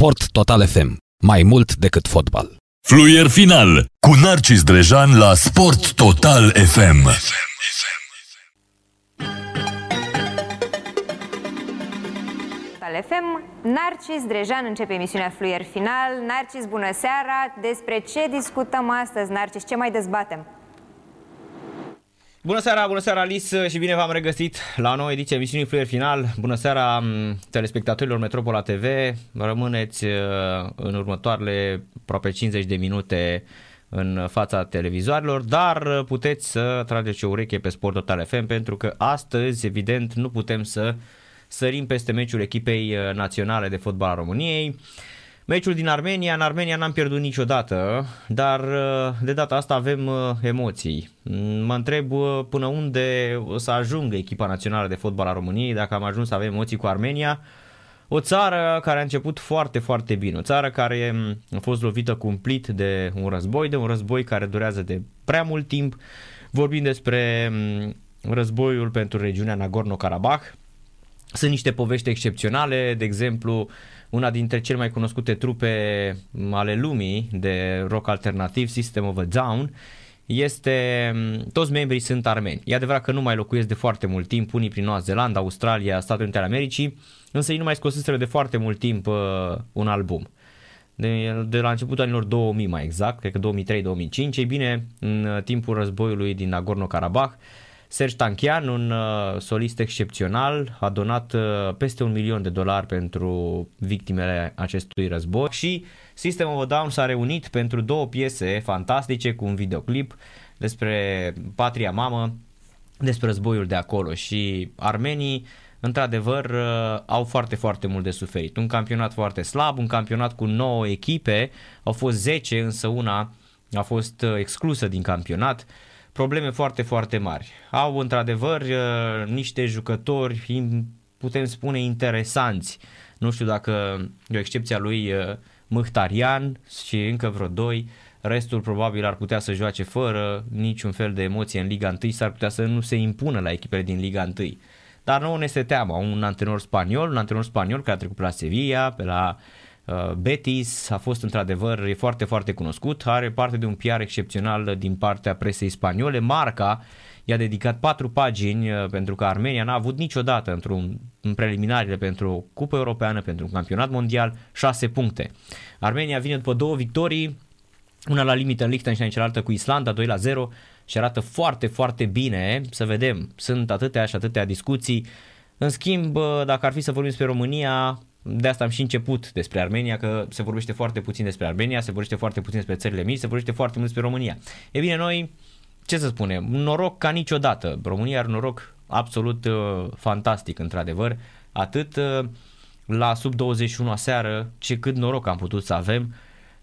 Sport Total FM. Mai mult decât fotbal. Fluier final cu Narcis Drejan la Sport Total FM. Total FM. Narcis Drejan începe emisiunea Fluier Final. Narcis, bună seara! Despre ce discutăm astăzi, Narcis? Ce mai dezbatem? Bună seara, bună seara Alice și bine v-am regăsit la o nouă ediție emisiunii Fluier Final. Bună seara telespectatorilor Metropola TV. Rămâneți uh, în următoarele aproape 50 de minute în fața televizoarelor, dar puteți să trageți o ureche pe Sport Total FM pentru că astăzi, evident, nu putem să sărim peste meciul echipei uh, naționale de fotbal a României. Meciul din Armenia, în Armenia n-am pierdut niciodată, dar uh, de data asta avem uh, emoții. Mm, mă întreb până unde o să ajungă echipa națională de fotbal a României, dacă am ajuns să avem emoții cu Armenia. O țară care a început foarte, foarte bine, o țară care mm, a fost lovită cumplit de un război, de un război care durează de prea mult timp. Vorbim despre mm, războiul pentru regiunea Nagorno-Karabakh, sunt niște povești excepționale, de exemplu, una dintre cele mai cunoscute trupe ale lumii de rock alternativ, System of a Down, este, toți membrii sunt armeni. E adevărat că nu mai locuiesc de foarte mult timp, unii prin Noua Zeelandă, Australia, Statele Unite ale Americii, însă ei nu mai scoseseră de foarte mult timp uh, un album. De, de la începutul anilor 2000 mai exact, cred că 2003-2005, ei bine, în uh, timpul războiului din Nagorno-Karabakh, Serge Tanchian, un uh, solist excepțional, a donat uh, peste un milion de dolari pentru victimele acestui război și System of a Down s-a reunit pentru două piese fantastice cu un videoclip despre patria mamă, despre războiul de acolo și armenii într-adevăr uh, au foarte, foarte mult de suferit. Un campionat foarte slab, un campionat cu 9 echipe, au fost 10, însă una a fost exclusă din campionat probleme foarte, foarte mari. Au într-adevăr uh, niște jucători, putem spune, interesanți. Nu știu dacă de o excepție a lui uh, Măhtarian și încă vreo doi, restul probabil ar putea să joace fără niciun fel de emoție în Liga 1, s-ar putea să nu se impună la echipele din Liga 1. Dar nu ne este teamă, un antrenor spaniol, un antrenor spaniol care a trecut pe la Sevilla, pe la uh, Uh, Betis a fost într-adevăr e foarte, foarte cunoscut, are parte de un PR excepțional din partea presei spaniole. Marca i-a dedicat patru pagini uh, pentru că Armenia n-a avut niciodată într-un, în preliminariile pentru o cupă europeană, pentru un campionat mondial, șase puncte. Armenia vine după două victorii, una la limită în Liechtenstein, cealaltă cu Islanda, 2 la 0 și arată foarte, foarte bine. Să vedem, sunt atâtea și atâtea discuții. În schimb, uh, dacă ar fi să vorbim despre România, de asta am și început despre Armenia, că se vorbește foarte puțin despre Armenia, se vorbește foarte puțin despre țările mici, se vorbește foarte mult despre România. E bine, noi, ce să spunem, noroc ca niciodată. România are noroc absolut uh, fantastic, într-adevăr, atât uh, la sub 21 seară, ce cât noroc am putut să avem,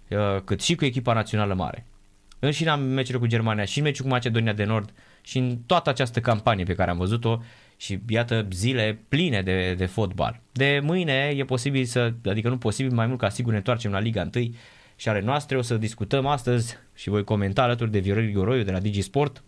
uh, cât și cu echipa națională mare. În și în meciurile cu Germania și în meciul cu Macedonia de Nord și în toată această campanie pe care am văzut-o, și iată zile pline de, de fotbal. De mâine e posibil să, adică nu posibil, mai mult ca sigur ne întoarcem la Liga 1 și ale noastre. O să discutăm astăzi și voi comenta alături de Viorel Goroiu de la DigiSport,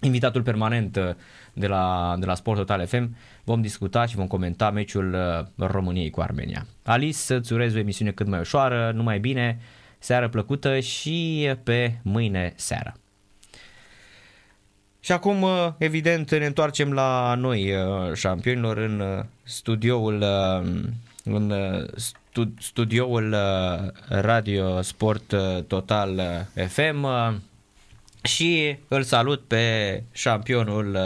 invitatul permanent uh, de la, de la Sport Total FM. Vom discuta și vom comenta meciul uh, României cu Armenia. Alice, să-ți urez o emisiune cât mai ușoară, numai bine, seară plăcută și pe mâine seară. Și acum, uh, evident, ne întoarcem la noi, uh, șampionilor, în uh, studioul, în studioul Radio Sport Total FM și îl salut pe șampionul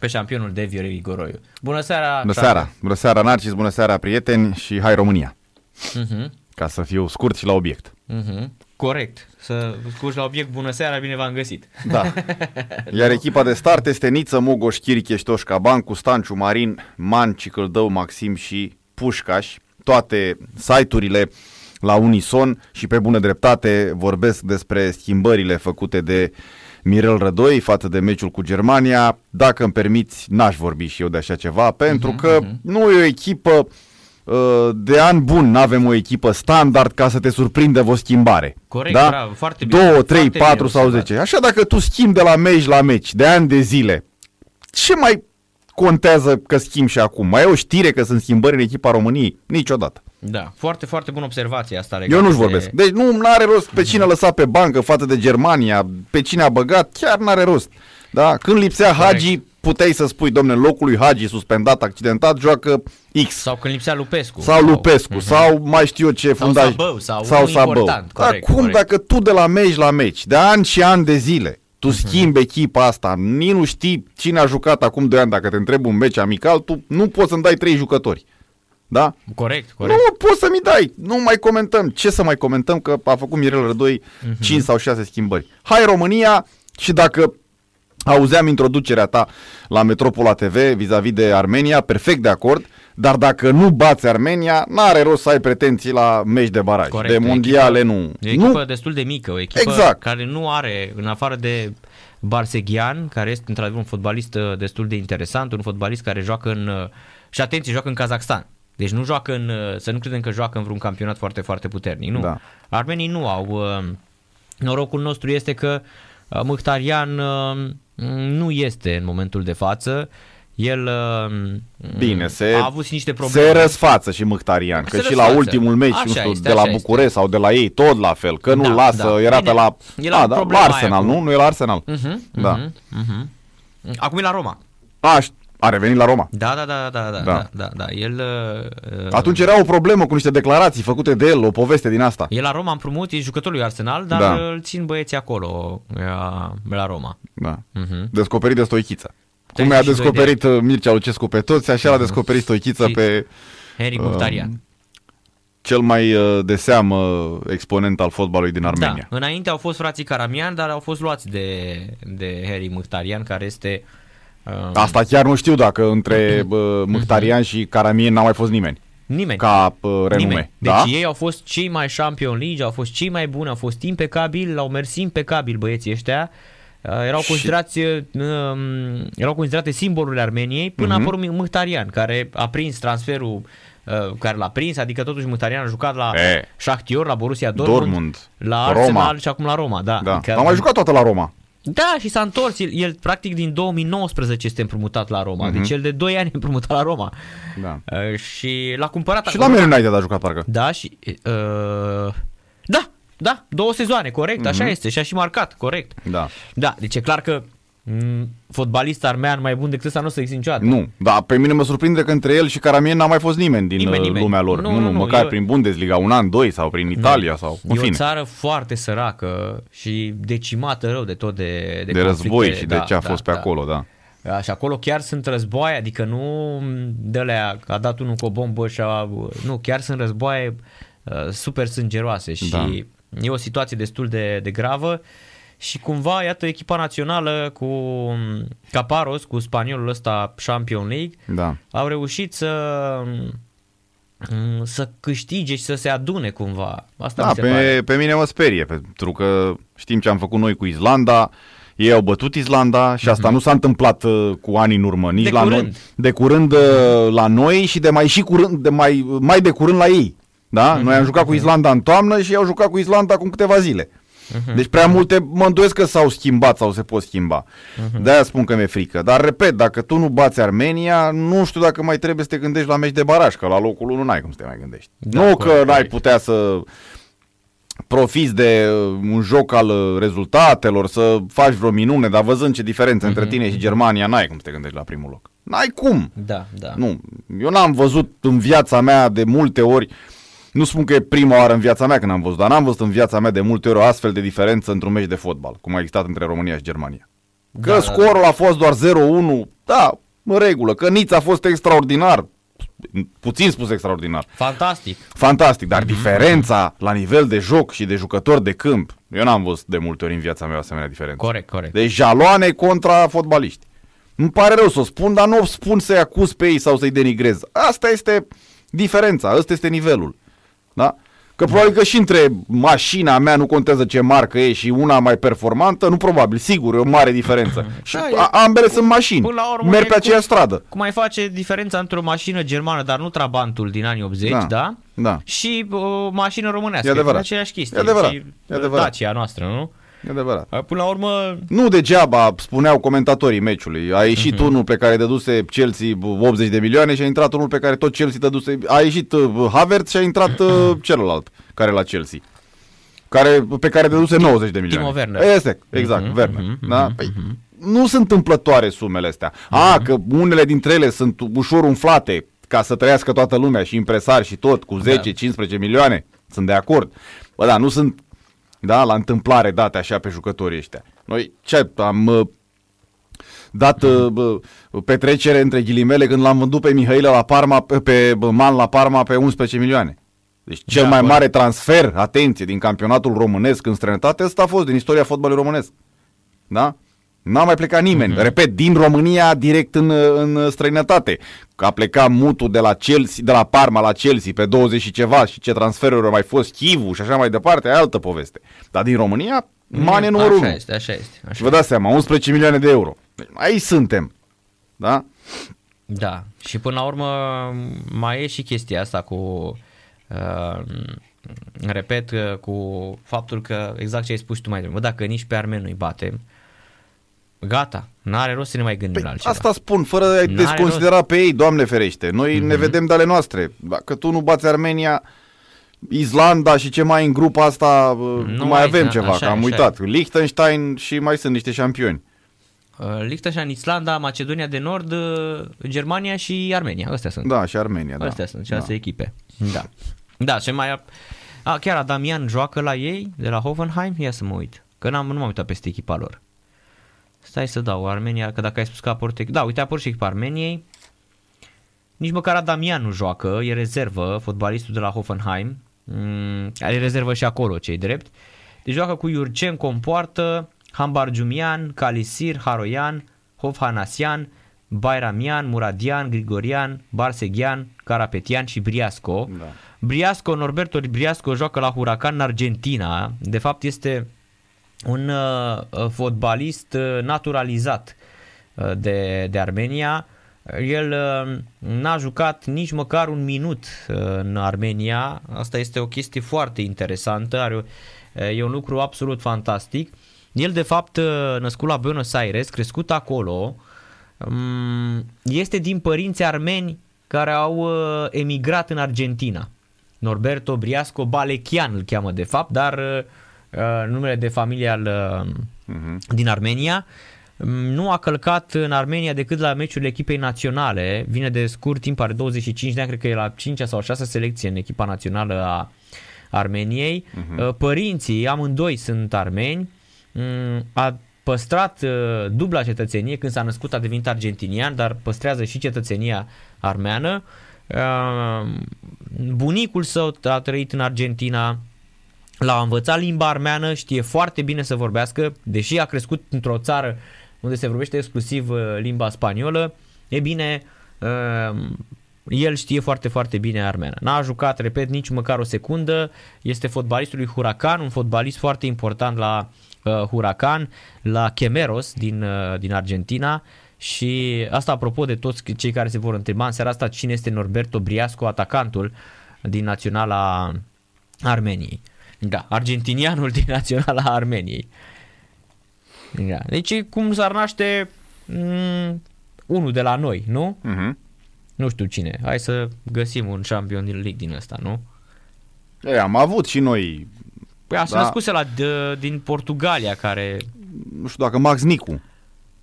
pe șampionul de Viorel Goroiu. Bună seara! Bună seara! Bună seara, Narcis! Bună seara, prieteni! Și hai România! Uh-huh. Ca să fiu scurt și la obiect. Uh-huh. Corect. Să scurgi la obiect, bună seara, bine v-am găsit. Da. Iar echipa de start este Niță, Mogoș, Chiriche, Ștoșca, Bancu, Stanciu, Marin, Manci, Căldău, Maxim și Pușcaș. Toate site-urile la unison și pe bună dreptate vorbesc despre schimbările făcute de Mirel Rădoi față de meciul cu Germania. Dacă îmi permiți, n-aș vorbi și eu de așa ceva, pentru uh-huh, că uh-huh. nu e o echipă uh, Uh, de an bun nu avem o echipă standard ca să te surprindă o schimbare. Corect, da? bravo, foarte bine. 2, 3, 4 sau 10. Așa dacă tu schimbi de la meci la meci, de ani de zile, ce mai contează că schimbi și acum? Mai e o știre că sunt schimbări în echipa României? Niciodată. Da, foarte, foarte bună observație asta Eu legată nu-și de- vorbesc. Deci nu are rost pe cine a lăsat pe bancă față de Germania, pe cine a băgat, chiar n-are rost. Da? Când lipsea Hagi, puteai să spui, domne, locul lui Hagi suspendat, accidentat, joacă X. Sau când lipsea Lupescu. Sau Lupescu, sau mai știu eu ce fundaj. Sabău, sau sau unul Sabău. important, corect, Acum, corect. dacă tu de la meci la meci, de ani și ani de zile, tu Mhm. schimbi echipa asta, nici nu știi cine a jucat acum 2 ani, dacă te întrebi un meci amical, tu nu poți să-mi dai trei jucători. Da? Corect, corect. Nu poți să-mi dai, nu mai comentăm. Ce să mai comentăm că a făcut Mirel Rădoi Mhm. 5 sau 6 schimbări. Hai România și dacă auzeam introducerea ta la Metropola TV vis-a-vis de Armenia, perfect de acord, dar dacă nu bați Armenia, n-are rost să ai pretenții la meci de baraj. Corect, de o mondiale echipă, nu. E o echipă nu. destul de mică, o echipă Exact. care nu are, în afară de Barseghian, care este într-adevăr un fotbalist uh, destul de interesant, un fotbalist care joacă în, uh, și atenție, joacă în Kazakhstan. Deci nu joacă în, uh, să nu credem că joacă în vreun campionat foarte, foarte puternic, nu. Da. Armenii nu au. uh, Norocul nostru este că uh, Mkhitaryan uh, nu este în momentul de față. El uh, Bine, se, a avut și niște probleme. se răsfață și Măhtarian, că Se și la răsfață. ultimul meci, Așa nu știu, este, de la așa București sau de la ei, tot la fel, că nu Da, lasă, da. era Bine, pe la, el a a, avut da, la problema aia Arsenal, cu- nu? Nu e la Arsenal. Mhm, Da. mhm, mhm. Acum e la Roma. A, ș- a revenit la Roma. Da, da, da, da, da, Da. da, da, da. El, uh, uh, Atunci era o problemă cu niște declarații făcute de el, o poveste din asta. e la Roma împrumut, e jucătorul lui Arsenal, dar Da. îl țin băieții acolo, la, la Roma. Da. Mhm. Descoperit de Stoichiță. Cum 32 i-a de descoperit uh, Mircea Lucescu pe toți, așa l-a descoperit Stoichiță Și- pe Henry Um, Mkhitaryan. cel mai uh, de seamă exponent al fotbalului din Armenia. Da, înainte au fost frații Caramian, dar au fost luați de, de Harry Mkhitaryan, care este... Uh, Asta chiar nu știu dacă între uh, Mkhitaryan și Karamien n-a mai fost nimeni. nimeni. Ca uh, renume. Nimeni. Deci da? ei au fost cei mai Champion League, au fost cei mai buni, au fost impecabili, au mers impecabil băieții ăștia. Uh, Erau Și- considerați, uh, um, erau considerate simbolurile Armeniei până Mhm. a apărut Mkhitaryan, care a prins transferul uh, care l-a prins, adică totuși Mkhitaryan a jucat la E. Shakhtar, la Borussia Dortmund, Dortmund, la Roma. Arsenal și acum la Roma, da. Da. Adică- Am mai jucat toată la Roma. Da, și s-a întors. El, el practic din 2019 este împrumutat la Roma. Mhm. Deci el de 2 ani e împrumutat la Roma. Da. Uh, și l-a cumpărat Și la Man United a jucat parcă. Da, și... Uh, da, da, două sezoane, corect, așa este. Și a și marcat, corect. Da. Da, deci e clar că m, fotbalist armean mai bun decât ăsta nu o să existe niciodată. Nu, dar pe mine mă surprinde că între el și Karamien n-a mai fost nimeni din Nimeni, nimeni, nimeni. lumea lor. Nu, Nu, nu, nu, nu, măcar eu- prin Bundesliga, un an, doi sau prin Italia sau în E o fine. țară foarte săracă și decimată rău de tot de De, De război conflicte. și de ce a fost pe acolo, da. Da, și acolo chiar sunt războaie, adică nu de alea, a dat unul cu o bombă și a, nu, chiar sunt războaie uh, super sângeroase și Da. e o situație destul de, de gravă și cumva, iată, echipa națională cu Caparos, cu spaniolul ăsta Champion League, Da. au reușit să mm, să câștige și să se adune cumva. Asta Da, mi se pare. pe, pe mine mă sperie, pentru că știm ce am făcut noi cu Islanda, ei au bătut Islanda și asta nu s-a întâmplat uh, cu ani în urmă, nici Mhm. De la curând. noi, de curând uh, la noi și de mai și curând, de mai, mai de curând la ei. Da? Mhm. Noi am jucat cu Islanda în toamnă și ei au jucat cu Islanda acum câteva zile. Mhm. Deci prea multe mă îndoiesc că s-au schimbat sau se pot schimba. Mhm. De-aia spun că mi-e frică. Dar repet, dacă tu nu bați Armenia, nu știu dacă mai trebuie să te gândești la meci de baraj, că la locul 1 n-ai cum să te mai gândești. Da, nu corect, că n-ai corect. putea să profiți de uh, un joc al uh, rezultatelor, să faci vreo minune, dar văzând ce diferență între tine și Germania, n-ai cum să te gândești la primul loc. N-ai cum. Da, da. Nu, eu n-am văzut în viața mea de multe ori, nu spun că e prima oară în viața mea când am văzut, dar n-am văzut în viața mea de multe ori o astfel de diferență într-un meci de fotbal, cum a existat între România și Germania. Că Da, da, scorul a fost doar 0-1, da, în regulă, că Niț a fost extraordinar, puțin spus extraordinar, Fantastic. fantastic, Mhm. dar diferența la nivel de joc și de jucători de câmp, eu n-am văzut de multe ori în viața mea o asemenea diferență. Corect, corect. Deci jaloane contra fotbaliști. Îmi pare rău să o spun, dar nu o spun să-i acuz pe ei sau să-i denigrez. Asta este diferența, ăsta este nivelul. Da? Că probabil că și între mașina mea, nu contează ce marcă e, și una mai performantă, nu probabil, sigur, e o mare diferență. și Da, e- a, ambele sunt mașini, Până la urmă merg e pe aceeași cum- stradă. Cum mai face diferența între o mașină germană, dar nu Trabantul din anii 80, da? Da, da. Și o mașină românească. E adevărat. aceeași chestie. E adevărat. Și E adevărat. Dacia noastră, nu? E adevărat. Până la urmă, Nu degeaba spuneau comentatorii meciului. A ieșit Mhm. unul pe care dăduse Chelsea 80 de milioane și a intrat unul pe care tot Chelsea dăduse. A ieșit uh, Havertz și a intrat uh, celălalt care la Chelsea. Care, pe care dăduse 90 de milioane. Werner. Este, exact, Mhm, Werner. mhm, Da? mhm, Păi, nu sunt întâmplătoare sumele astea. A, Mhm. că unele dintre ele sunt ușor umflate ca să trăiască toată lumea și impresari și tot, cu 10-15 milioane. Sunt de acord. Bă, da, nu sunt da, la întâmplare date așa pe jucătorii ăștia. Noi ce am uh, dat uh, bă, petrecere între ghilimele când l-am vândut pe Mihaila la Parma, pe, pe bă, Man la Parma pe 11 milioane. Deci cel Da, mai corect. mare transfer, atenție, din campionatul românesc în străinătate, ăsta a fost din istoria fotbalului românesc. Da? N-a mai plecat nimeni. Mhm. Repet, din România direct în, în străinătate. Că a plecat mutul de la Chelsea, de la Parma la Chelsea pe 20 și ceva și ce transferuri au mai fost, Chivu și așa mai departe, e altă poveste. Dar din România, Mane numărul așa 1. este, așa este. Și Așa vă dați seama, 11 milioane de euro. Deci, aici suntem. Da? Da, și până la urmă mai e și chestia asta cu, uh, repet, uh, cu faptul că, exact ce ai spus tu mai devreme, bă, dacă nici pe armeni nu-i batem, gata, n-are rost să ne mai gândim Păi la altceva. asta spun, fără a N-are desconsidera pe ei, Doamne ferește. Noi Mhm. ne vedem de ale noastre. Dacă tu nu bați Armenia, Islanda și ce mai în grupa asta, nu, nu mai ai, avem da, ceva, așa că e, am așa uitat. Liechtenstein și mai sunt niște șampioni. Uh, Liechtenstein, Islanda, Macedonia de Nord, uh, Germania și Armenia, astea sunt. Da, și Armenia, da. Astea sunt șase da. echipe. Da. Da, și mai... A, chiar Adamian joacă la ei, de la Hoffenheim? Ia să mă uit. Că n-am, nu m-am uitat peste echipa lor. Stai să dau Armenia, că dacă ai spus că a apărut... Da, uite, a apărut și echipa Armeniei. Nici măcar Adamian nu joacă, e rezervă, fotbalistul de la Hoffenheim. Mm, are rezervă și acolo, cei drept. Deci joacă cu Iurcem, Compoartă, Hambargiumian, Calisir, Haroian, Hofhanasian, Bairamian, Muradian, Grigorian, Barseghian, Carapetian și Briasco. Da. Briasco, Norberto Briasco joacă la Huracan în Argentina. De fapt este un uh, uh, fotbalist uh, naturalizat uh, de, de Armenia. El uh, n-a jucat nici măcar un minut uh, în Armenia. Asta este o chestie foarte interesantă. Are, o- uh, e un lucru absolut fantastic. El de fapt uh, născut la Buenos Aires, crescut acolo, um, este din părinți armeni care au uh, emigrat în Argentina. Norberto Briasco Balechian îl cheamă de fapt, dar uh, uh, numele de familie al uh, din Armenia. Mm, Nu a călcat în Armenia decât la meciurile echipei naționale. Vine de scurt timp, are 25 de ani, cred că e la 5 sau 6 selecție în echipa națională a Armeniei. Uh, Părinții, amândoi sunt armeni. Mm, A păstrat uh, dubla cetățenie, când s-a născut a devenit argentinian, dar păstrează și cetățenia armeană. Uh, Bunicul său a trăit în Argentina, l-a învățat limba armeană, știe foarte bine să vorbească, deși a crescut într-o țară unde se vorbește exclusiv uh, limba spaniolă, e bine, uh, el știe foarte, foarte bine armeană. N-a jucat, repet, nici măcar o secundă, este fotbalistul lui Huracan, un fotbalist foarte important la uh, Huracan, la Kemeros din, uh, din Argentina și asta apropo de toți cei care se vor întreba în seara asta cine este Norberto Briasco, atacantul din naționala Armeniei. Da, argentinianul din naționala Armeniei. Da. Deci e cum s-ar naște mm, unul de la noi, nu? Mhm. Nu știu cine. Hai să găsim un champion din League din ăsta, nu? E, am avut și noi, Păi a se Da. născuse la, de, din Portugalia, care... nu știu dacă Max Nicu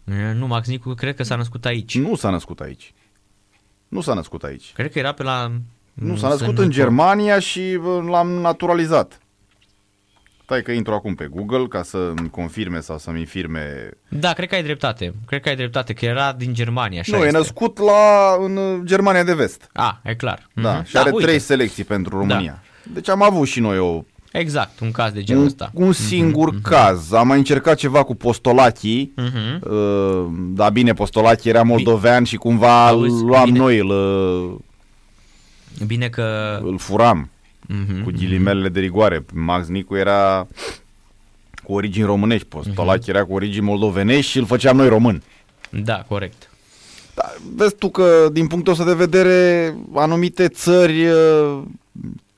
E, Nu, Max Nicu, cred că s-a născut aici. nu s-a născut aici. Nu s-a născut aici. Cred că era pe la... Nu, s-a născut în Germania și bă, l-am naturalizat. Stai că intru acum pe Google ca să-mi confirme sau să-mi infirme. Da, cred că ai dreptate. Cred că ai dreptate, că era din Germania, așa nu, este. e născut la, în uh, Germania de vest. A, e clar. Da, Mhm. și are uite. trei selecții pentru România. Deci am avut și noi o, Exact, un caz de genul un, ăsta. un singur caz. Am mai încercat ceva cu Postolachii, Mhm. uh, dar bine, Postolachii era moldovean și cumva Auzi, îl luam bine. noi, îl, uh, Bine că... îl furam Mhm. cu ghilimelele de rigoare. Max Nicu era cu origini românești, Postolachii era cu origini moldovenești și îl făceam noi român. Da, corect. Da, vezi tu că, din punctul ăsta de vedere, anumite țări, uh,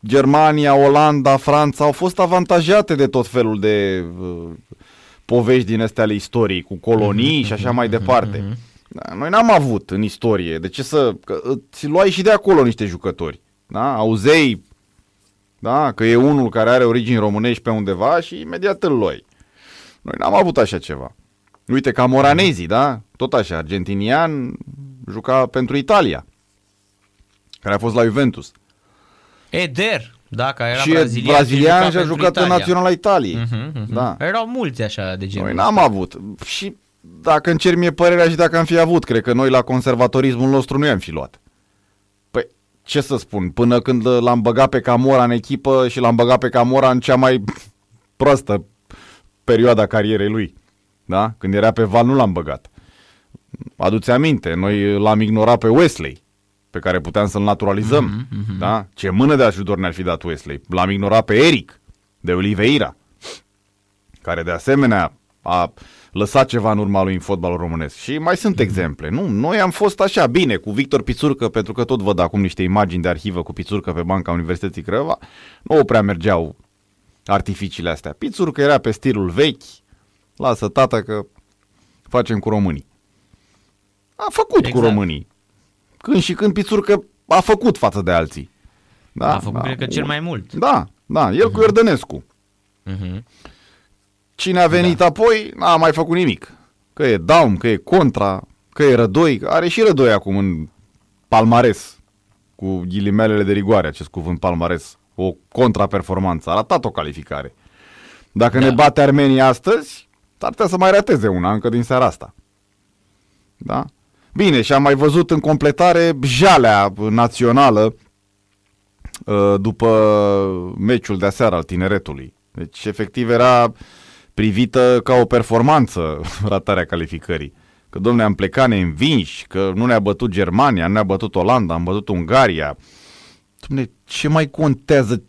Germania, Olanda, Franța, au fost avantajate de tot felul de uh, povești din astea ale istoriei, cu colonii și așa mai departe. Da, noi n-am avut în istorie. De ce să... Că, ți luai și de acolo niște jucători. Da? Auzei da? că e unul care are origini românești pe undeva și imediat îl luai. Noi n-am avut așa ceva. Uite, ca Moranezi, da? Tot așa, argentinian, juca pentru Italia, care a fost la Juventus. Eder, da, care era și brazilian, brazilian și a pentru jucat în Italia. Naționala Italiei. Mhm, mhm. Da. Erau mulți așa de genul Noi n-am avut. Și dacă îmi cer mie părerea și dacă am fi avut, cred că noi la conservatorismul nostru nu i-am fi luat. Păi, ce să spun, până când l-am băgat pe Camora în echipă și l-am băgat pe Camora în cea mai proastă perioada carierei lui. Da? Când era pe val, nu l-am băgat. Aduți aminte, noi l-am ignorat pe Wesley, pe care puteam să-l naturalizăm. Mm-hmm, da? Ce mână de ajutor ne-ar fi dat Wesley. L-am ignorat pe Eric, de Oliveira, care de asemenea a lăsat ceva în urma lui în fotbalul românesc. Și mai sunt exemple. Nu, noi am fost așa bine cu Victor Pițurcă, pentru că tot văd acum niște imagini de arhivă cu Pițurcă pe banca Universității Craiova. Nu prea mergeau artificiile astea. Pițurcă era pe stilul vechi. Lasă tata că facem cu românii. A făcut exact. cu Exact. românii. Când și când Pițurcă a făcut față de alții. Da, A făcut, cred că, cel mai mult. Da, da, el cu Iordănescu. Mhm. Cine a venit da. apoi n-a mai făcut nimic. Că e Daum, că e Contra, că e Rădoi. Are și Rădoi acum în palmares. Cu ghilimelele de rigoare, acest cuvânt palmares. O contraperformanță. A ratat o calificare. Dacă Da. ne bate Armenia astăzi, ar putea să mai rateze una încă din seara asta. Da? Bine, și am mai văzut în completare jalea națională uh, după meciul de aseară al tineretului. Deci, efectiv, era privită ca o performanță ratarea calificării. Că, domne, am plecat neînvinși, că nu ne-a bătut Germania, nu ne-a bătut Olanda, am bătut Ungaria. Domne, ce mai contează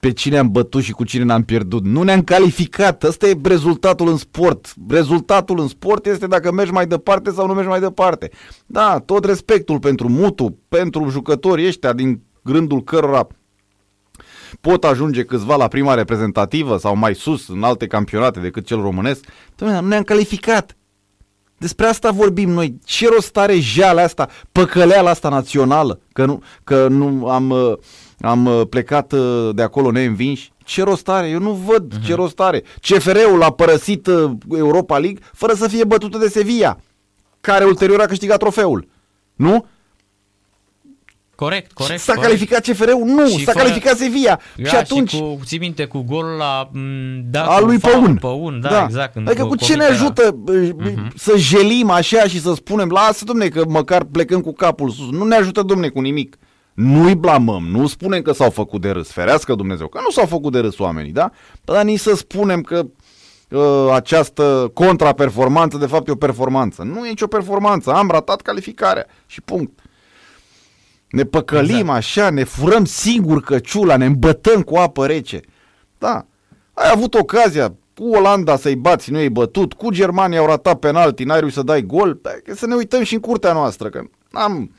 pe cine am bătut și cu cine ne-am pierdut? Nu ne-am calificat, ăsta e rezultatul în sport. Rezultatul în sport este dacă mergi mai departe sau nu mergi mai departe. Da, tot respectul pentru Mutu, pentru jucătorii ăștia din rândul cărora pot ajunge câțiva la prima reprezentativă sau mai sus în alte campionate decât cel românesc, Doamne, nu ne-am calificat. Despre asta vorbim noi. Ce rost are jeala asta, păcăleala asta națională, că nu, că nu am, uh, am uh, plecat uh, de acolo neînvinși? Ce rost are? Eu nu văd uh-huh. ce rost are. CFR-ul a părăsit uh, Europa League fără să fie bătută de Sevilla, care ulterior a câștigat trofeul. Nu? Corect, corect. S-a corect. calificat CFR-ul? Nu, Și s-a fără- calificat Sevilla. Da, și atunci... Și cu, ții minte, cu golul la... m, Da, a cu lui faul Păun. Păun, da, exact. în Adică cu ce ne Comitera. ajută uh-huh. să jelim așa și să spunem, lasă domne că măcar plecăm cu capul sus. Nu ne ajută domne cu nimic. Nu-i blamăm, nu spunem că s-au făcut de râs, ferească Dumnezeu, că nu s-au făcut de râs oamenii, da? Dar nici să spunem că uh, această contraperformanță de fapt e o performanță. Nu e nicio performanță, am ratat calificarea și punct. Ne păcălim exact. așa, ne furăm singur căciula, ne îmbătăm cu apă rece. Da, ai avut ocazia cu Olanda să-i bați, nu i-ai bătut, cu Germania au ratat penalti, n-ai reușit să dai gol, Dar să ne uităm și în curtea noastră, că n-am,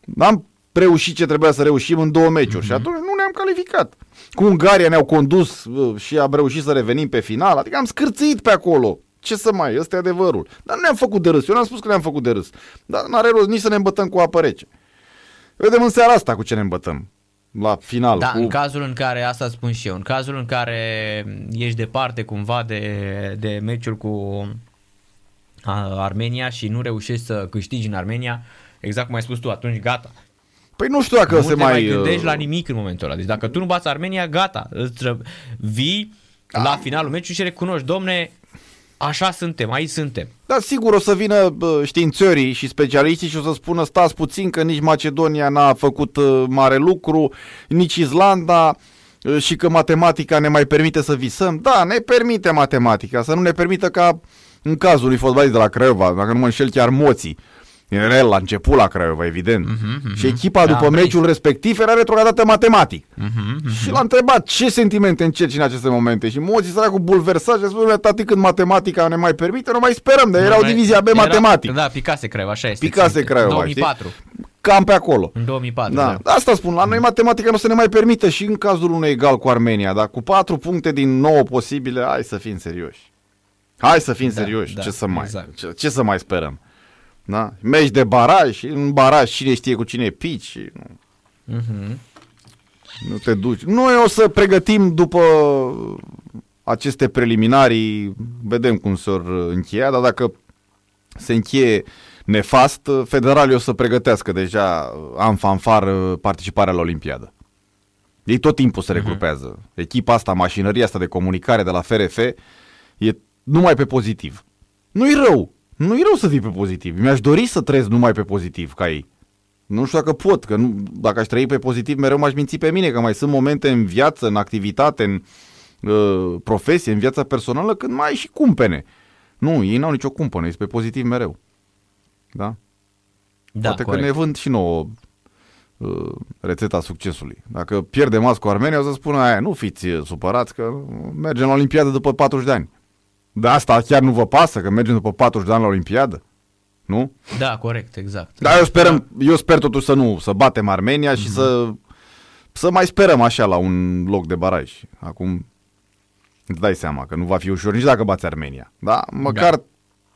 n-am reușit ce trebuia să reușim în două meciuri mm-hmm. și atunci nu ne-am calificat. Cu Ungaria ne-au condus uh, și am reușit să revenim pe final, adică am scârțit pe acolo. Ce să mai, ăsta e adevărul. Dar nu ne-am făcut de râs, eu n-am spus că ne-am făcut de râs, dar n-are rost nici să ne îmbătăm cu apă rece. Vedem în seara asta cu ce ne îmbătăm. La final. Da, cu... în cazul în care, asta spun și eu, în cazul în care ești departe cumva de, de meciul cu a, Armenia și nu reușești să câștigi în Armenia, exact cum ai spus tu, atunci gata. Păi nu știu dacă nu se te mai... mai gândești uh, la nimic în momentul ăla. Deci dacă tu nu bați Armenia, gata. Îți ră- vii la finalul meciului și recunoști, domne, așa suntem, aici suntem. Da, sigur o să vină bă, științării și specialiștii și o să spună stați puțin că nici Macedonia n-a făcut uh, mare lucru, nici Islanda uh, și că matematica ne mai permite să visăm. Da, ne permite matematica, să nu ne permită ca în cazul lui fotbalist de la Craiova, dacă nu mă înșel chiar moții. Era el la început la Craiova, evident. Uh-huh, uh-huh. Și echipa Da, după vrei. meciul respectiv era retrogradată matematic. Uh-huh, uh-huh. Și l-a întrebat ce sentimente încerci în aceste momente. Și moții săracul bulversat și a spus, tati, când matematica ne mai permite, nu mai sperăm, dar erau divizia B matematic. Da, Picase Craiova, așa este. Picase țin. Craiova, 2004. Cam pe acolo. În 2004, Da. da. Asta spun, la noi matematica nu se ne mai permite și în cazul unui egal cu Armenia, dar cu patru puncte din 9 posibile, hai să fim serioși. Hai să fim Da, serioși, da, ce să mai, exact. ce, ce să mai sperăm? Da? Meci de baraj, în baraj cine știe cu cine pici, și nu, Mhm. nu te duci. Noi o să pregătim după aceste preliminarii, vedem cum s-or încheia, dar dacă se încheie nefast, federalii o să pregătească deja am fanfar participarea la Olimpiadă. Ei tot timpul se regrupează. Echipa asta, mașinăria asta de comunicare de la FRF e numai pe pozitiv. Nu-i rău. Nu-i rău să fii pe pozitiv. Mi-aș dori să trăiesc numai pe pozitiv ca ei. Nu știu dacă pot, că nu, dacă aș trăi pe pozitiv, mereu m-aș minți pe mine, că mai sunt momente în viață, în activitate, în uh, profesie, în viața personală, când mai ai și cumpene. Nu, ei n-au nicio cumpănă, sunt pe pozitiv mereu. Da? Da, Poate corect. că ne vând și nouă uh, rețeta succesului. Dacă pierdem azi cu Armenia, o să spună aia, nu fiți uh, supărați că mergem la Olimpiadă după 40 de ani. De asta chiar nu vă pasă că mergem după 40 de ani la Olimpiadă? Nu? Da, corect, exact. Dar eu, sperăm, eu sper totuși să nu, să batem Armenia și să, să mai sperăm așa la un loc de baraj. Acum îți dai seama că nu va fi ușor nici dacă bați Armenia. Da? Măcar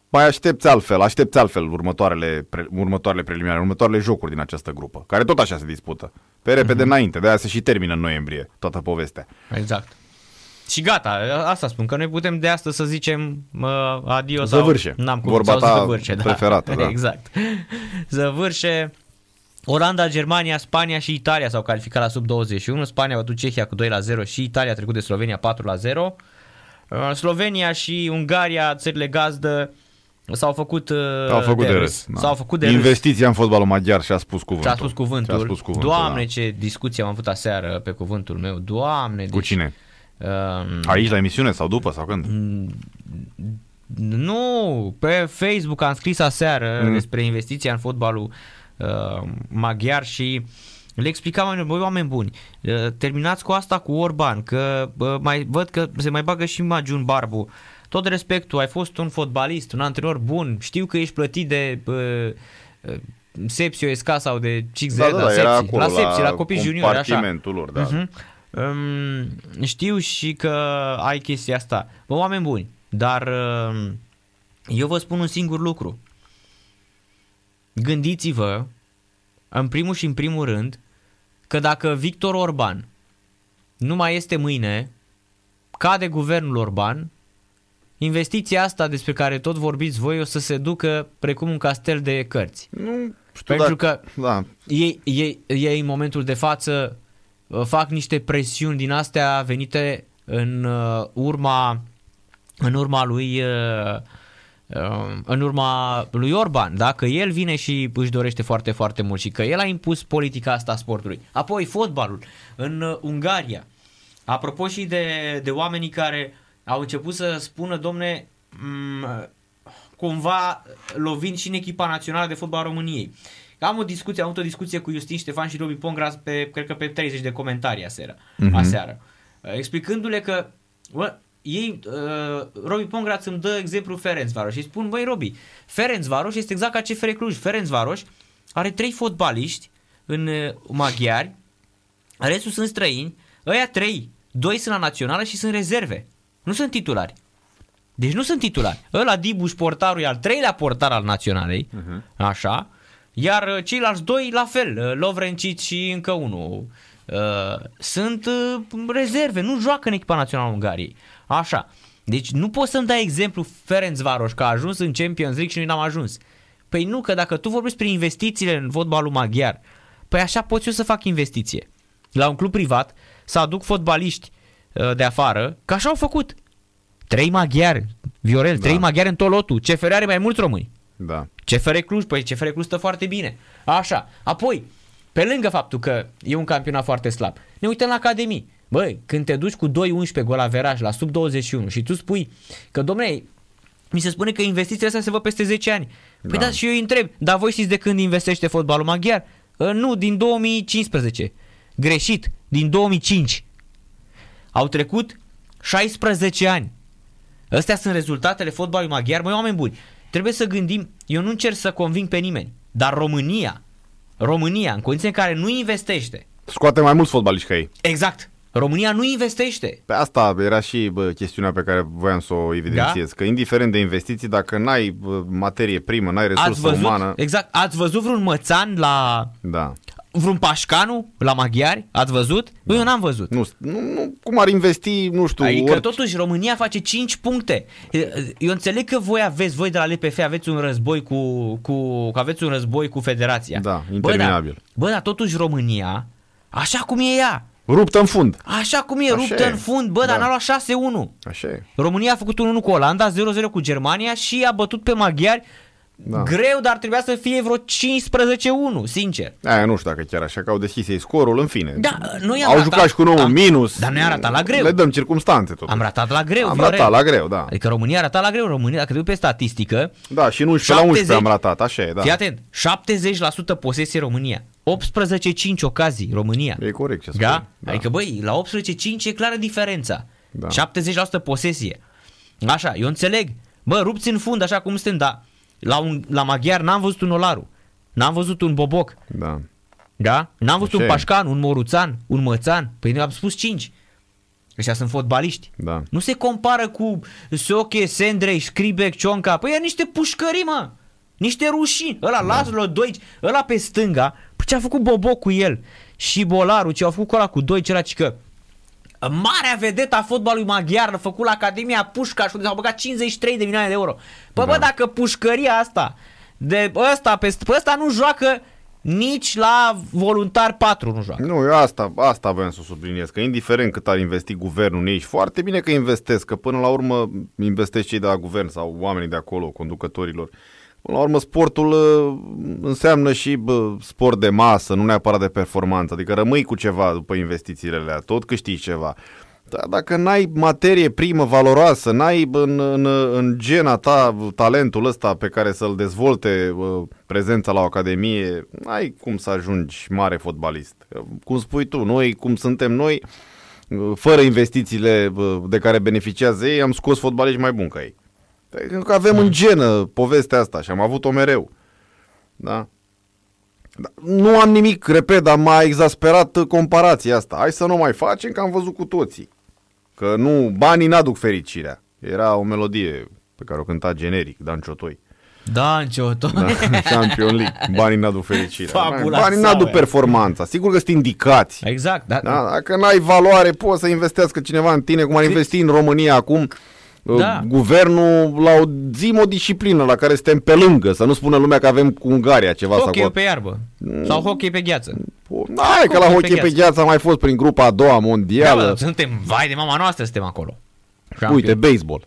mai aștepți altfel, aștepți altfel următoarele, pre, următoarele preliminare, următoarele jocuri din această grupă, care tot așa se dispută. Pe repede înainte, de aia se și termină în noiembrie toată povestea. Exact. Și gata, asta spun, că noi putem de astăzi să zicem uh, adio sau... Zăvârșe. N-am cum, Vorba sau ta zăvârșe, da. preferată, da. Exact. Zăvârșe. Olanda, Germania, Spania și Italia s-au calificat la sub 21. Spania a bătut Cehia cu 2 la 0 și Italia a trecut de Slovenia 4 la 0. Uh, Slovenia și Ungaria, țările gazdă, s-au făcut, uh, Au făcut de, de râs. da. S-au făcut de râs. Investiția în fotbalul maghiar și-a spus cuvântul. Și-a spus cuvântul. Și-a spus cuvântul Doamne, da. ce discuție am avut aseară pe cuvântul meu. Doamne, Cu deci, cine? Um, Aici la emisiune sau după sau când? Nu, pe Facebook am scris aseară Mm. mm. despre investiția în fotbalul uh, maghiar și le explicam mai băi, oameni buni, uh, terminați cu asta cu Orban, că uh, mai văd că se mai bagă și Magiun Barbu. Tot respectul, ai fost un fotbalist, un antrenor bun, știu că ești plătit de uh, uh, Sepsio Esca sau de CXZ, Da, da, da, era Sepsi, acolo la Sepsi, la, copii juniori, așa. compartimentul lor, da. Mhm. Um, știu și că ai chestia asta. Bă, oameni buni, dar um, eu vă spun un singur lucru. Gândiți-vă, în primul și în primul rând, că dacă Victor Orban nu mai este mâine, cade guvernul Orban, investiția asta despre care tot vorbiți voi o să se ducă precum un castel de cărți. Nu știu Pentru dacă... că Da, ei, ei, ei în momentul de față uh, fac niște presiuni din astea venite în uh, urma în urma lui uh, uh, în urma lui Orban, da? că el vine și își dorește foarte, foarte mult și că el a impus politica asta a sportului. Apoi fotbalul în uh, Ungaria. Apropo și de, de oamenii care au început să spună, domne, m- cumva lovind și în echipa națională de fotbal a României. Am o discuție, am avut o discuție cu Justin Ștefan și Robi Pongras pe, cred că pe 30 de comentarii aseară, Mhm. uh-huh. aseară explicându-le că bă, ei, uh, Robi Pongras îmi dă exemplu Ferencvaros și spun, băi Robi, Ferencvaros este exact ca CFR Cluj. Ferencvaros are trei fotbaliști în uh, maghiari, restul sunt străini, ăia trei, doi sunt la națională și sunt rezerve. Nu sunt titulari. Deci nu sunt titulari. Ăla Dibuș portarul e al treilea portar al naționalei, uh-huh. așa, iar uh, ceilalți doi la fel, uh, Lovrencic și încă unul. Uh, sunt uh, rezerve, nu joacă în echipa națională a Ungariei. Așa. Deci nu poți să-mi dai exemplu Ferencvaros că a ajuns în Champions League și noi n-am ajuns. Păi nu, că dacă tu vorbești prin investițiile în fotbalul maghiar, păi așa pot eu să fac investiție. La un club privat să aduc fotbaliști uh, de afară, că așa au făcut. Trei maghiari, Viorel, da. trei maghiari în tot lotul. CFR are mai mulți români. Da. CFR Cluj, păi CFR Cluj stă foarte bine. Așa. Apoi, pe lângă faptul că e un campionat foarte slab, ne uităm la Academii. Băi, când te duci cu 2-11 gol averaj la sub 21 și tu spui că, domnule, mi se spune că investițiile astea se văd peste 10 ani. Păi da. Da. da, și eu îi întreb, dar voi știți de când investește fotbalul maghiar? Uh, nu, din 2015. Greșit, din 2005. Au trecut 16 ani. Astea sunt rezultatele fotbalului maghiar. Măi, oameni buni, trebuie să gândim, eu nu încerc să conving pe nimeni, dar România, România, în condiții în care nu investește, Scoate mai mulți fotbaliști ca ei. exact, România nu investește. Pe asta era și bă, chestiunea pe care voiam să o evidențiez, Da? că indiferent de investiții, dacă n-ai bă, materie primă, n-ai Ați resursă văzut, umană, exact, ați văzut vreun mățan la da. Vreun pașcanu la maghiari? Ați văzut? Da. Eu n-am văzut. Nu, nu, nu, cum ar investi, nu știu, Adică orice- totuși România face 5 puncte. Eu înțeleg că voi aveți, voi de la LPF aveți un război cu, cu că aveți un război cu federația. Da, Bă, interminabil. dar, bă, dar totuși România, așa cum e ea, Ruptă în fund. așa cum e, Așa ruptă e. în fund, bă, dar Da. n-a luat 6-1. Așa e. România a făcut 1-1 cu Olanda, 0-0 cu Germania și a bătut pe maghiari Da. greu, dar trebuia să fie vreo 15-1, sincer. Aia nu știu dacă chiar așa, că au deschis ei scorul, în fine. Da, noi am au ratat- jucat și cu nouă am- minus. dar noi am ratat la greu. Le dăm circumstanțe totuși. Am ratat la greu, Am Viorel. ratat la greu, da. Adică România a ratat la greu. România, dacă te uiți pe statistică, Da, și în 11 la 11 am ratat, așa e, da. Fii atent, 70% posesie România, 18-5 ocazii România. E corect ce spui. Da? Adică băi, la 18-5 e clară diferența. Da. 70% posesie. Așa, eu înțeleg. Bă, rupți în fund așa cum suntem, dar la, un, la maghiar n-am văzut un Olaru. N-am văzut un Boboc. Da. Da? N-am văzut Așa un e. Pașcan, un Moruțan, un Mățan. Păi noi am spus 5. Ăștia sunt fotbaliști. Da. Nu se compară cu Soche, Sendrei, Scribec, Cionca. Păi e niște pușcării, mă. Niște rușini. Ăla, da. Laszlo Doici, ăla pe stânga. Păi ce a făcut Bobo cu el? Și Bolaru, ce au făcut cu ăla cu Doici, ăla, că Marea vedetă a fotbalului maghiar a făcut la Academia Pușcaș unde s-au băgat 53 de milioane de euro. Păi da. bă, dacă pușcăria asta de ăsta, pe, pe ăsta nu joacă nici la voluntar 4 nu joacă. Nu, eu asta, asta voiam să subliniez, că indiferent cât ar investi guvernul în ei, și foarte bine că investesc, că până la urmă investesc cei de la guvern sau oamenii de acolo, conducătorilor. Până la urmă sportul uh, înseamnă și bă, sport de masă, nu neapărat de performanță, adică rămâi cu ceva după investițiile alea, tot câștigi ceva. Dar dacă n-ai materie primă valoroasă, n-ai bă, în, în, în gena ta talentul ăsta pe care să-l dezvolte uh, prezența la o academie, n-ai cum să ajungi mare fotbalist. Cum spui tu, noi, cum suntem noi, uh, fără investițiile uh, de care beneficiază ei, am scos fotbaliști mai buni ca ei. Pentru că avem în genă povestea asta și am avut-o mereu. Da? Da, Nu am nimic, repet, dar m-a exasperat uh, comparația asta. Hai să nu mai facem, că am văzut cu toții. Că nu, banii n-aduc fericirea. Era o melodie pe care o cânta generic, Dan Ciotoi. Da, în ce Da? Champion League. Banii n-aduc fericirea. Fabula Banii sau n-aduc ea. performanța. Sigur că sunt indicați. Exact, da. Da? Dacă n-ai valoare, poți să investească cineva în tine, cum ar investi în România acum. Da. Guvernul la o zi o disciplină la care suntem pe lângă, să nu spună lumea că avem cu Ungaria ceva sau Hockey cu... pe iarbă. Sau hockey pe gheață. Hai că la hockey hockey pe pe gheață. gheață am mai fost prin grupa a doua Da, mondială. bă, suntem, vai de mama noastră, suntem acolo. Uite, baseball.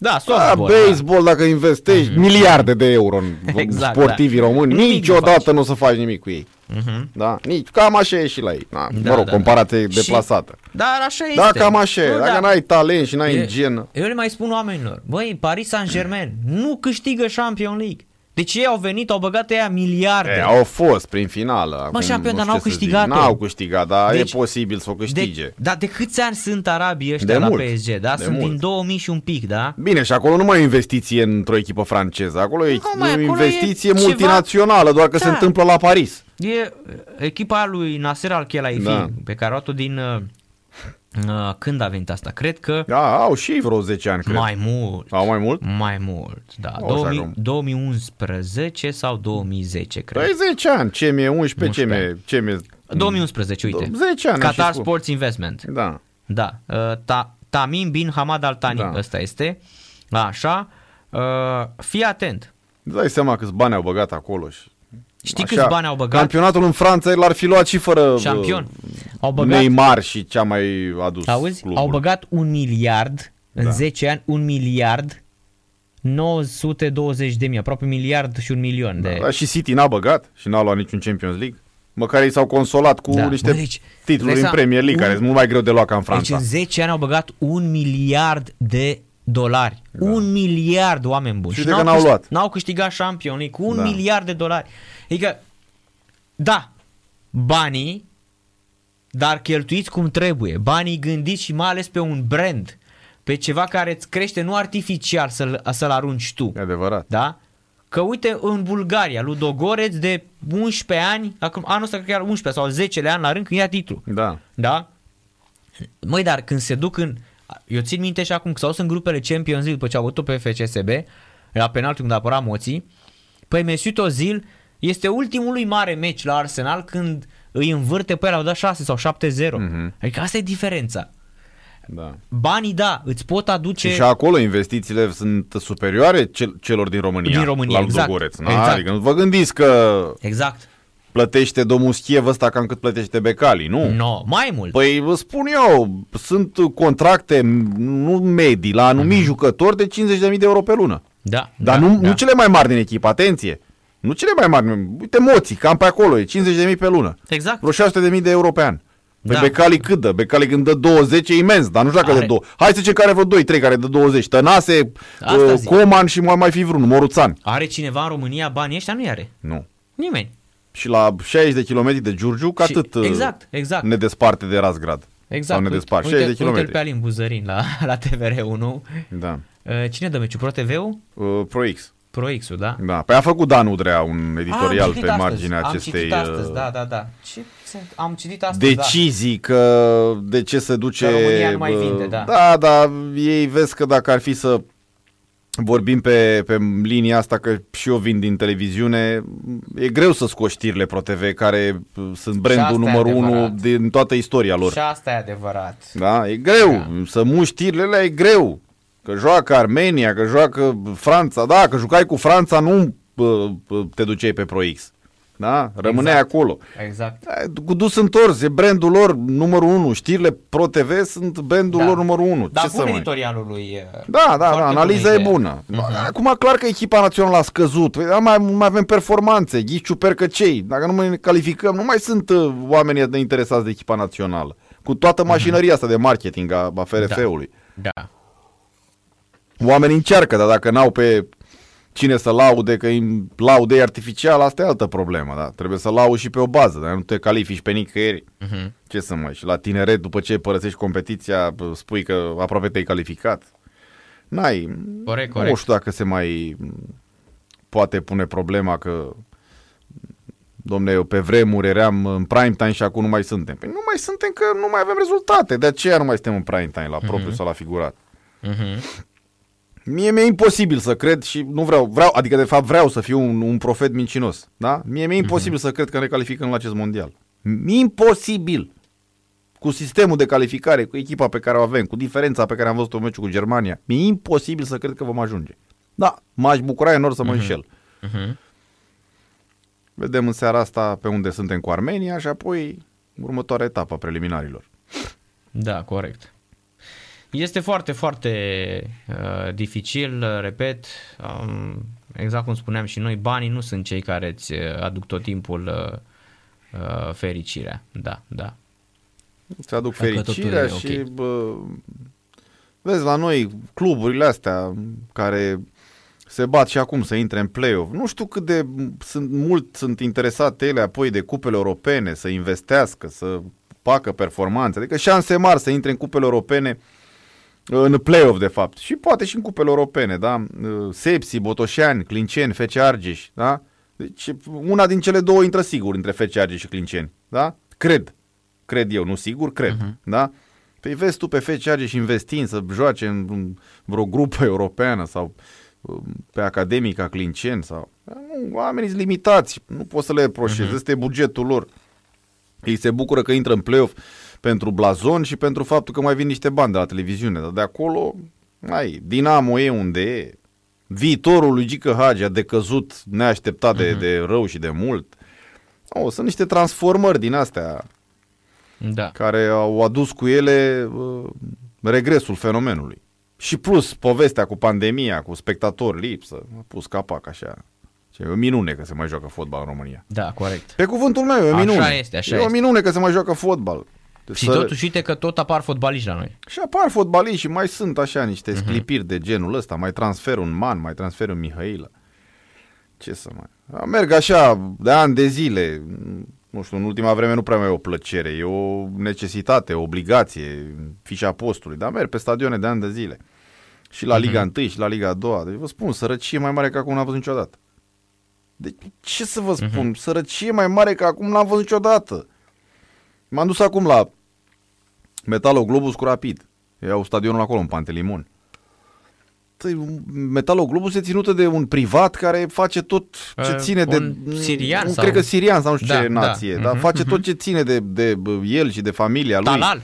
Da, Da, softball. baseball, dacă investești miliarde de euro în Exact, sportivii da. români, Nimic nu niciodată faci. nu o să faci nimic cu ei. Mhm. Da? Nici, cam așa e și la ei. Da, Da, mă rog, da, comparație da. Și- deplasată. Dar așa este. Da, cam așa e. Nu, Dacă da. n-ai talent și n-ai E- în genă. Eu le mai spun oamenilor, băi, Paris Saint-Germain nu câștigă Champion League. Deci ei au venit, au băgat ea miliarde. E, au fost prin finală. acum Champion, nu dar știu n-au ce să zic. câștigat-o. N-au câștigat, dar Deci- e posibil să o câștige. de, dar de câți ani sunt arabii ăștia De la mult. PSG, da? De sunt mult. din 2000 și un pic, da? Bine, și acolo nu mai e investiție într-o echipă franceză. Acolo e Nu, mai o acolo investiție e ceva- multinațională, doar că Da. se întâmplă la Paris. E echipa lui Nasser Al-Khelaifi, Da. pe care a luat-o din... Uh, uh, când a venit asta? Cred că Da, au și ei vreo 10 ani, cred. mai mult. Au mai mult? Mai mult, da. O, așa 2000, cum. 2011 sau 2010, cred. Păi 10 ani, ce mi-e 11, ce 11 mi-e... Ce mi 2011, uite. 10 ani. am și Qatar spus. Sports Investment. Da. Da. Uh, ta, Tamim bin Hamad Al Thani, Da. ăsta este. Așa. Uh, fii atent. Îți dai seama câți bani au băgat acolo și... Știi câți bani au băgat? Campionatul în Franța l-ar fi luat și fără Șampion. Au uh, băgat, Neymar și ce-a mai adus auzi? clubul. Au băgat un miliard în Da. 10 ani, un miliard 920 de mii, aproape un miliard și un milion de... Da, și City n-a băgat și n-a luat niciun Champions League. Măcar ei s-au consolat cu Da. niște Bă, deci, titluri dai în seama, Premier League, un- care sunt mult mai greu de luat ca în Deci Franța. în 10 ani au băgat un miliard de dolari. Un miliard, oameni buni. Da. Și de că n-au câștig- luat. N-au câștigat Champion League cu un Da. miliard de dolari. Adică, da, banii, dar cheltuiți cum trebuie. Banii gândiți și mai ales pe un brand, pe ceva care îți crește nu artificial să-l, să-l arunci tu. E adevărat. Da? Că uite, în Bulgaria, Ludogoreț de 11 ani, acum, anul ăsta cred că era 11 sau 10 ani la rând când ia titlu. Da. Da? Măi, dar când se duc în... Eu țin minte și acum că s-au dus în grupele Champions League după ce au avut pe FCSB, la penaltul când a apărat Moții, păi Mesut Ozil este ultimul lui mare meci la Arsenal când îi învârte pe el, au dat 6 sau 7-0. Mhm. Adică asta e diferența. Da. Banii, da, îți pot aduce... Și, și acolo investițiile sunt superioare cel, celor din România. Din România, la exact. Ludogoreț, na? Exact. Adică nu vă gândiți că Exact. plătește domnul Schiev ăsta cam cât plătește Becali, nu? No, mai mult. Păi vă spun eu, sunt contracte nu medii, la anumiti jucători de 50.000 de euro pe lună. da, Dar da, nu, da. nu cele mai mari din echipă, atenție. Nu cele mai mari. Uite moții, cam pe acolo, e 50.000 pe lună. Exact. Vreo 600.000 de euro pe an. Păi Da. Becali cât dă? Becali când dă 20 e imens, dar nu știu dacă Are. de două. Hai să zicem că are vreo 2-3 care dă 20. Tănase, Asta uh, zic. Coman și mai mai fi vreunul, Moruțan. Are cineva în România banii ăștia? Nu are. Nu. Nimeni. Și la 60 de kilometri de Giurgiuc, Și- atât uh, exact, exact. ne desparte de Razgrad. Exact. Sau ne despart. Uite, 60 de uite-l kilometri. pe Alin Buzărin la, la TVR1. Da. Uh, Cine dă meciul? Pro TV-ul? Uh, Pro X. Pro X-ul, da? Da. Păi a făcut Dan Udrea un editorial am citit pe astăzi, marginea am acestei citit astăzi, uh, da, da, da. Ce, sunt- am citit astăzi, da. decizii că de ce se duce... Că România nu mai bă, vinde, da. Da, da, ei vezi că dacă ar fi să vorbim pe, pe linia asta, că și eu vin din televiziune, e greu să scoți știrile ProTV, care uh, sunt asta brandul e numărul unu adevărat. din toată istoria lor. Și asta e adevărat. Da? E greu. Da. Să muști știrile alea e greu. Că joacă Armenia, că joacă Franța. Da, că jucai cu Franța, nu bă, bă, te duceai pe Pro X. Da? Rămâneai Exact. acolo. Exact. Da, Cu dus întors, e brandul lor numărul 1. Știrile Pro TV sunt brandul Da. lor numărul 1. Dar Ce bun să mai... editorialul lui. uh, Da, da, da, foarte analiza bună e idee. bună. Acum, clar că echipa națională a scăzut. Păi, da, mai, mai avem performanțe, ghiciu percăcei. Dacă nu mai ne calificăm, nu mai sunt uh, oamenii de interesați de echipa națională. Cu toată mașinăria asta de marketing a, a FRF-ului. Da. Oamenii încearcă, dar dacă n-au pe cine să laude, că îi laude artificial, asta e altă problemă, da? Trebuie să lauzi și pe o bază, dar nu te califici pe nicăieri. Mhm. Ce să mai... Și la tineret, după ce părăsești competiția, bă, spui că aproape te-ai calificat. N-ai... Corect, Nu corect. știu dacă se mai poate pune problema că Domne, eu pe vremuri eram în prime time și acum nu mai suntem. Păi nu mai suntem că nu mai avem rezultate. De aceea nu mai suntem în prime time, la propriu sau la figurat. Mhm. Mie mi-e imposibil să cred și nu vreau, vreau adică de fapt vreau să fiu un, un profet mincinos. Da? Mie mi-e imposibil să cred că ne calificăm la acest mondial. Imposibil. Cu sistemul de calificare, cu echipa pe care o avem, cu diferența pe care am văzut-o în meciul cu Germania, mi-e imposibil să cred că vom ajunge. Da, m-aș bucura enorm să mă înșel. Mhm. Vedem în seara asta pe unde suntem cu Armenia și apoi următoarea etapă a preliminarilor. Da, corect. Este foarte, foarte uh, dificil, uh, repet, um, exact cum spuneam și noi, banii nu sunt cei care îți uh, aduc tot timpul uh, uh, fericirea. Da, da. Îți aduc Dacă totul fericirea e și ok. bă, vezi la noi cluburile astea care se bat și acum să intre în play-off. Nu știu cât de sunt, mult sunt interesate ele apoi de cupele europene, să investească, să facă performanțe. Adică șanse mari să intre în cupele europene în play-off de fapt. Și poate și în cupele europene, da? Sepsi, Botoșani, Clinceni, FC Argeș, da? Deci una din cele două intră sigur între FC Argeș și Clinceni, da? Cred. Cred eu, nu sigur, cred, uh-huh. da? Păi vezi tu pe FC Argeș investind să joace în în vreo grupă europeană sau um, pe Academica Clinceni sau... Nu, oamenii sunt limitați, nu poți să le reproșezi, uh-huh. ăsta e bugetul lor. Ei se bucură că intră în play-off pentru blazon și pentru faptul că mai vin niște bani de la televiziune. Dar de acolo, ai, Dinamo e unde e. Viitorul lui Gică Hagi a decăzut neașteptat de, Mhm. de rău și de mult. Oh, sunt niște transformări din astea Da. care au adus cu ele uh, regresul fenomenului. Și plus povestea cu pandemia, cu spectatori lipsă, a pus capac așa. Ce E o minune că se mai joacă fotbal în România. Da, corect. Pe cuvântul meu, e o Așa minune. este, așa e o este. minune că se mai joacă fotbal. Și Să- totuși uite că tot apar fotbaliști la noi. Și apar fotbaliști și mai sunt așa Mhm. niște sclipiri de genul ăsta, mai transfer un Man, mai transfer un Mihaila. Ce să mai... Merg așa de ani de zile, nu știu, în ultima vreme nu prea mai e o plăcere, e o necesitate, o obligație, fișa postului, dar merg pe stadioane de ani de zile. Și la Liga 1 și la Liga 2, deci vă spun, sărăcie mai mare ca acum n-am văzut niciodată. Deci ce să vă spun, sărăcie mai mare ca acum n-am văzut niciodată. M-am dus acum la Metaloglobus cu Rapid. Iau stadionul acolo, în Pantelimon. Păi, Metaloglobus e ținută de un privat care face tot ce Uh, ține de... un sirian un, sau- Cred că sirian sau nu știu Da, ce da. nație. Dar Mhm, face tot mhm. ce ține de, de bă, el și de familia lui. Talal,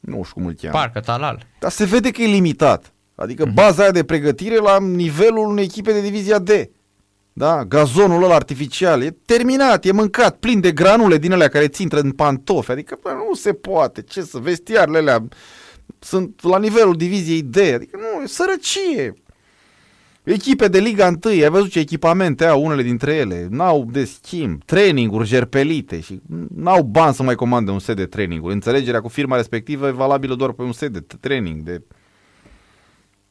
Nu știu cum îl cheamă. parcă Talal. Dar se vede că e limitat. Adică Mhm. baza aia de pregătire la nivelul unei echipe de divizia D. Da? Gazonul ăla artificial e terminat, e mâncat, plin de granule din alea care ți intră în pantofi. Adică bă, nu se poate. Ce să, vestiarele alea sunt la nivelul diviziei D. Adică nu, e sărăcie. Echipe de Liga 1, ai văzut ce echipamente au unele dintre ele, n-au de schimb, traininguri jerpelite și n-au bani să mai comande un set de traininguri. Înțelegerea cu firma respectivă e valabilă doar pe un set de t- training, de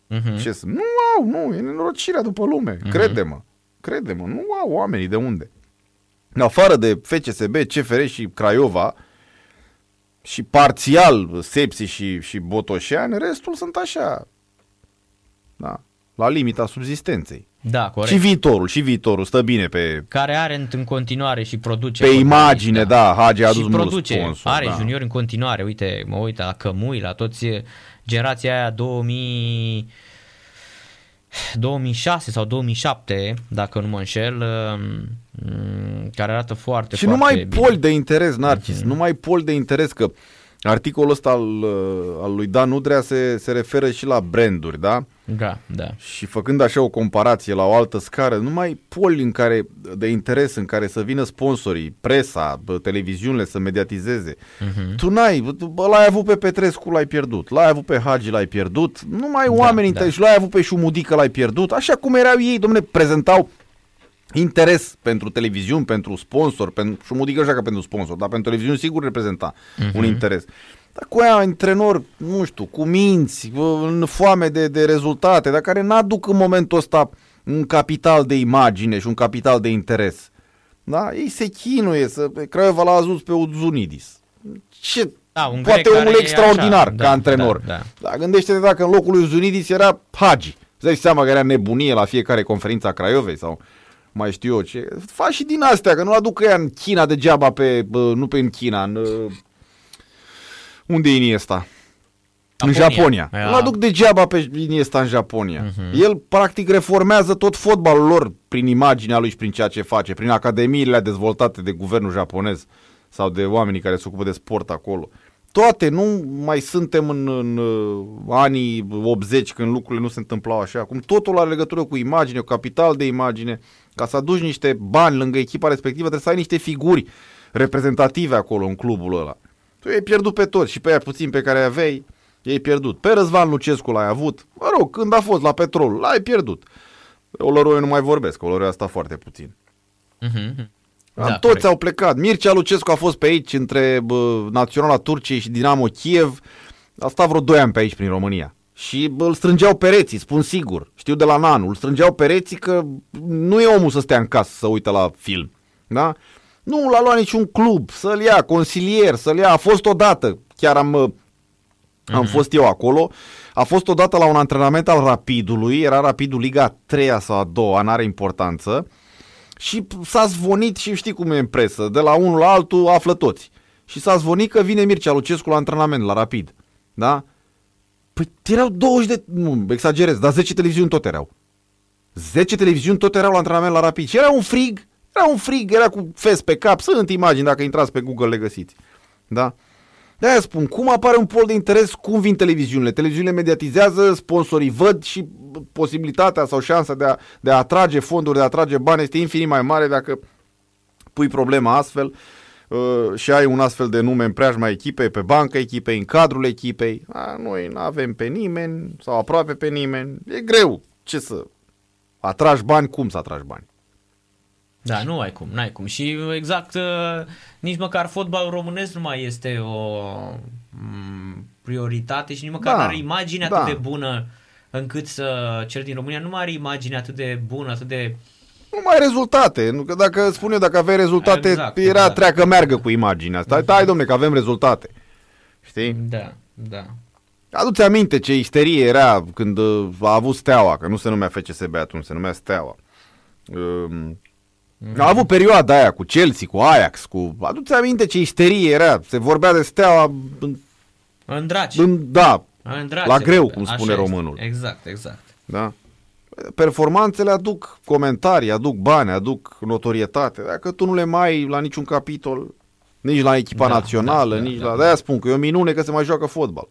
Mhm. ce să... Nu au, nu, e nenorocirea după lume, crede-mă, crede-mă, nu au oamenii de unde. În afară de FCSB, CFR și Craiova și parțial Sepsi și, și Botoșani, restul sunt așa, da, la limita subzistenței. Da, corect. Și viitorul, și viitorul stă bine pe, care are în, în continuare și produce pe fotbaliști, imagine, da, Hagi a adus și mult produce, sponsor. are da. juniori în continuare, uite, mă uit la Cămui, la toți eh, generația aia 2000 2006 sau 2007, dacă nu mă înșel, mm, care arată foarte, Și foarte numai bine. poli de interes, Narcis, numai poli de interes, că articolul ăsta al, uh, al lui Dan Udrea se, se referă și la branduri, da? Da, da. Și făcând așa o comparație la o altă scară, numai poli în care, de interes în care să vină sponsorii, presa, bă, televiziunile să mediatizeze. Mhm. Tu n-ai, bă, l-ai avut pe Petrescu, l-ai pierdut, l-ai avut pe Hagi, l-ai pierdut, numai Da, oamenii da. tăi și l-ai avut pe Șumudică, l-ai pierdut, așa cum erau ei, domne, prezentau interes pentru televiziuni, pentru sponsor, pentru, și mă dic așa că pentru sponsor, dar pentru televiziuni sigur reprezenta Mhm. un interes. Dar cu aia antrenori, nu știu, cu minți, în foame de, de rezultate, dar care n-aduc în momentul ăsta un capital de imagine și un capital de interes. Da? Ei se chinuie să... Craiova l-a ajuns pe Uzunidis. Ce Da, un Poate grec care omul e extraordinar așa, ca da, antrenor. Da, da. Da, gândește-te dacă în locul lui Zunidis era Hagi. Îți dai seama că era nebunie la fiecare conferință a Craiovei sau mai știu eu ce. Faci și din astea, că nu aduc ea în China degeaba pe, bă, nu pe în China, în... uh, Unde e Iniesta? În Japonia. Japonia. Ia. Nu aduc degeaba pe Iniesta în Japonia. Mhm. El practic reformează tot fotbalul lor prin imaginea lui și prin ceea ce face, prin academiile dezvoltate de guvernul japonez sau de oamenii care se ocupă de sport acolo. Toate, nu mai suntem în, în uh, anii 80 când lucrurile nu se întâmplau așa. Acum totul are legătură cu imagine, cu capital de imagine. Ca să aduci niște bani lângă echipa respectivă trebuie să ai niște figuri reprezentative acolo în clubul ăla. Tu ai pierdut pe toți și pe aia puțin pe care aveai, ei pierdut. Pe Răzvan Lucescu l-ai avut, mă rog, când a fost la petrol, l-ai pierdut. Oloroiu nu mai vorbesc, că Oloroiu a stat foarte puțin. Mhm. Da, Da, toți corect. au plecat. Mircea Lucescu a fost pe aici între bă, Naționala Turciei și Dinamo Kiev. A stat vreo 2 ani pe aici prin România. Și bă, îl strângeau pereții, spun sigur. Știu de la Nanu, îl strângeau pereții că nu e omul să stea în casă să uită la film. Da? Nu l-a luat niciun club să-l ia, consilier, să-l ia. A fost odată, chiar am, uh, am fost eu acolo, a fost odată la un antrenament al Rapidului, era Rapidul Liga a 3 sau a 2 n-are importanță, și s-a zvonit și știi cum e în presă, de la unul la altul află toți. Și s-a zvonit că vine Mircea Lucescu la antrenament, la Rapid. Da? Păi erau 20 de, nu, exagerez, dar 10 televiziuni tot erau. 10 televiziuni tot erau la antrenament la Rapid. Și era un frig, era un frig, era cu fes pe cap, sunt imagini, dacă intrați pe Google le găsiți. Da? De-aia spun, cum apare un pol de interes, cum vin televiziunile? Televiziunile mediatizează, sponsorii văd și posibilitatea sau șansa de a, de a atrage fonduri, de a atrage bani este infinit mai mare dacă pui problema astfel uh, și ai un astfel de nume în preajma echipei, pe banca echipei, în cadrul echipei. A, noi nu avem pe nimeni sau aproape pe nimeni. E greu. Ce să... Atragi bani? Cum să atragi bani? Da, nu ai cum, n-ai cum. Și exact, uh, nici măcar fotbalul românesc nu mai este o mm, prioritate și nici măcar Da, nu are imagine da. atât de bună încât să cel din România nu mai are imagine atât de bună, atât de... Nu mai ai rezultate. Nu, că dacă spun eu, dacă aveai rezultate, Exact, era exact. treacă meargă cu imaginea asta. Hai, domne, că avem rezultate. Știi? Da, da. Adu-ți aminte ce isterie era când uh, a avut Steaua, că nu se numea FCSB atunci, se numea Steaua. Um, a avut perioada aia cu Chelsea, cu Ajax, cu... Adu-ți aminte ce isterie era, se vorbea de Steaua în În draci. În, da, În draci. la greu, cum Așa spune este. românul. Exact, exact. Da? Performanțele aduc comentarii, aduc bani, aduc notorietate. Dacă tu nu le mai ai la niciun capitol, nici la echipa Da, națională, da, da, nici da, la... da. De-aia spun că e o minune că se mai joacă fotbal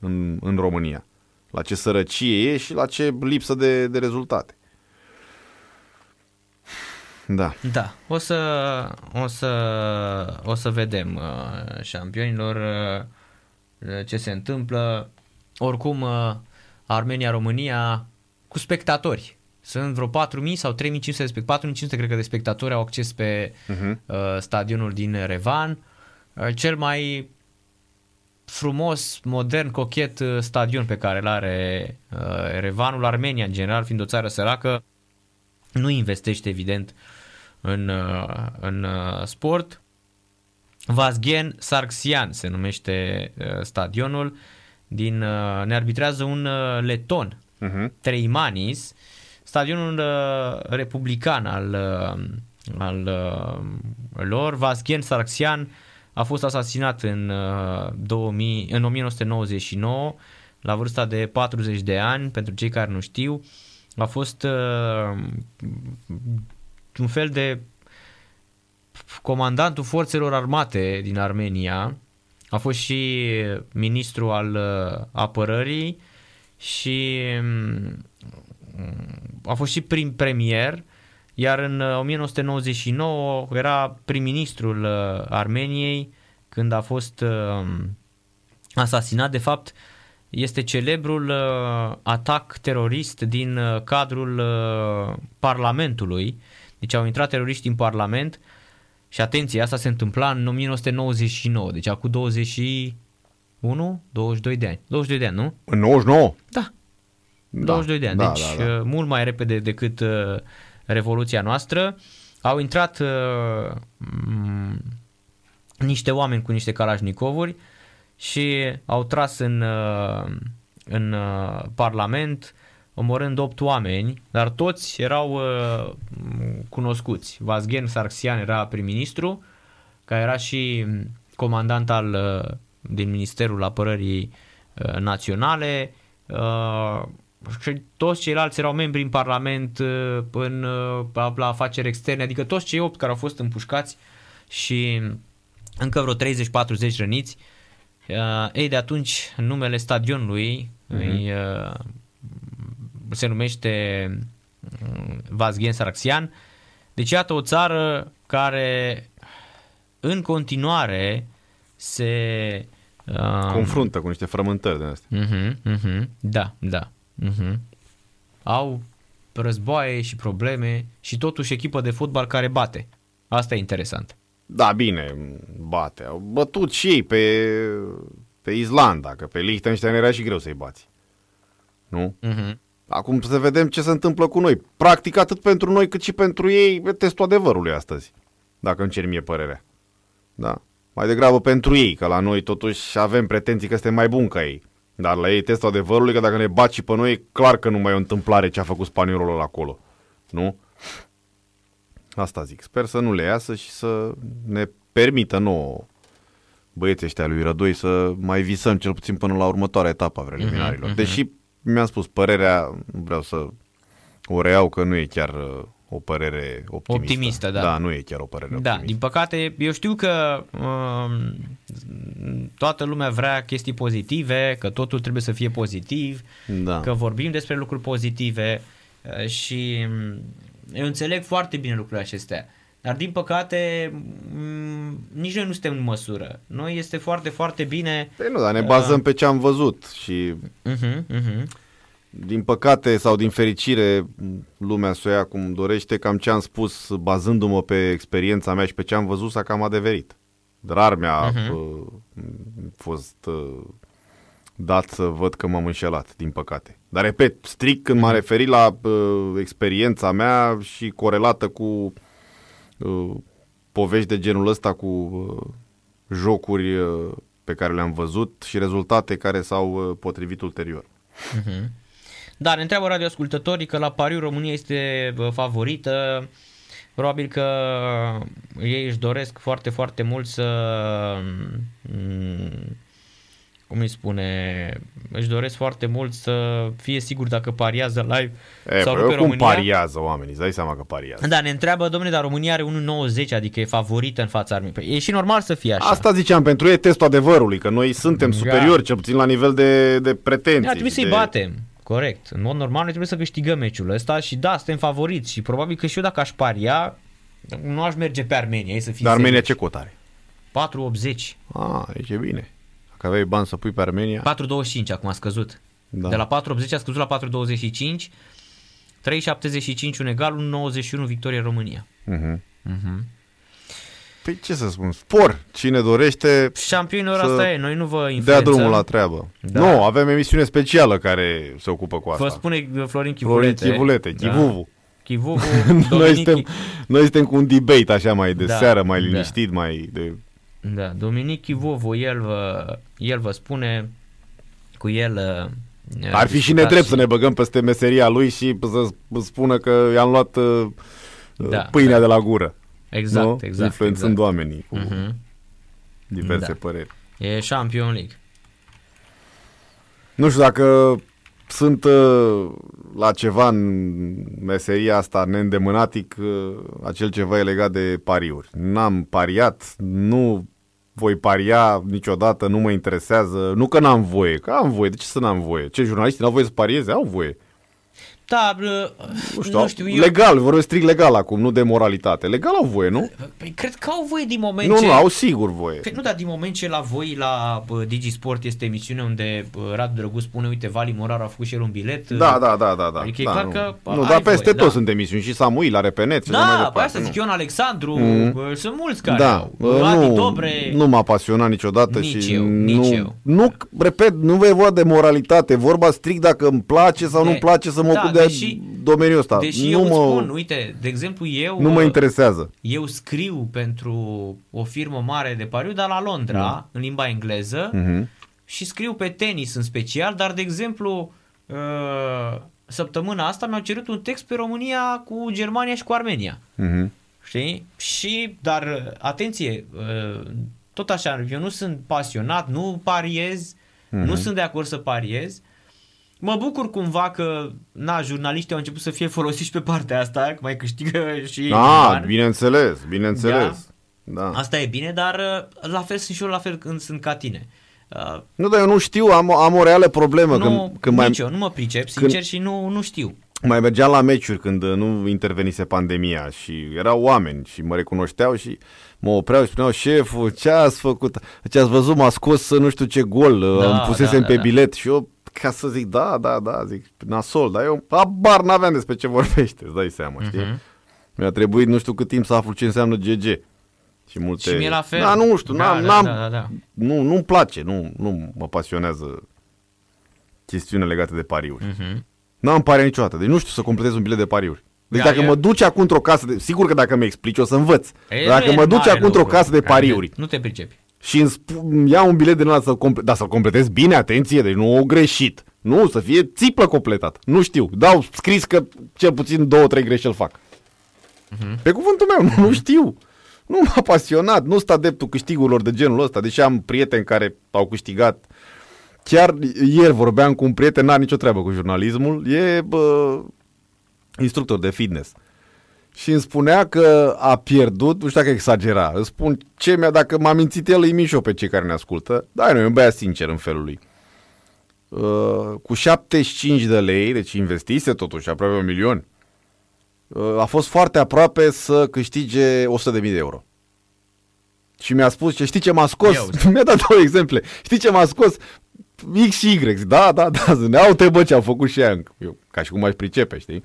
în, în România. La ce sărăcie e și la ce lipsă de, de rezultate. Da. Da, o să, o să, o să vedem uh, șampionilor uh, ce se întâmplă. Oricum, uh, Armenia-România cu spectatori. Sunt vreo 4.000 sau 3.500 de spectatori, 4.500 cred că de spectatori au acces pe uh-huh. uh, stadionul din Revan. Uh, cel mai frumos, modern, cochet uh, stadion pe care îl are uh, Revanul, Armenia în general, fiind o țară săracă, nu investește evident în, uh, în uh, sport. Vazgen Sarxian se numește uh, stadionul. Din, uh, ne arbitrează un uh, leton, Uh-huh. Treimanis, stadionul uh, republican al, uh, al uh, lor. Vazgen Sarxian a fost asasinat în, uh, 2000, în 1999 la vârsta de 40 de ani, pentru cei care nu știu. A fost uh, un fel de comandantul forțelor armate din Armenia. A fost și ministru al uh, apărării și mm, a fost și prim premier, iar în uh, 1999 era prim-ministrul uh, Armeniei când a fost uh, asasinat. De fapt, este celebrul uh, atac terorist din uh, cadrul uh, Parlamentului. Deci au intrat teroriști în Parlament și atenție, asta se întâmpla în 1999, deci acum 21, 22 de ani. 22 de ani, nu? În 99? Da, Da, 22 de ani, da, deci da, da. uh, mult mai repede decât uh, Revoluția noastră. Au intrat uh, m- niște oameni cu niște kalashnikovuri și au tras în, uh, în uh, Parlament omorând 8 oameni, dar toți erau uh, m- cunoscuți. Vazgen Sarxian era prim-ministru, care era și m, comandant al, uh, din Ministerul Apărării uh, Naționale, uh, și toți ceilalți erau membri în Parlament, uh, în, uh, la, la afaceri externe, adică toți cei opt care au fost împușcați și încă vreo 30-40 răniți. Uh, ei, de atunci, numele stadionului îi, uh, se numește uh, Vazgen Saraxian. Deci, iată o țară care în continuare se uh, Confruntă cu niște frământări de astea. Mhm, mhm, da, da. Mhm. Au războaie și probleme și totuși echipă de fotbal care bate. Asta e interesant. Da, bine, bate. Au bătut și ei pe, pe Islanda, că pe Liechtenstein era și greu să-i bați. Nu? Mhm. Acum să vedem ce se întâmplă cu noi. Practic atât pentru noi cât și pentru ei e testul adevărului astăzi. Dacă îmi cer mie părerea. Da. Mai degrabă pentru ei, că la noi totuși avem pretenții că suntem mai buni ca ei. Dar la ei testul adevărului, că dacă ne bat și pe noi, e clar că nu mai e o întâmplare ce a făcut spaniolul ăla acolo. Nu? Asta zic. Sper să nu le iasă și să ne permită nouă băieții ăștia lui Rădoi să mai visăm cel puțin până la următoarea etapă a preliminarilor. Mhm, Deși mi-am spus părerea, nu vreau să o reiau că nu e chiar uh, o părere optimistă. Optimistă, da. Da, nu e chiar o părere Da, optimistă. din păcate, eu știu că um, toată lumea vrea chestii pozitive, că totul trebuie să fie pozitiv, Da. că vorbim despre lucruri pozitive uh, și um, eu înțeleg foarte bine lucrurile acestea. Dar din păcate, um, nici noi nu suntem în măsură. Noi este foarte, foarte bine. Păi nu, dar ne bazăm pe ce am văzut și Uh-huh, uh-huh. Din păcate sau din fericire lumea să o ia cum dorește, cam ce am spus bazându-mă pe experiența mea și pe ce am văzut s-a cam adeverit. Rar mi-a Mhm. uh, fost uh, dat să văd că m-am înșelat, din păcate. Dar repet, strict când m-am Mhm. referit la uh, experiența mea și corelată cu uh, povești de genul ăsta, cu uh, jocuri uh, pe care le-am văzut și rezultate care s-au uh, potrivit ulterior. Da, ne întreabă radioascultătorii că la pariu România este bă, favorită. Probabil că ei își doresc foarte, foarte mult să mm, cum îi spune, își doresc foarte mult să fie sigur dacă pariază live E, sau păi, nu pe cum România. pariază oamenii, îți dai seama că pariază. Da, ne întreabă, domnule, dar România are 1,90, adică e favorită în fața armei. Păi e și normal să fie așa. Asta ziceam, pentru ei e testul adevărului, că noi suntem Da. superiori, cel puțin la nivel de, de pretenții. Ar trebui și să-i de... batem. Corect. În mod normal noi trebuie să câștigăm meciul ăsta și da, suntem favoriți și probabil că și eu dacă aș paria, nu aș merge pe Armenia, ei să fie Dar Armenia serios. ce cot are? 4,80. Ah, aici e bine. Dacă aveai bani să pui pe Armenia... 4,25 acum a scăzut. Da. De la 4,80 a scăzut la 4,25. 3,75 un egal, 1,91 victorie România. Mhm. Mhm. Păi ce să spun, spor. Cine dorește Șampionilor Să asta e, noi nu vă dea influențăm. drumul la treabă. Da. Nu, avem emisiune specială care se ocupă cu asta. Vă spune Florin Florin Chivulete. Chivulete, Da. Chivuvu. Chivuvu, Noi Dominic, suntem, noi suntem cu un debate așa mai de Da, seară, mai da. liniștit, mai de... Da, Dominic Chivovu, el vă, el vă spune, cu el... uh, Ar fi și discutați nedrept să ne băgăm peste meseria lui și să spună că i-am luat uh, Da, pâinea de la gură. Exact, nu? exact. Influențând exact. oamenii cu Mhm. diverse Da. păreri. E Champion League. Nu știu dacă sunt uh, la ceva în meseria asta neîndemânatic, uh, acel ceva e legat de pariuri. N-am pariat, nu voi paria niciodată, nu mă interesează. Nu că n-am voie, că am voie. De ce să n-am voie? Ce, jurnaliștii n-au voie să parieze? Au voie. Da, Nu știu, nu știu eu. legal, vorbesc strict legal acum, nu de moralitate. Legal au voie, nu? Păi, cred că au voie din moment Nu, ce... nu, au sigur voie. Păi nu, dar din moment ce la voi, la bă, Digisport, este emisiune unde bă, Radu Drăguț spune, uite, Vali Morar a făcut și el un bilet. Da, da, da, da, da. Adică e da, clar nu. că Nu, ai dar peste voie, tot da. sunt emisiuni și Samuil are pe net și așa mai Da, pe departe. asta nu. zic Ion Alexandru, Mhm. bă, sunt mulți care da, au. uh, Adi nu, Dobre. nu m-a pasionat niciodată Nici și eu, nu, nici eu. nu, repet, nu e vorba de moralitate, e vorba strict dacă îmi place sau De- nu-mi place să mă da, ocup de deși- domeniul ăsta. Deși nu eu mă, îți spun, uite, de exemplu, eu... nu mă uh, interesează. Eu scriu pentru o firmă mare de pariu, dar la Londra, în limba engleză, Mhm. și scriu pe tenis în special, dar de exemplu uh, săptămâna asta mi-au cerut un text pe România cu Germania și cu Armenia. Mhm. Știi? Și, dar uh, atenție, uh, tot așa, eu nu sunt pasionat, nu pariez, Mhm. nu sunt de acord să pariez. Mă bucur cumva că, na, jurnaliștii au început să fie folosiți pe partea asta, că mai câștigă și Da, bani. bineînțeles, bineînțeles. Da. Asta e bine, dar uh, la fel sunt și eu la fel când sunt ca tine. Uh, Nu, dar eu nu știu, am, am o reală problemă. nu, când, când mai, nici eu, nu mă pricep, sincer, și nu, nu știu. mai mergeam la meciuri când uh, nu intervenise pandemia și erau oameni și mă recunoșteau și mă opreau și spuneau șeful, ce ați făcut? Ce ați văzut, m-a scos uh, nu știu ce gol, Da, da, îmi pusesem da, pe da, da. bilet și eu ca să zic da, da, da, zic nasol, dar eu abar n-aveam despre ce vorbește, îți dai seama, știi? Mhm. Mi-a trebuit nu știu cât timp să aflu ce înseamnă GG. Și multe... Și mie la fel. Da, nu știu, Da, n-am, da, n-am, da, da, da. Nu, nu-mi place, nu, nu mă pasionează chestiune legate de pariuri. Mhm. N-am pariat niciodată, deci nu știu să completez un bilet de pariuri. Deci Da, dacă e- mă duci acum într-o casă, de, sigur că dacă mi explici o să învăț. E, dacă nu e mă duci mare acum într-o lucru. casă de pariuri Nu te pricepi. Și îmi spu- îmi iau un bilet din ăla să-l, comple- da, să-l completez bine, atenție, deci nu o greșit. Nu, să fie țiplă completat. Nu știu, dau scris că cel puțin două, trei greșeli fac. Mhm. Pe cuvântul meu, nu, nu știu. Nu m-a pasionat, nu sunt adeptul câștigurilor de genul ăsta, deși am prieteni care au câștigat. Chiar ieri vorbeam cu un prieten, n-are nicio treabă cu jurnalismul, e bă, instructor de fitness. Și îmi spunea că a pierdut, nu știu dacă exagera, îmi spun ce mi-a, dacă m-a mințit el, îi mișo pe cei care ne ascultă. Da, nu, e un băiat sincer în felul lui. Uh, cu 75 de lei, deci investise totuși aproape un milion, uh, a fost foarte aproape să câștige 100.000 de euro. Și mi-a spus, ce știi ce m-a scos? Eu. mi-a dat două exemple. Știi ce m-a scos? X și Y. Zic, Da, da, da. Zic, Au te bă ce au făcut și ea. Eu, ca și cum aș pricepe, știi?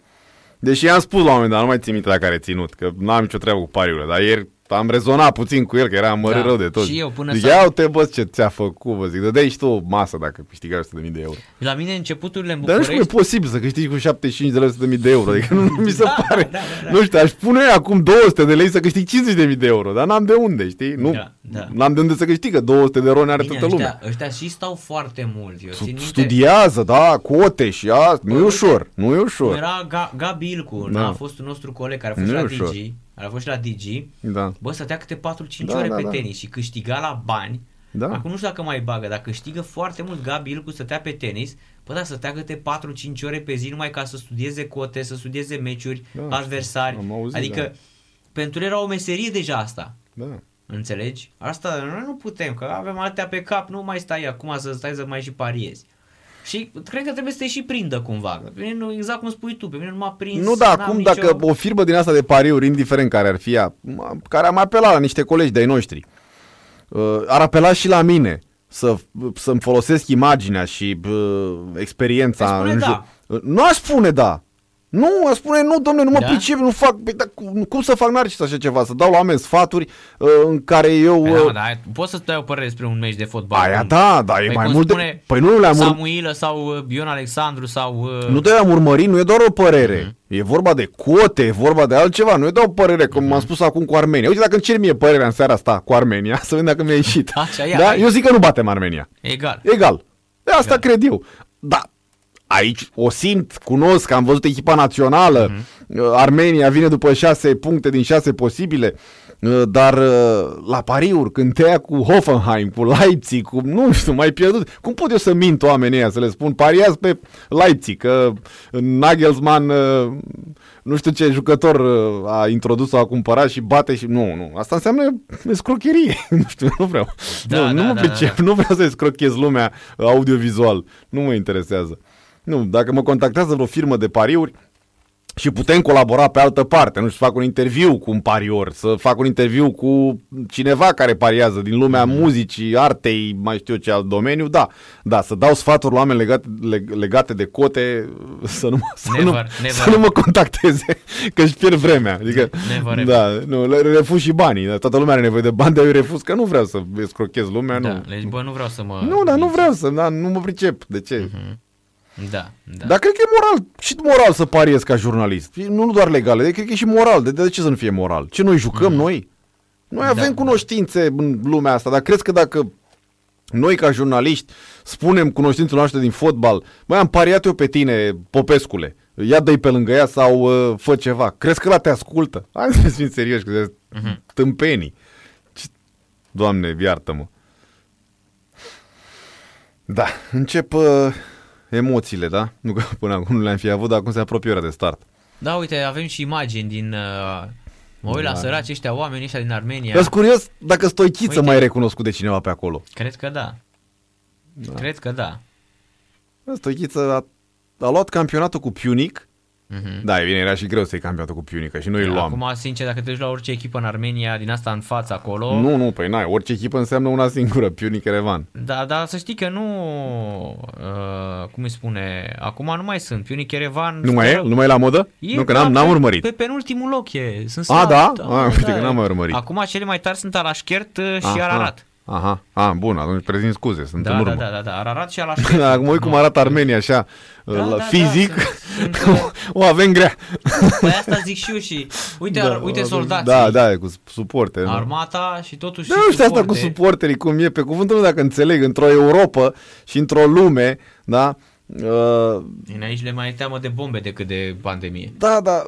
Deși i-am spus la un moment dat, nu mai țin minte dacă are ținut, că n-am nicio treabă cu pariurile, dar ieri am rezonat puțin cu el, că era mărit Da, rău de tot. și eu până zic, să- ia te bă ce ți-a făcut, vă zic, dădeai și tu o masă dacă câștigați 100.000 de euro. La mine începuturile în Dar nu știu cum e București... posibil să câștigi cu 75 de lei 100.000 de euro, adică nu, nu mi se Da, pare. da, da, da. Nu știu, aș pune acum 200 de lei să câștig 50.000 de euro, dar n-am de unde, știi? Nu, Da, da. N-am de unde să câștigă, 200 de roni are Bine, toată lumea. ăștia, ăștia și stau foarte mult. Eu țin minte, Studiază, da, cote și asta, nu e Uite, ușor, nu e cum ușor. era Ga- Gabi Ilcu, Da. da. a fost un nostru coleg care a fost Nu și e la ușor. Digi, care a fost și la Digi. Da. Bă, stătea câte 4-5 Da, ore da, pe da. tenis și câștiga la bani. Da. Acum nu știu dacă mai bagă, dar câștigă foarte mult Gabi Ilcu stătea pe tenis, bă, da, stătea câte 4-5 ore pe zi numai ca să studieze cote, să studieze meciuri, Da, adversari. am auzit, adică da. pentru el era o meserie deja asta. Da. Înțelegi? Asta noi nu putem, că avem altea pe cap, nu mai stai acum să stai să mai și pariezi. Și cred că trebuie să te și prindă cumva. Pe mine, nu- exact cum spui tu, pe mine nu m-a prins. Nu, da, n-am acum nicio... dacă o firmă din asta de pariuri, indiferent care ar fi ea, m- care am apelat la niște colegi de-ai noștri, uh, ar apela și la mine să, să-mi folosesc imaginea și uh, experiența. Îți spune în da. jur- Uh, Nu aș spune da. Nu, aș spune nu, domne, nu mă Da? pricep, nu fac, Păi, da, cum, cum să fac narcis așa ceva, să dau la oameni sfaturi uh, în care eu... Păi, uh, da, da, poți să-ți dai o părere despre un meci de fotbal. Aia Cum- da, da, e Păi mai cum mult de... spune Păi nu le-am ur... Samuilă sau uh, Ion Alexandru sau... uh, Nu te-am urmărit, nu e doar o părere. Mhm. E vorba de cote, e vorba de altceva. Nu e doar o părere, cum Mhm. m-am spus acum cu Armenia. Uite, dacă îmi cer mie părerea în seara asta cu Armenia, să vedem dacă mi-a ieșit. Așa e, da? hai. Eu zic că nu batem Armenia. Egal. Egal. De asta cred eu. Da, aici o simt, cunosc, am văzut echipa națională. Mhm. Uh, Armenia vine după șase puncte din șase posibile. Uh, Dar uh, la pariuri, când te ia cu Hoffenheim, cu Leipzig, cu, nu știu, mai pierdut, cum pot eu să mint oamenii ăia, să le spun, pariați pe Leipzig, că Nagelsmann, uh, nu știu ce jucător uh, a introdus, a cumpărat și bate și... Nu, nu, asta înseamnă scrocherie, nu știu, nu vreau. Da, nu, da, nu mă da, pricep, da. nu vreau să scrochez lumea uh, audiovizual, nu mă interesează. Nu, dacă mă contactează vreo firmă de pariuri, și putem colabora pe altă parte, nu știu, să fac un interviu cu un parior, să fac un interviu cu cineva care pariază din lumea Mhm. muzicii, artei, mai știu eu ce alt domeniu, da, da, să dau sfaturi la oameni legate, leg- legate de cote, să nu, mă- să, Never, nu, never. să nu mă contacteze, că își pierd vremea. Adică, Never, never. da, nu, le refuz și banii, da, toată lumea are nevoie de bani, dar eu refuz că nu vreau să scrochez lumea, Da, nu. deci bă, nu vreau să mă... Nu, dar nu minți. vreau să, da, nu mă pricep. De ce? Da, da. Dar cred că e moral, și moral să pariezi ca jurnalist. Nu nu doar legal, cred că e și moral. De, de ce să nu fie moral? Ce noi jucăm noi? Noi avem Da, cunoștințe în lumea asta, dar crezi că dacă noi ca jurnaliști spunem cunoștințele noastre din fotbal, mai am pariat eu pe tine, Popescule, ia dă pe lângă ea sau uh, fă ceva. Crezi că la te ascultă? Hai să fim serioși, că de tâmpenii. Ce... Doamne, iartă-mă. Da, încep uh, emoțiile, da? Nu că până acum nu le-am fi avut, dar acum se apropie ora de start. Da, uite, avem și imagini din... Uh, mă uit la săraci ăștia oameni ăștia din Armenia. Eu sunt curios dacă Stoichiță Uite. mai e recunoscut de cineva pe acolo. Cred că da. Cred că da. Stoichiță a, a luat campionatul cu Punic. Mhm. Da, e bine, era și greu să iei campionatul cu Punic, că și noi îl luam. Acum, sincer, dacă te duci la orice echipă în Armenia, din asta în față acolo... Nu, nu, păi n-ai, orice echipă înseamnă una singură, Punic Erevan. Da, dar să știi că nu... Uh, cum îi spune... Acum nu mai sunt. Pionic Erevan... Nu mai e? speră- Nu mai e la modă? E, nu, că da, n-am, n-am pe- urmărit. Pe penultimul loc e. Sunt A, slab, da? A, uite că n-am mai urmărit. Acum cele mai tari sunt Alașchert uh, și Aha. Ararat. Aha, a, bun, atunci prezint scuze, sunt Da, în da, urmă. da, da, da, Ararat și Alașchert. Da, acum uit cum arată Armenia așa, Da, la da, da, fizic, sunt- sunt, o avem grea. Păi asta zic și eu și... Uite, Da, ar, uite o avem- soldații. Da, da, cu suporte. nu? Armata și totuși Da, și nu știu asta cu suporte. suporterii, cum e, pe cuvântul meu dacă înțeleg, într-o Europa și într-o lume, da, uh, Din aici le mai teamă de bombe decât de pandemie. da, da,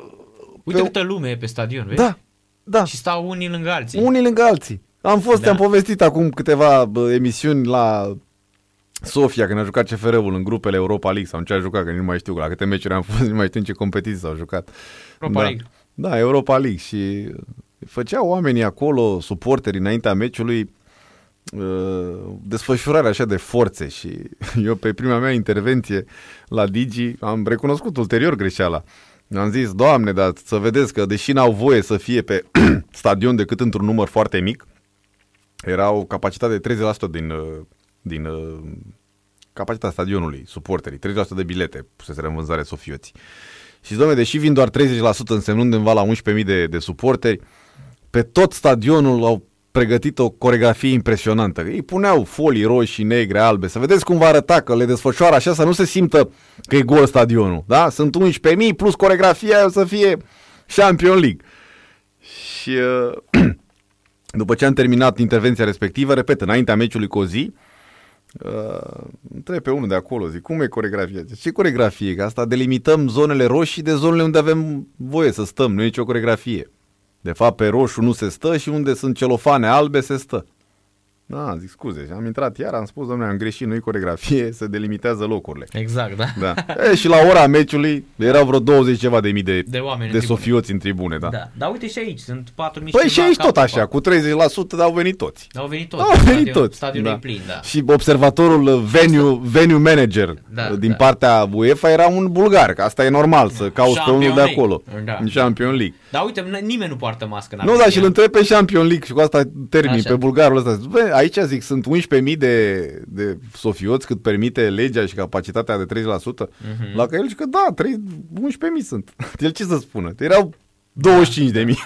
Uite pe- câtă lume e pe stadion, vezi? da, da, Și stau unii lângă alții. unii lângă alții. Am fost, Da. te-am povestit acum câteva bă, emisiuni la Sofia, când a jucat CFR-ul în grupele Europa League sau în ce a jucat, că nici nu mai știu, la câte meciuri am fost, nu mai știu în ce competiții s-au jucat. Europa da. League. Da, Europa League și făceau oamenii acolo, suporteri înaintea meciului, uh, desfășurarea așa de forțe și eu pe prima mea intervenție la Digi am recunoscut ulterior greșeala. Am zis, doamne, dar să vedeți că deși n-au voie să fie pe stadion decât într-un număr foarte mic, era o capacitate de 30% din, uh, din uh, capacitatea stadionului, suporterii, 30% de bilete pusese în vânzare sofioții. Și domne, deși vin doar 30% însemnând undeva la 11.000 de, de suporteri, pe tot stadionul au pregătit o coregrafie impresionantă. Ei puneau folii roșii, negre, albe, să vedeți cum va arăta, că le desfășoară așa, să nu se simtă că e gol stadionul. Da? Sunt 11.000 plus coregrafia aia o să fie Champion League. Și uh, după ce am terminat intervenția respectivă, repet, înaintea meciului cu o zi, Uh, întreb pe unul de acolo, zic, cum e coregrafia? Zice, Ce coregrafie? Că asta delimităm zonele roșii de zonele unde avem voie să stăm, nu e nicio coregrafie. De fapt, pe roșu nu se stă și unde sunt celofane albe se stă. Da, zic scuze, am intrat iar, am spus, domnule, am greșit, nu-i coregrafie, se delimitează locurile. Exact, da. Da. E, și la ora meciului erau vreo 20 ceva de mii de, De oameni în de tribune. sofioți în tribune, da. Da. Dar uite și aici, sunt 4.000 Păi și ceva aici cap tot pe așa, cap. cu 30% dar au venit toți. Au venit toți. Au venit Stadion- toți. Stadionul da. e plin, da. Și observatorul uh, venue, venue manager Da, uh, din da. partea UEFA era un bulgar, că asta e normal să cauți pe Champion unul de League. acolo. Da. În Champion League. Dar uite, n- nimeni nu poartă mască în Nu, dar și îl întreb pe Champion League și cu asta termin Așa. pe bulgarul ăsta. Zic, Bă, aici zic, sunt 11.000 de, de sofioți cât permite legea și capacitatea de 30%. Mhm. La că el zice că da, 3, 11.000 sunt. El ce să spună? Erau 25 de mii.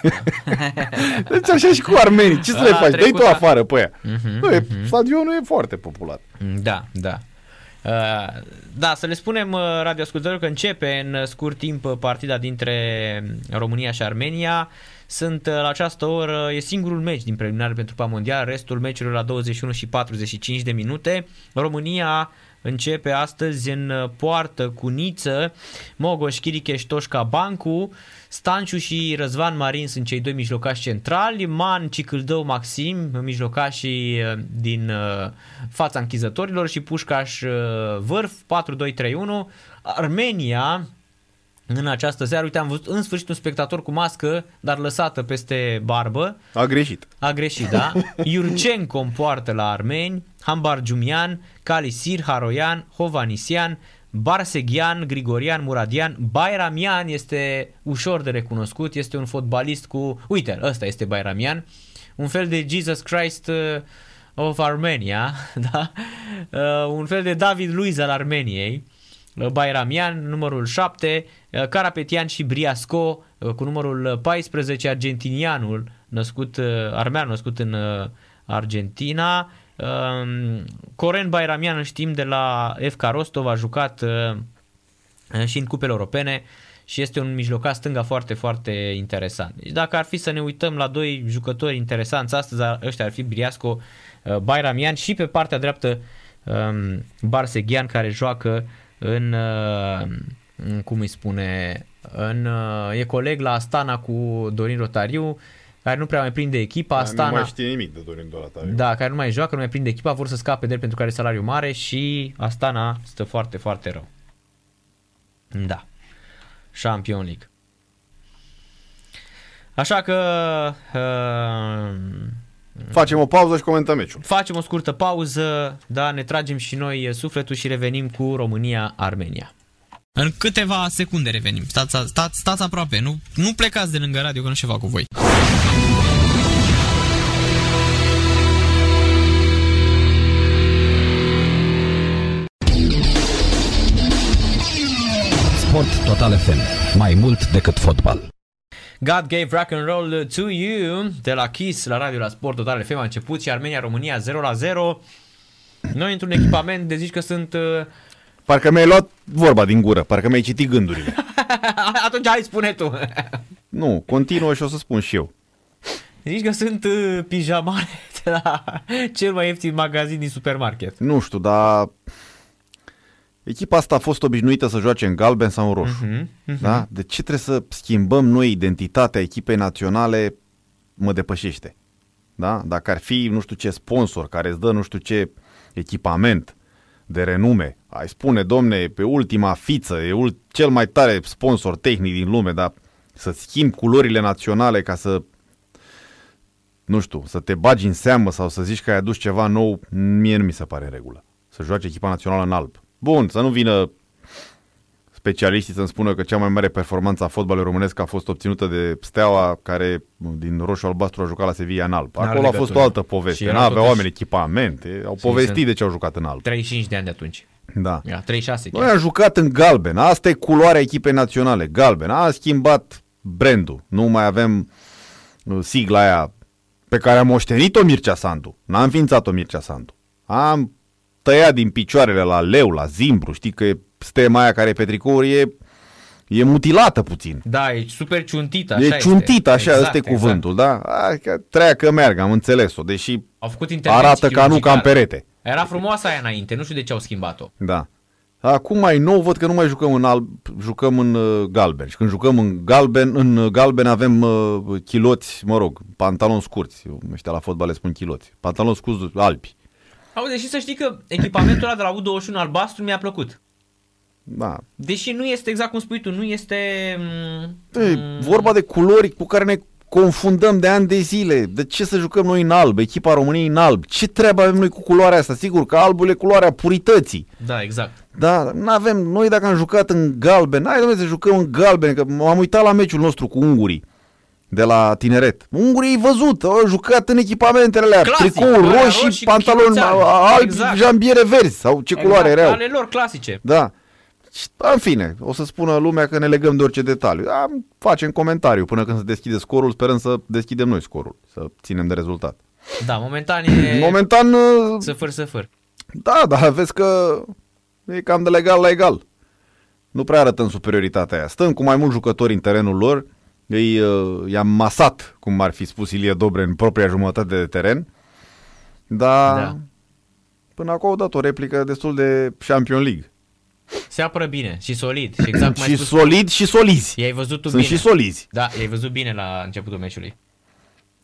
deci așa și cu armenii. Ce să A le faci? Dă-i trecut tu la- afară pe aia. Mhm, Nu, e, stadionul e foarte popular. Da, da. Uh, Da, să le spunem uh, radioascultătorilor că începe în uh, scurt timp uh, partida dintre România și Armenia. Sunt uh, la această oră, e singurul meci din preliminar pentru Pa Mondial, restul meciurilor la 21 și 45 de minute. România începe astăzi în uh, poartă cu Niță, Mogoș, Chiricheș, Toșca, Bancu, Stanciu și Răzvan Marin sunt cei doi mijlocași centrali, Man, Cicâldău, Maxim, mijlocașii uh, din uh, fața închizătorilor și Pușcaș uh, vârf, 4-2-3-1. Armenia, în această seară, uite, am văzut în sfârșit un spectator cu mască, dar lăsată peste barbă, A greșit. a greșit, da? Iurcenco împoartă la armeni, Hambar Jumian, Calisir, Haroian, Hovanisian, Barseghian, Grigorian, Muradian, Bairamian este ușor de recunoscut, este un fotbalist cu... Uite, ăsta este Bairamian, un fel de Jesus Christ uh, of Armenia, da? Uh, un fel de David Luiz al Armeniei, uh, Bairamian, numărul 7, uh, Carapetian și Briasco uh, cu numărul 14, argentinianul născut, uh, armean născut în uh, Argentina, Um, Coren Bairamian îl știm de la FK Rostov, a jucat uh, și în cupele europene și este un mijlocaș stânga foarte, foarte interesant. Deci dacă ar fi să ne uităm la doi jucători interesanți astăzi, ăștia ar fi Briasco, uh, Bairamian și pe partea dreaptă um, Barseghian care joacă în, uh, în cum îi spune, în, uh, e coleg la Astana cu Dorin Rotariu, care nu prea mai prinde echipa. Astana, Nu mai știe nimic de Dorin Doratariu. da, care nu mai joacă, nu mai prinde echipa, vor să scape de el pentru că are salariu mare și Astana stă foarte, foarte rău. Da. Champion League. Așa că uh, Facem o pauză și comentăm meciul. facem o scurtă pauză, da, ne tragem și noi sufletul și revenim cu România-Armenia. În câteva secunde revenim. Stați, stați, stați aproape, nu, nu plecați de lângă radio că nu știu ceva cu voi. Sport Total FM. Mai mult decât fotbal. God gave rock and roll to you de la Kiss la radio la Sport Total FM a început și Armenia-România 0 la 0. Noi într-un echipament de zici că sunt... uh, Parcă mi-ai luat vorba din gură, parcă mi-ai citit gândurile. Atunci hai spune tu. nu, continuă și o să spun și eu. Zici că sunt uh, pijamale de la cel mai ieftin magazin din supermarket. Nu știu, dar echipa asta a fost obișnuită să joace în galben sau în roșu. Mhm, mhm. Da? De ce trebuie să schimbăm noi identitatea echipei naționale mă depășește. Da? Dacă ar fi nu știu ce sponsor care îți dă nu știu ce echipament de renume, ai spune, domne, pe ultima fiță, e ul- cel mai tare sponsor tehnic din lume, dar să schimbi culorile naționale ca să nu știu, să te bagi în seamă sau să zici că ai adus ceva nou, mie nu mi se pare în regulă. Să joace echipa națională în alb. Bun, să nu vină specialiștii să-mi spună că cea mai mare performanță a fotbalului românesc a fost obținută de Steaua, care din roșu-albastru a jucat la Sevilla în alb. N-are Acolo a fost legătură. o altă Și poveste. erau Nu aveau totuși- oameni echipamente, au povestit sunt- de ce au jucat în alb. 35 de ani de atunci. Da. Era 36 Noi chiar. am jucat în galben. Asta e culoarea echipei naționale, galben. A schimbat brandul. Nu mai avem uh, sigla aia pe care am moștenit-o Mircea Sandu. N-am înființat-o Mircea Sandu. Am tăiat din picioarele la leu, la zimbru. Știi că e stema aia care e pe tricouri e, e mutilată puțin. Da, e super ciuntită, așa e este. ciuntită, așa, Exact, ăsta e exact. cuvântul, da? A, că treia că meargă, am înțeles-o, deși Au făcut intervenții arată ca nu ca în chirurgicale. perete. Era frumoasă aia înainte, nu știu de ce au schimbat-o. Da. Acum mai nou văd că nu mai jucăm în alb, jucăm în uh, galben. Și când jucăm în galben, în uh, galben avem uh, chiloți, mă rog, pantaloni scurți. Eu, ăștia la fotbal le spun chiloți. Pantaloni scurți albi. Auzi, și să știi că echipamentul ăla de la U21 albastru mi-a plăcut. Da. Deși nu este exact cum spui tu, nu este... mm, E, vorba de culori cu care ne confundăm de ani de zile. De ce să jucăm noi în alb, echipa României în alb? Ce treabă avem noi cu culoarea asta? Sigur că albul e culoarea purității. Da, exact. Da, nu avem, noi dacă am jucat în galben, hai domnule să jucăm în galben, că m-am uitat la meciul nostru cu ungurii de la tineret. Ungurii ai văzut, au jucat în echipamentele alea, Clasic, tricouri alea roșii, roșii, pantaloni chiloți albi. albi, Exact. jambiere verzi sau ce culoare exact, erau. Ale lor clasice. Da. Și, În fine, o să spună lumea că ne legăm de orice detaliu. Da, facem comentariu până când se deschide scorul, sperăm să deschidem noi scorul, să ținem de rezultat. Da, momentan e Momentan, uh, săfăr, săfăr. da, dar vezi că e cam de legal la egal. Nu prea arătăm superioritatea aia. Stăm cu mai mulți jucători în terenul lor, îi, uh, i-am masat, cum ar fi spus Ilie Dobre, în propria jumătate de teren, dar Da. până acum au dat o replică destul de Champion League. Se apără bine și solid. Și exact cum ai și spus, solid și solizi. i-ai văzut tu Sunt bine. și solizi. Da, i-ai văzut bine la începutul meciului.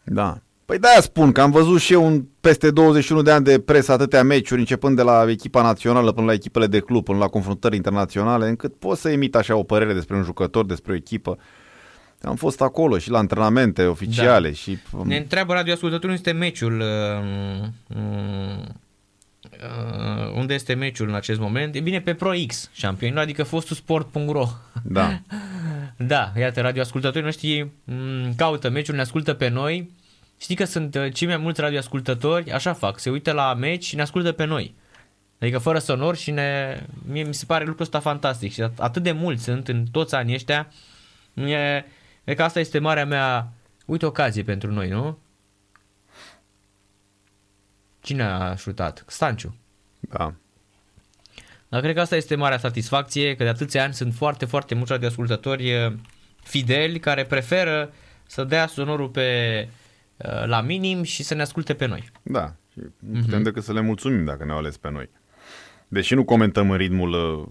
Da. Păi de-aia spun că am văzut și eu în peste 21 de ani de presă atâtea meciuri, începând de la echipa națională până la echipele de club, până la confruntări internaționale, încât pot să emit așa o părere despre un jucător, despre o echipă. Am fost acolo și la antrenamente oficiale Da. și... Ne întreabă radioascultătorul unde este meciul uh, uh, uh, unde este meciul în acest moment? E bine pe Pro X, șampionul, adică fostul sport.ro. Da. Da, iată, radioascultătorii noștri m, caută meciul, ne ascultă pe noi. Știi că sunt uh, cei mai mulți radioascultători, așa fac, se uită la meci și ne ascultă pe noi. Adică fără sonor și ne... Mie mi se pare lucrul ăsta fantastic și at- atât de mulți sunt în toți anii ăștia. E, e că asta este marea mea, uite, ocazie pentru noi, nu? Cine a șutat? Stanciu. da. Dar cred că asta este marea satisfacție, că de atâția ani sunt foarte, foarte mulți radioascultători eh, fideli care preferă să dea sonorul pe, eh, la minim și să ne asculte pe noi. Da. Și nu putem decât să le mulțumim dacă ne-au ales pe noi. Deși nu comentăm în ritmul uh,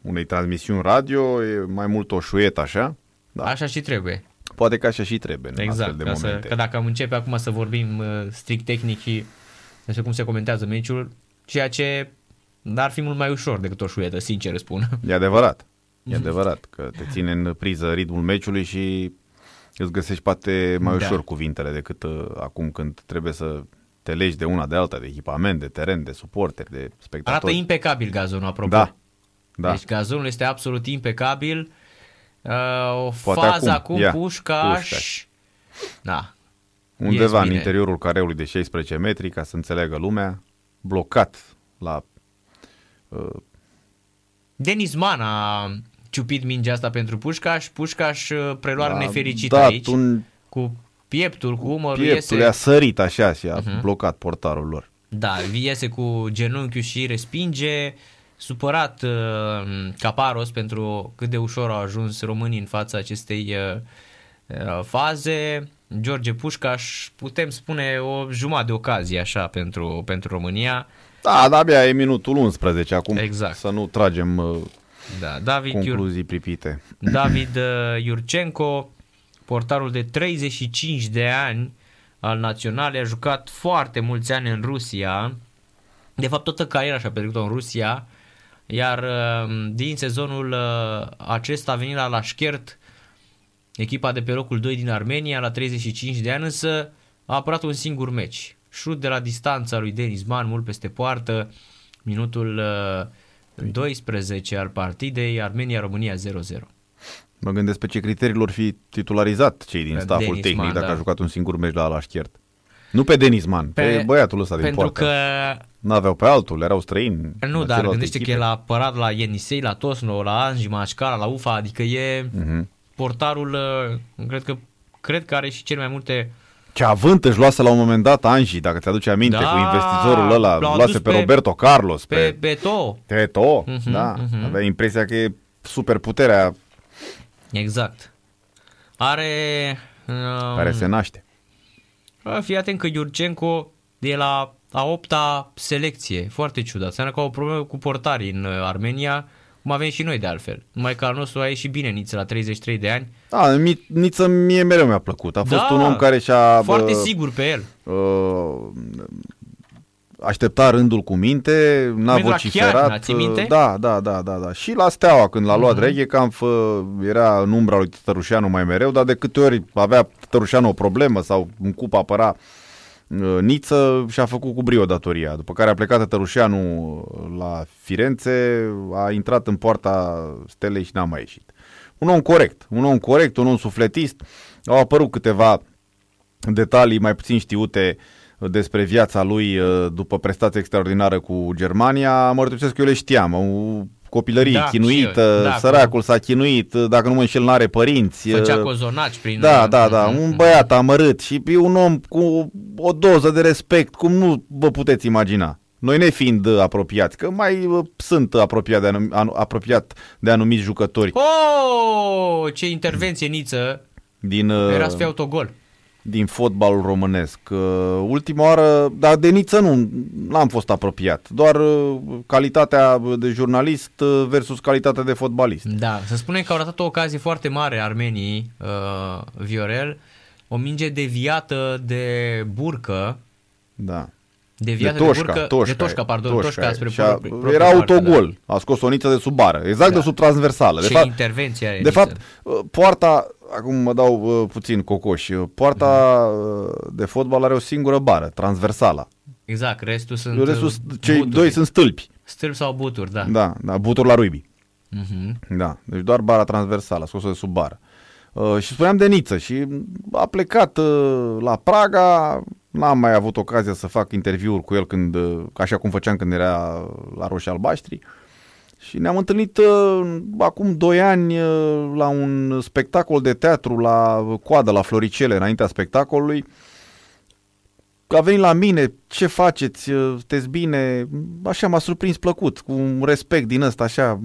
unei transmisiuni radio, e mai mult o șuietă așa, Da. da. Așa și trebuie. poate că așa și trebuie în exact. astfel de Ca să, momente. că dacă am începe acum să vorbim eh, strict tehnic și despre cum se comentează meciul, ceea ce ar fi mult mai ușor decât o șuietă, sincer spun. E adevărat. E adevărat că te ține în priză ritmul meciului și îți găsești poate mai Da. ușor cuvintele decât uh, acum când trebuie să te legi de una de alta, de echipament, de teren, de suporteri, de Arată spectatori. impecabil gazonul, apropo. Da. Da. Deci gazonul este absolut impecabil. Uh, o Poate fază acum. acum, Ia, Pușcaș. Pușcaș. Da. Undeva ies în bine. interiorul careului de 16 metri, ca să înțeleagă lumea, blocat la... Uh, Denis Man a ciupit mingea asta pentru Pușcaș. Pușcaș uh, preluare a nefericit dat aici. un Cu pieptul, cu umărul pieptul, iese. a sărit așa și a Mhm. blocat portarul lor. Da, iese cu genunchiul și respinge. Supărat uh, Caparos pentru cât de ușor au ajuns românii în fața acestei uh, uh, faze. George Pușcaș, putem spune o jumătate de ocazie așa pentru, pentru România. Da, dar abia e minutul 11 acum, Exact. să nu tragem uh, Da, David, Iur, concluzii pripite. David uh, Iurcenco, portarul de 35 de ani al naționalei, a jucat foarte mulți ani în Rusia. De fapt, toată cariera și-a petrecut-o în Rusia, iar uh, din sezonul uh, acesta a venit la Lashkert, echipa de pe locul 2 din Armenia, la 35 de ani, însă a apărat un singur meci. Șut de la distanța lui Denis Man, mult peste poartă, minutul uh, 12 al partidei, Armenia-România 0-0. Mă gândesc pe ce criterii lor fi titularizat cei din Pe staful Denis tehnic Man, dacă da. a jucat un singur meci la Alașchert. Nu pe Denis Man, pe, pe băiatul ăsta din Pentru poartă. că N-aveau pe altul, erau străini. Nu, la dar celelalte gândește echipe. că el a apărat la Ienisei, la Tosno, la Anji, Mașcara, la Ufa, adică e Mhm. portarul, uh, cred că, cred că are și cele mai multe... Ce avânt își luase la un moment dat Anji, dacă ți-aduce aminte, Da, cu investitorul ăla, l-au luase adus pe, pe- Roberto Carlos, Pe pe, Beto, Teto, Mhm, da, mhm. avea impresia că e super puterea exact. Are... Uh, care se naște. Fii atent că Iurcenco de la a opta selecție, foarte ciudat. Înseamnă că au o problemă cu portarii în uh, Armenia, cum avem și noi de altfel. Numai că al nostru a ieșit bine Niță la 33 de ani. Da, Mi- Niță mie mereu mi-a plăcut. A fost Da, un om care și-a... Foarte bă, sigur pe el. uh, aștepta rândul cu minte, n-a Merg la vociferat. Chiajna, ții minte? Da, da, da, da, da. Și la Steaua, când l-a luat uh-huh. Reghecamp, era în umbra lui Tătărușanu mai mereu, dar de câte ori avea Tătărușanu o problemă sau în cup apăra uh, Niță și-a făcut cu brio datoria. După care a plecat Tătărușanu la Firenze, a intrat în poarta stelei și n-a mai ieșit. Un om corect, un om corect, un om sufletist. Au apărut câteva detalii mai puțin știute despre viața lui uh, după prestație extraordinară cu Germania. Mărturisesc că eu le știam. O copilărie Da, chinuită, și eu, da, săracul s-a chinuit, dacă nu mă înșel n-are părinți. Făcea uh, cozonaci prin... da, da, da, Mhm, un mhm. băiat amărât și e un om cu o doză de respect, cum nu vă puteți imagina. Noi ne fiind uh, apropiați, că mai uh, sunt apropiat de, anum, anu, apropiat de anumiți jucători Oh, ce intervenție, Niță! din, uh, Era să fie autogol. Din fotbalul românesc. Uh, ultima oară, dar de niță nu, n-am fost apropiat. Doar uh, calitatea de jurnalist uh, versus calitatea de fotbalist. Da, să spunem că au ratat o ocazie foarte mare armenii, uh, Viorel, o minge deviată de burcă, Da. Deviată de de, Toșca, burcă, Toșca, de Toșca, pardon, Toșca, Toșca spre și a, proprie- proprie Era parte, autogol, a scos o niță de sub bară, exact Da. de sub transversală. Da. De Ce fapt, intervenție are De Niță. fapt, uh, poarta, acum mă dau uh, puțin cocoș, uh, poarta uh, de fotbal are o singură bară, transversală. Exact, restul sunt Restul, uh, cei buturi. doi sunt stâlpi. Stâlpi sau buturi, da. Da, da, buturi la rugby. Mhm. Da, deci doar bara transversală, a scos-o de sub bară. Uh, și spuneam de Niță și a plecat uh, la Praga, n-am mai avut ocazia să fac interviuri cu el când, uh, așa cum făceam când era la Roșii Albaștri. Și ne-am întâlnit uh, acum 2 ani uh, la un spectacol de teatru la coadă, la Floricele, înaintea spectacolului. A venit la mine, ce faceți, Uh, sunteți bine? Așa m-a surprins plăcut, cu un respect din ăsta, așa,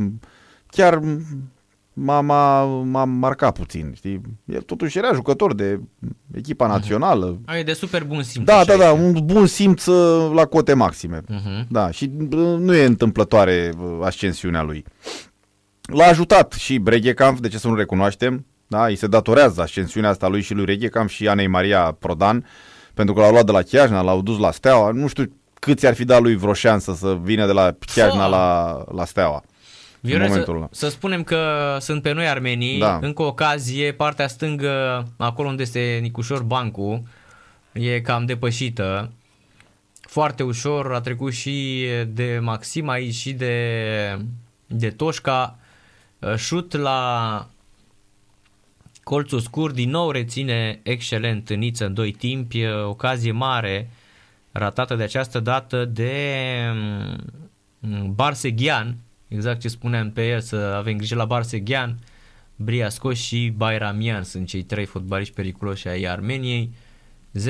chiar m-a, m-a, m-a marcat puțin, știi? El totuși era jucător de echipa națională. Ai de super bun simț. Da, așa da, da, este. un bun simț uh, la cote maxime. Mhm. Da, și bă, nu e întâmplătoare uh, ascensiunea lui. L-a ajutat și Breghecamp, de ce să nu recunoaștem, da? îi se datorează ascensiunea asta lui și lui Reghecamp și Anei Maria Prodan, pentru că l-au luat de la Chiajna, l-au dus la Steaua, nu știu câți ar fi dat lui vreo șansă să vină de la Chiajna Fă! la, la Steaua. Viorel, momentul să, ăla. să spunem că sunt pe noi armenii, Da. încă o ocazie, partea stângă, acolo unde este Nicușor Bancu, e cam depășită. Foarte ușor, a trecut și de Maxim aici și de, de Toșca. Șut la colțul scurt, din nou reține excelent Niță în doi timpi, ocazie mare ratată de această dată de mm, Barseghian, exact ce spuneam pe el, să avem grijă la Barseghian, Briascos și Bayramian sunt cei trei fotbaliști periculoși ai Armeniei. 0-0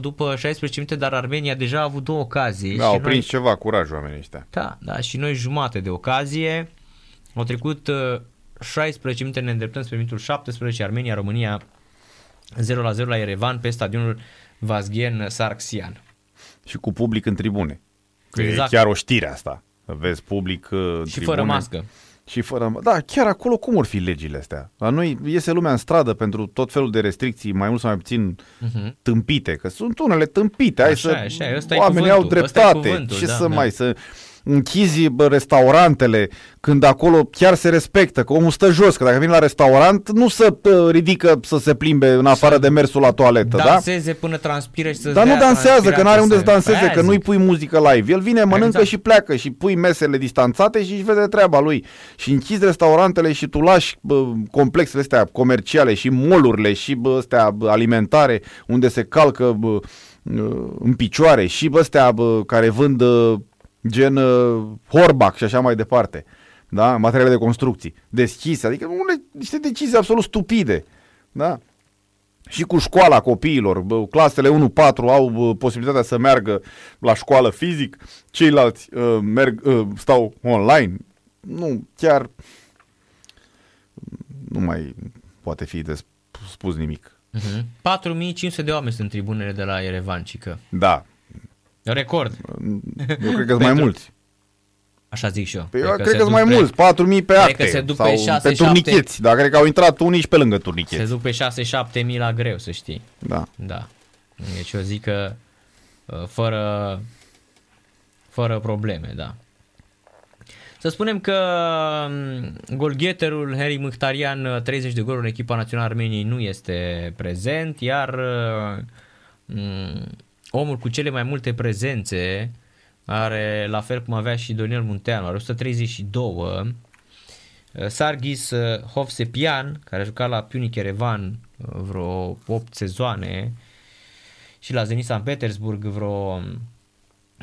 după 16 minute, dar Armenia deja a avut două ocazii. Da, au și noi- prins ceva curaj oamenii ăștia. da, da, și noi jumate de ocazie. Au trecut uh, 16 minute, ne îndreptăm spre minutul 17, Armenia, România 0 la 0 la Erevan pe stadionul Vazghen Sarxian. Și cu public în tribune. Că Exact. E chiar o știre asta. Vezi public uh, în Și tribune. fără mască. Și fără... Da, chiar acolo cum ar fi legile astea? La noi iese lumea în stradă pentru tot felul de restricții, mai mult sau mai puțin Mhm. tâmpite, că sunt unele tâmpite. Hai Așa să... e, așa e, ăsta e Oamenii au cuvântul, ăsta e dreptate. cuvântul, Ce da, să da. mai... Să închizi bă, restaurantele când acolo chiar se respectă, că omul stă jos, că dacă vine la restaurant nu se uh, ridică să se plimbe în afară de mersul la toaletă, da? Danseze până transpiră și să-ți Dar nu dea dansează, că nu are unde să transpirație danseze, Păi că nu-i pui muzică live. El vine, mănâncă Exact. și pleacă și pui mesele distanțate și își vede treaba lui. Și închizi restaurantele și tu lași bă, complexele astea comerciale și molurile și bă, astea bă, alimentare unde se calcă bă, în picioare și bă, astea bă, care vând bă, gen uh, Horbac și așa mai departe. Da? Materiale de construcții. Deschise. Adică unele, niște decizii absolut stupide. Da? și cu școala copiilor. Bă, Clasele 1-4 au bă, posibilitatea să meargă la școală fizic, ceilalți uh, merg, uh, stau online. Nu, chiar nu mai poate fi de sp- spus nimic. Mhm. 4500 de oameni sunt în tribunele de la Erevan, cică. Da, Record. Eu cred că sunt mai mulți. Așa zic și eu. Păi eu Cred cred se că sunt duc mai pe- mulți, 4000 pe Cred acte că se duc sau pe șase, pe șapte. turnicheți, dar cred că au intrat unii și pe lângă Se turnicheți. duc pe 6-7 mii la greu, să știi. Da. Da. Deci eu zic că uh, fără, fără probleme, da. Să spunem că um, golgheterul Harry Mkhitaryan, uh, 30 de goluri în echipa națională Armeniei, nu este prezent, iar uh, um, omul cu cele mai multe prezențe are, la fel cum avea și Daniel Munteanu, are 132, uh, Sargis uh, Hovsepian, care a jucat la Punic Erevan uh, vreo 8 sezoane și la Zenit San Petersburg vreo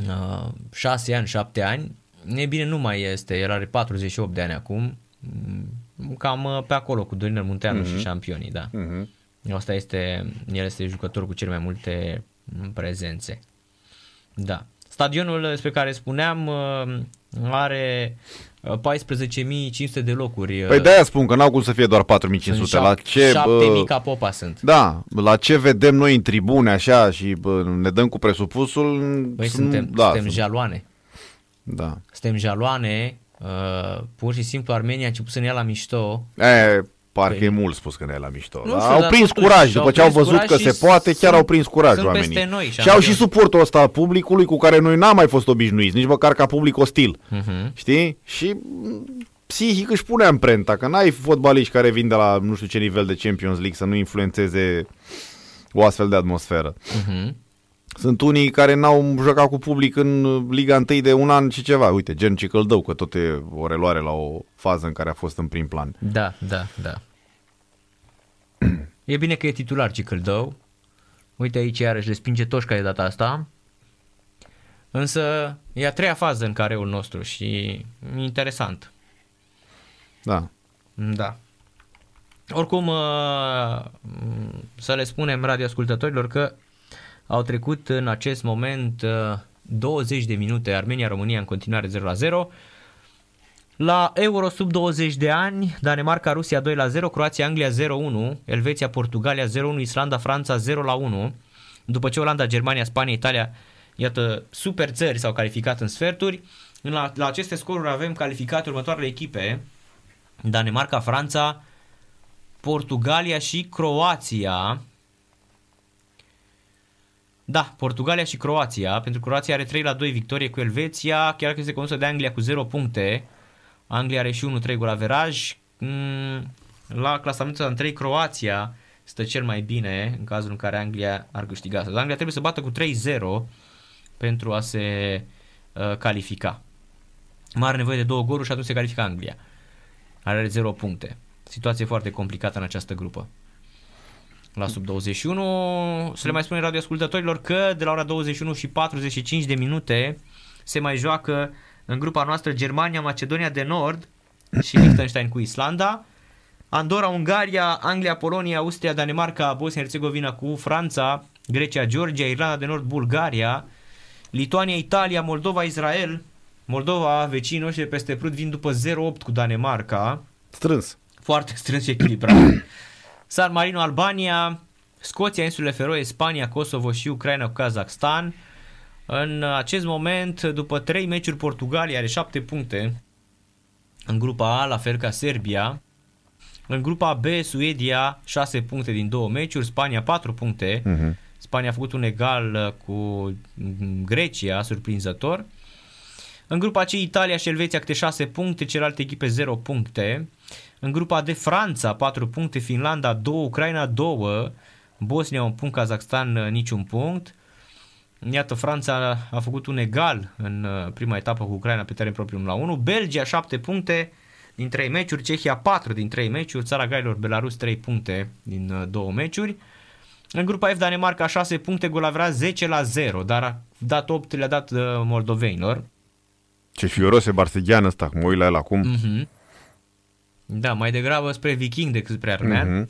uh, 6 ani, 7 ani. E bine, nu mai este, el are 48 de ani acum, Mm, cam uh, pe acolo cu Dorinel Munteanu mm-hmm. și șampionii, da. Mhm. Asta este, el este jucătorul cu cele mai multe mm, prezențe. Da. Stadionul despre care spuneam uh, are uh, 14.500 de locuri. uh, Păi de-aia spun că n-au cum să fie doar 4500. La ce, 7.000 bă, ca popa sunt. da, la ce vedem noi în tribune așa și bă, ne dăm cu presupusul, Păi sunt- suntem, da, suntem sunt- jaloane. da. Suntem jaloane. Uh, pur și simplu Armenia a început să ne ia la mișto. E, parcă Păi- e mult spus că ne e la mișto. Nu da? știu, au dar prins totuși curaj, au după ce au prins văzut curaj că și se poate, chiar sunt- au prins curaj sunt oamenii. peste noi, și șampion. au și suportul ăsta al publicului cu care noi n-am mai fost obișnuiți, nici măcar ca public ostil. Uh-huh. Știi? Și m, psihic își pune amprenta, că n-ai fotbaliști care vin de la nu știu ce nivel de Champions League să nu influențeze o astfel de atmosferă. Uh-huh. Sunt unii care n-au jucat cu public în Liga 1 de un an și ceva. Uite, gen Cicăldău, că tot e o reluare la o fază în care a fost în prim plan. Da, da, da. E bine că e titular Cicăldău. Uite aici iarăși le spinge Toșca de data asta. Însă e a treia fază în careul nostru și e interesant. Da. Da. Oricum, uh, să le spunem radioascultătorilor că au trecut în acest moment uh, 20 de minute Armenia-România în continuare 0 la 0. La Euro sub 20 de ani, Danemarca, Rusia 2 la 0, Croația, Anglia 0-1, Elveția, Portugalia 0-1, Islanda, Franța 0 la 1. După ce Olanda, Germania, Spania, Italia, iată, super țări s-au calificat în sferturi. La, la aceste scoruri avem calificate următoarele echipe. Danemarca, Franța, Portugalia și Croația. Da, Portugalia și Croația, pentru Croația are 3 la 2 victorie cu Elveția, chiar că este condusă de Anglia cu 0 puncte. Anglia are și 1-3 gol averaj. Mm, La clasamentul în 3 Croația stă cel mai bine în cazul în care Anglia ar câștiga astăzi. Anglia trebuie să bată cu 3-0 pentru a se uh, califica. Mai are nevoie de două goluri și atunci se califică Anglia. Are 0 puncte. Situație foarte complicată în această grupă. La sub 21, să le mai spunem radioascultătorilor că de la ora 21 și 45 de minute se mai joacă în grupa noastră Germania, Macedonia de Nord și Liechtenstein cu Islanda. Andorra, Ungaria, Anglia, Polonia, Austria, Danemarca, Bosnia-Herzegovina cu Franța, Grecia, Georgia, Irlanda de Nord, Bulgaria, Lituania, Italia, Moldova, Israel. Moldova, vecinii noștri de peste Prut vin după 0-8 cu Danemarca. Strâns. Foarte strâns și echilibrat. San Marino, Albania, Scoția, insulele Feroe, Spania, Kosovo și Ucraina cu Kazakhstan. În acest moment, după 3 meciuri, Portugalia are 7 puncte în grupa A, la fel ca Serbia. În grupa B, Suedia 6 puncte din 2 meciuri, Spania 4 puncte. Mhm. Spania a făcut un egal uh, cu mm, Grecia, surprinzător. În grupa C, Italia și Elveția câte 6 puncte, celelalte echipe 0 puncte. În grupa D, Franța 4 puncte, Finlanda 2, Ucraina 2, Bosnia un punct, Kazakhstan uh, niciun punct. Iată, Franța a făcut un egal în uh, prima etapă cu Ucraina pe teren propriu 1 la 1. Belgia 7 puncte din 3 meciuri, Cehia 4 din 3 meciuri, Țara Gailor, Belarus 3 puncte din 2 meciuri. În grupa F, Danemarca 6 puncte, Golavera 10 la 0, dar a dat 8, le-a dat uh, moldovenilor. Ce fioros e Barseghean ăsta, cum mă uit la el acum. Mhm. Da, mai degrabă spre viking decât spre armean. Mhm.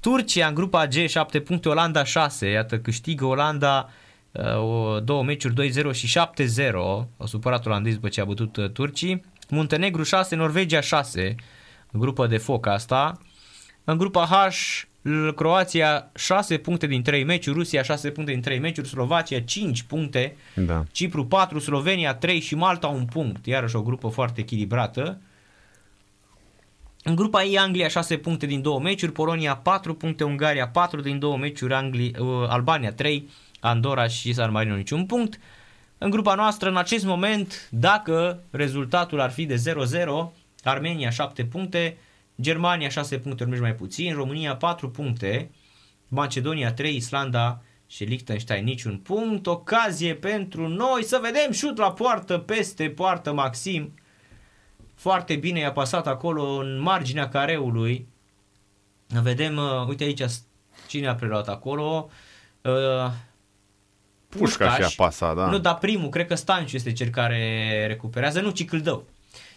Turcia în grupa G 7 puncte, Olanda 6, iată câștigă Olanda uh, o- două meciuri 2-0 și 7-0, au supărat olandezi după ce a bătut uh, turcii. Muntenegru 6, Norvegia 6, grupă de foc asta. În grupa H, L- Croația 6 puncte din 3 meciuri, Rusia 6 puncte din 3 meciuri, Slovacia 5 puncte, Da. Cipru 4, Slovenia 3 și Malta 1 punct. Iarăși o grupă foarte echilibrată. În grupa I, Anglia 6 puncte din 2 meciuri, Polonia 4 puncte, Ungaria 4 din 2 meciuri, Angli, uh, Albania 3, Andorra și San Marino niciun punct. În grupa noastră, în acest moment, dacă rezultatul ar fi de 0-0, Armenia 7 puncte, Germania 6 puncte, urmește mai puțin, România 4 puncte, Macedonia 3, Islanda și Liechtenstein niciun punct. Ocazie pentru noi să vedem șut la poartă, peste poartă Maxim. Foarte bine i-a pasat acolo în marginea careului. Vedem, uh, uite aici cine a preluat acolo. Uh, Pușca și a pasat, da. Nu, dar primul, cred că Stanciu este cel care recuperează, nu, Cicâldău.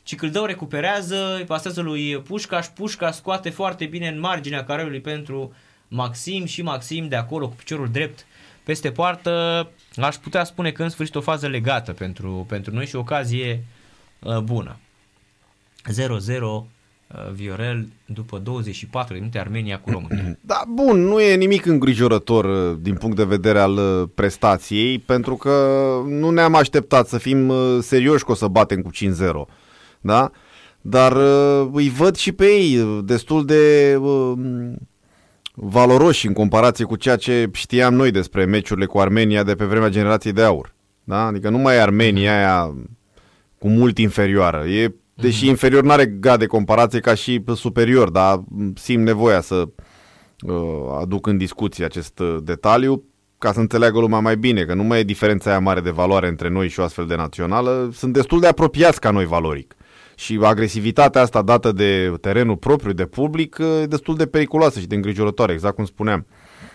Cicâldău recuperează, îi pasează lui Pușcaș, Pușca scoate foarte bine în marginea careului pentru Maxim și Maxim de acolo cu piciorul drept peste poartă. Aș putea spune că în sfârșit o fază legată pentru, pentru noi și o ocazie uh, bună. 0-0 uh, Viorel după 24 de minute Armenia cu România. Da, bun, nu e nimic îngrijorător uh, din punct de vedere al uh, prestației, pentru că nu ne-am așteptat să fim uh, serioși că o să batem cu 5-0, da? Dar uh, îi văd și pe ei uh, destul de uh, valoroși în comparație cu ceea ce știam noi despre meciurile cu Armenia de pe vremea generației de aur. Da? Adică nu mai e Armenia aia cu mult inferioară. E, deși inferior nu are grad de comparație ca și superior, dar simt nevoia să uh, aduc în discuție acest uh, detaliu ca să înțeleagă lumea mai bine, că nu mai e diferența aia mare de valoare între noi și o astfel de națională, sunt destul de apropiați ca noi valoric. Și agresivitatea asta dată de terenul propriu, de public, uh, e destul de periculoasă și de îngrijorătoare, exact cum spuneam.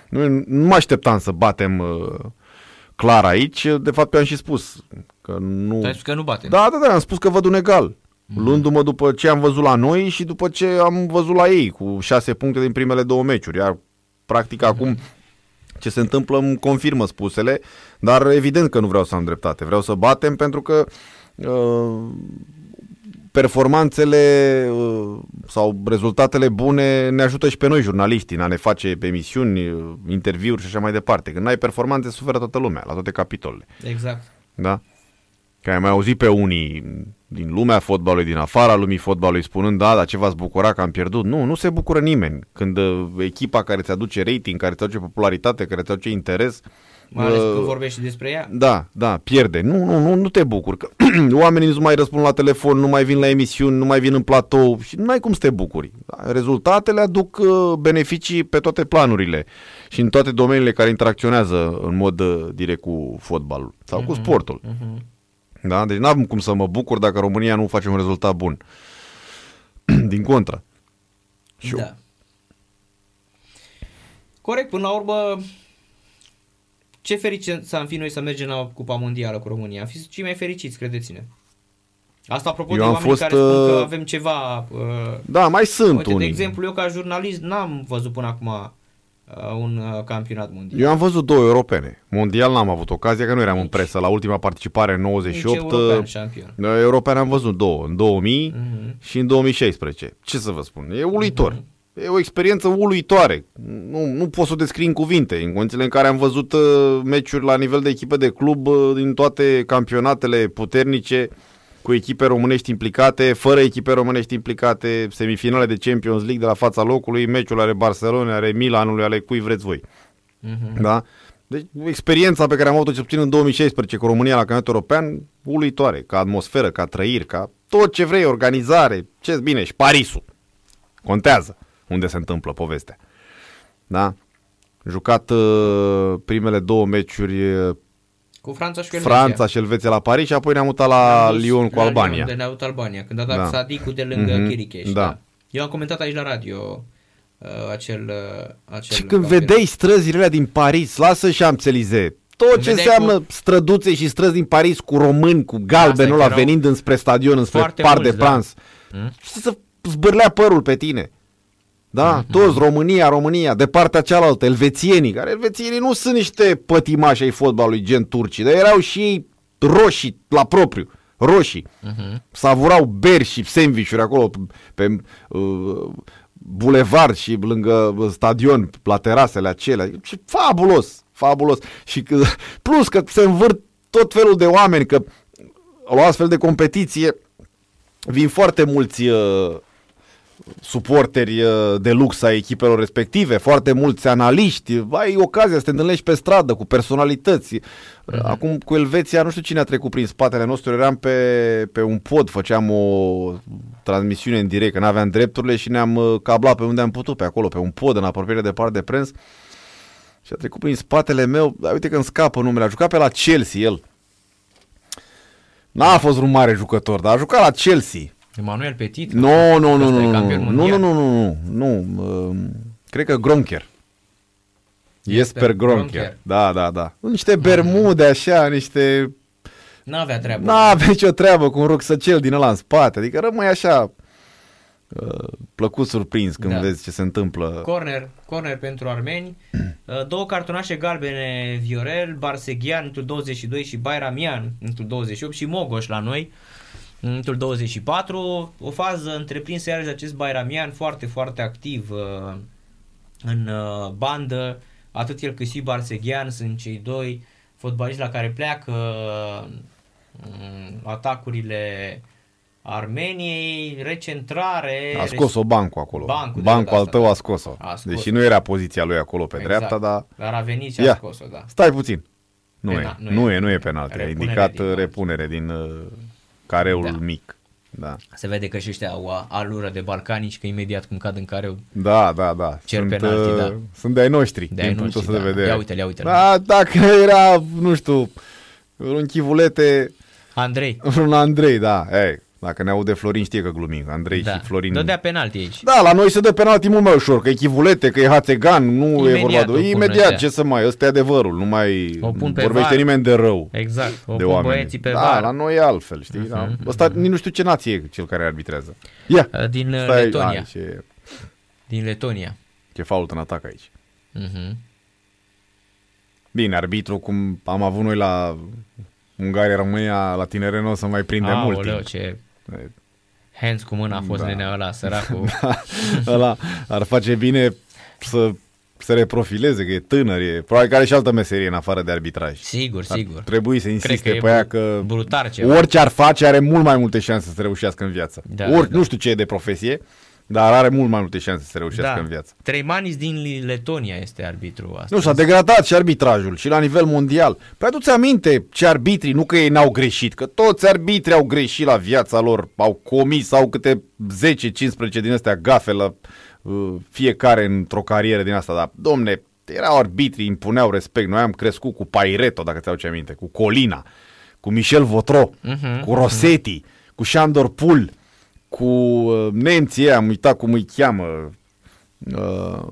Nu, nu mă așteptam să batem uh, clar aici, de fapt eu am și spus că nu... Dar că nu bate. Da, da, da, am spus că văd un egal. Mm. Luându-mă după ce am văzut la noi și după ce am văzut la ei, cu șase puncte din primele două meciuri. Iar, practic, mm. acum ce se întâmplă îmi confirmă spusele, dar evident că nu vreau să am dreptate. Vreau să batem pentru că uh, performanțele uh, sau rezultatele bune ne ajută și pe noi, jurnaliștii, în a ne face emisiuni, uh, interviuri și așa mai departe. Când n-ai performanțe, suferă toată lumea, la toate capitolele. Exact. Da? Că ai mai auzit pe unii din lumea fotbalului, din afara lumii fotbalului, spunând, da, dar ce v-ați bucura că am pierdut? Nu, nu se bucură nimeni. Când uh, echipa care ți aduce rating, care ți aduce popularitate, care ți aduce interes, Mai ales uh, că vorbești despre ea. da, da, pierde. Nu, nu, nu, nu te bucuri. Că oamenii nu mai răspund la telefon, nu mai vin la emisiuni, nu mai vin în platou și nu ai cum să te bucuri. Da? Rezultatele aduc uh, beneficii pe toate planurile și în toate domeniile care interacționează în mod uh, direct cu fotbalul sau cu sportul. Da? Deci n-am cum să mă bucur dacă România nu face un rezultat bun. Din contră. Și eu. Da. Corect, până la urmă, ce fericit să am fi noi să mergem la Cupa Mondială cu România. Am fi cei mai fericiți, credeți-ne. Asta apropo Eu de am oamenii fost, care spun că uh, avem ceva... Uh, Da, mai sunt uite, unii. de exemplu, eu ca jurnalist n-am văzut până acum uh, un uh, campionat mondial. Eu am văzut două europene. Mondial n-am avut ocazia, că nu eram în presă. La ultima participare în Nici 98, european uh, șampion. european am văzut două, în 2000 Mhm. și în 2016. Ce să vă spun? E uluitor. E o experiență uluitoare. Nu, nu pot să o descrii în cuvinte. În condițiile în care am văzut uh, meciuri la nivel de echipe de club uh, din toate campionatele puternice, cu echipe românești implicate, fără echipe românești implicate, semifinale de Champions League de la fața locului, meciul are Barcelona, are Milanului, ale cui vreți voi. Mhm. Da? Deci experiența pe care am avut-o cel puțin în 2016 cu România la campionatul european, uluitoare, ca atmosferă, ca trăiri, ca tot ce vrei, organizare, ce bine, și Parisul. Contează unde se întâmplă povestea. Da? Jucat uh, primele două meciuri uh, Cu Franța și cu Elveția. Franța și Elveția la Paris și apoi ne-am mutat la Ne-am dus Lyon cu la Albania. Lyon, de ne-a avut Albania, când a dat Da. Sadicu de lângă Mhm, Chiricheș. da. Da. Eu am comentat aici la radio uh, acel, uh, acel Și când campionat. vedeai străzile alea din Paris, lasă Champs-Élysées, tot ce Vedeai înseamnă cu- străduțe și străzi din Paris cu români, cu galbenul ăla erau venind înspre stadion, înspre foarte Par de mulți, da. Prans. Mm? Și să zbârlea părul pe tine. Da, Mhm. toți România, România, de partea cealaltă, elvețienii, care elvețienii nu sunt niște pătimași ai fotbalului gen turcii, dar erau și ei roșii la propriu, roșii. Mhm. Savurau beri și sandvișuri acolo pe uh, bulevard și lângă stadion, la terasele acelea. Și fabulos, fabulos. Și că, plus că se învârt tot felul de oameni, că la o astfel de competiție vin foarte mulți uh, suporteri uh, de lux a echipelor respective, foarte mulți analiști, ai ocazia să te întâlnești pe stradă cu personalități. Uh-huh. Acum cu Elveția, nu știu cine a trecut prin spatele nostru, eram pe, pe un pod, făceam o transmisiune în direct, că n-aveam drepturile și ne-am uh, cablat pe unde am putut, pe acolo, pe un pod în apropiere de par de prens. Și a trecut prin spatele meu, dar uite că îmi scapă numele, a jucat pe la Chelsea el. N-a fost un mare jucător, dar a jucat la Chelsea. Emanuel Petit? Nu, nu, nu, ăsta e nu, campion nu, nu, mondial. nu, nu, nu, nu, um, cred că Gronker. Jesper Gronker. Gronker. Da, da, da. Niște bermude așa, niște... N-avea treabă. N-avea nicio treabă cu un rucsăcel din ăla în spate. Adică rămâi așa uh, plăcut surprins când Da. vezi ce se întâmplă. Corner, corner pentru armeni. Uh, Două cartonașe galbene Viorel, Barseghian într 22 și Bayramian într 28 și Mogoș la noi într 24. O fază întreprinsă iarăși de acest Bayramian foarte, foarte activ uh, în uh, bandă. Atât el cât și Barseghian sunt cei doi fotbaliști la care pleacă uh, atacurile Armeniei, recentrare. A scos-o bancul acolo. Bancul, de bancul al asta. tău a scos-o. A scos-o. Deși nu era poziția lui acolo pe Exact. dreapta, dar... Dar a venit și a Ia, scos-o, da. stai puțin. Nu, Pena- e, nu nu, e. e, nu e penalti. A Repunere indicat din uh, bani. repunere din uh, careul Da. mic. Da. Se vede că și ăștia au a- alură de balcanici, că imediat cum cad în careu, Da, da, da. Cer sunt, penalti, uh, da. sunt de ai noștri, De ai din punctul noștri, ăsta de da. vedere. Ia uite-l, ia uite-l. Da, dacă era, nu știu, un chivulete, Andrei, un Andrei, da. Ei, dacă ne aude Florin știe că glumim. Andrei da, și Florin... dădea penalti aici. Da, la noi se dă penalti mult mai ușor, că e chivulete, că e hațegan, nu Imediat e vorba de... o pun Imediat, ăștia. ce să mai, ăsta e adevărul, nu mai O pun pe vorbește var. nimeni de rău. Exact, o de pun oameni. băieții pe da, var. la noi e altfel, știi? Uh-huh, da. Ăsta nici nu știu ce nație e cel care arbitrează. Ia, Uh, Din uh, stai, Letonia. ai, ce, Din Letonia. ce fault în atac aici. Mhm. Bine, arbitru, cum am avut noi la Ungaria-România, la tinere nu o să mai prinde mult Aoleu, timp. ce hands cu mâna a fost Da. nenea ăla, săracul. Ăla ar face bine să se reprofileze, că e tânăr, e, probabil că are și altă meserie în afară de arbitraj. Sigur, Ar sigur. trebui să Cred insiste că e pe aia bru- că brutar ceva. orice ar face are mult mai multe șanse să reușească în viață. Da, Ori, da. nu știu ce e de profesie, dar are mult mai multe șanse să reușească Da. în viață. Treimanis din Letonia este arbitru astăzi. Nu, s-a degradat și arbitrajul și la nivel mondial. Păi adu-ți aminte ce arbitrii, nu că ei n-au greșit, că toți arbitrii au greșit la viața lor, au comis, au câte 10-15 din astea gafe la uh, fiecare într-o carieră din asta, dar domne, erau arbitrii, impuneau respect. Noi am crescut cu Paireto, dacă ți-au aminte, cu Colina, cu Michel Votro, Mhm, cu Rossetti, cu Șandor Pul, cu uh, nemții ăia, am uitat cum îi cheamă. Uh,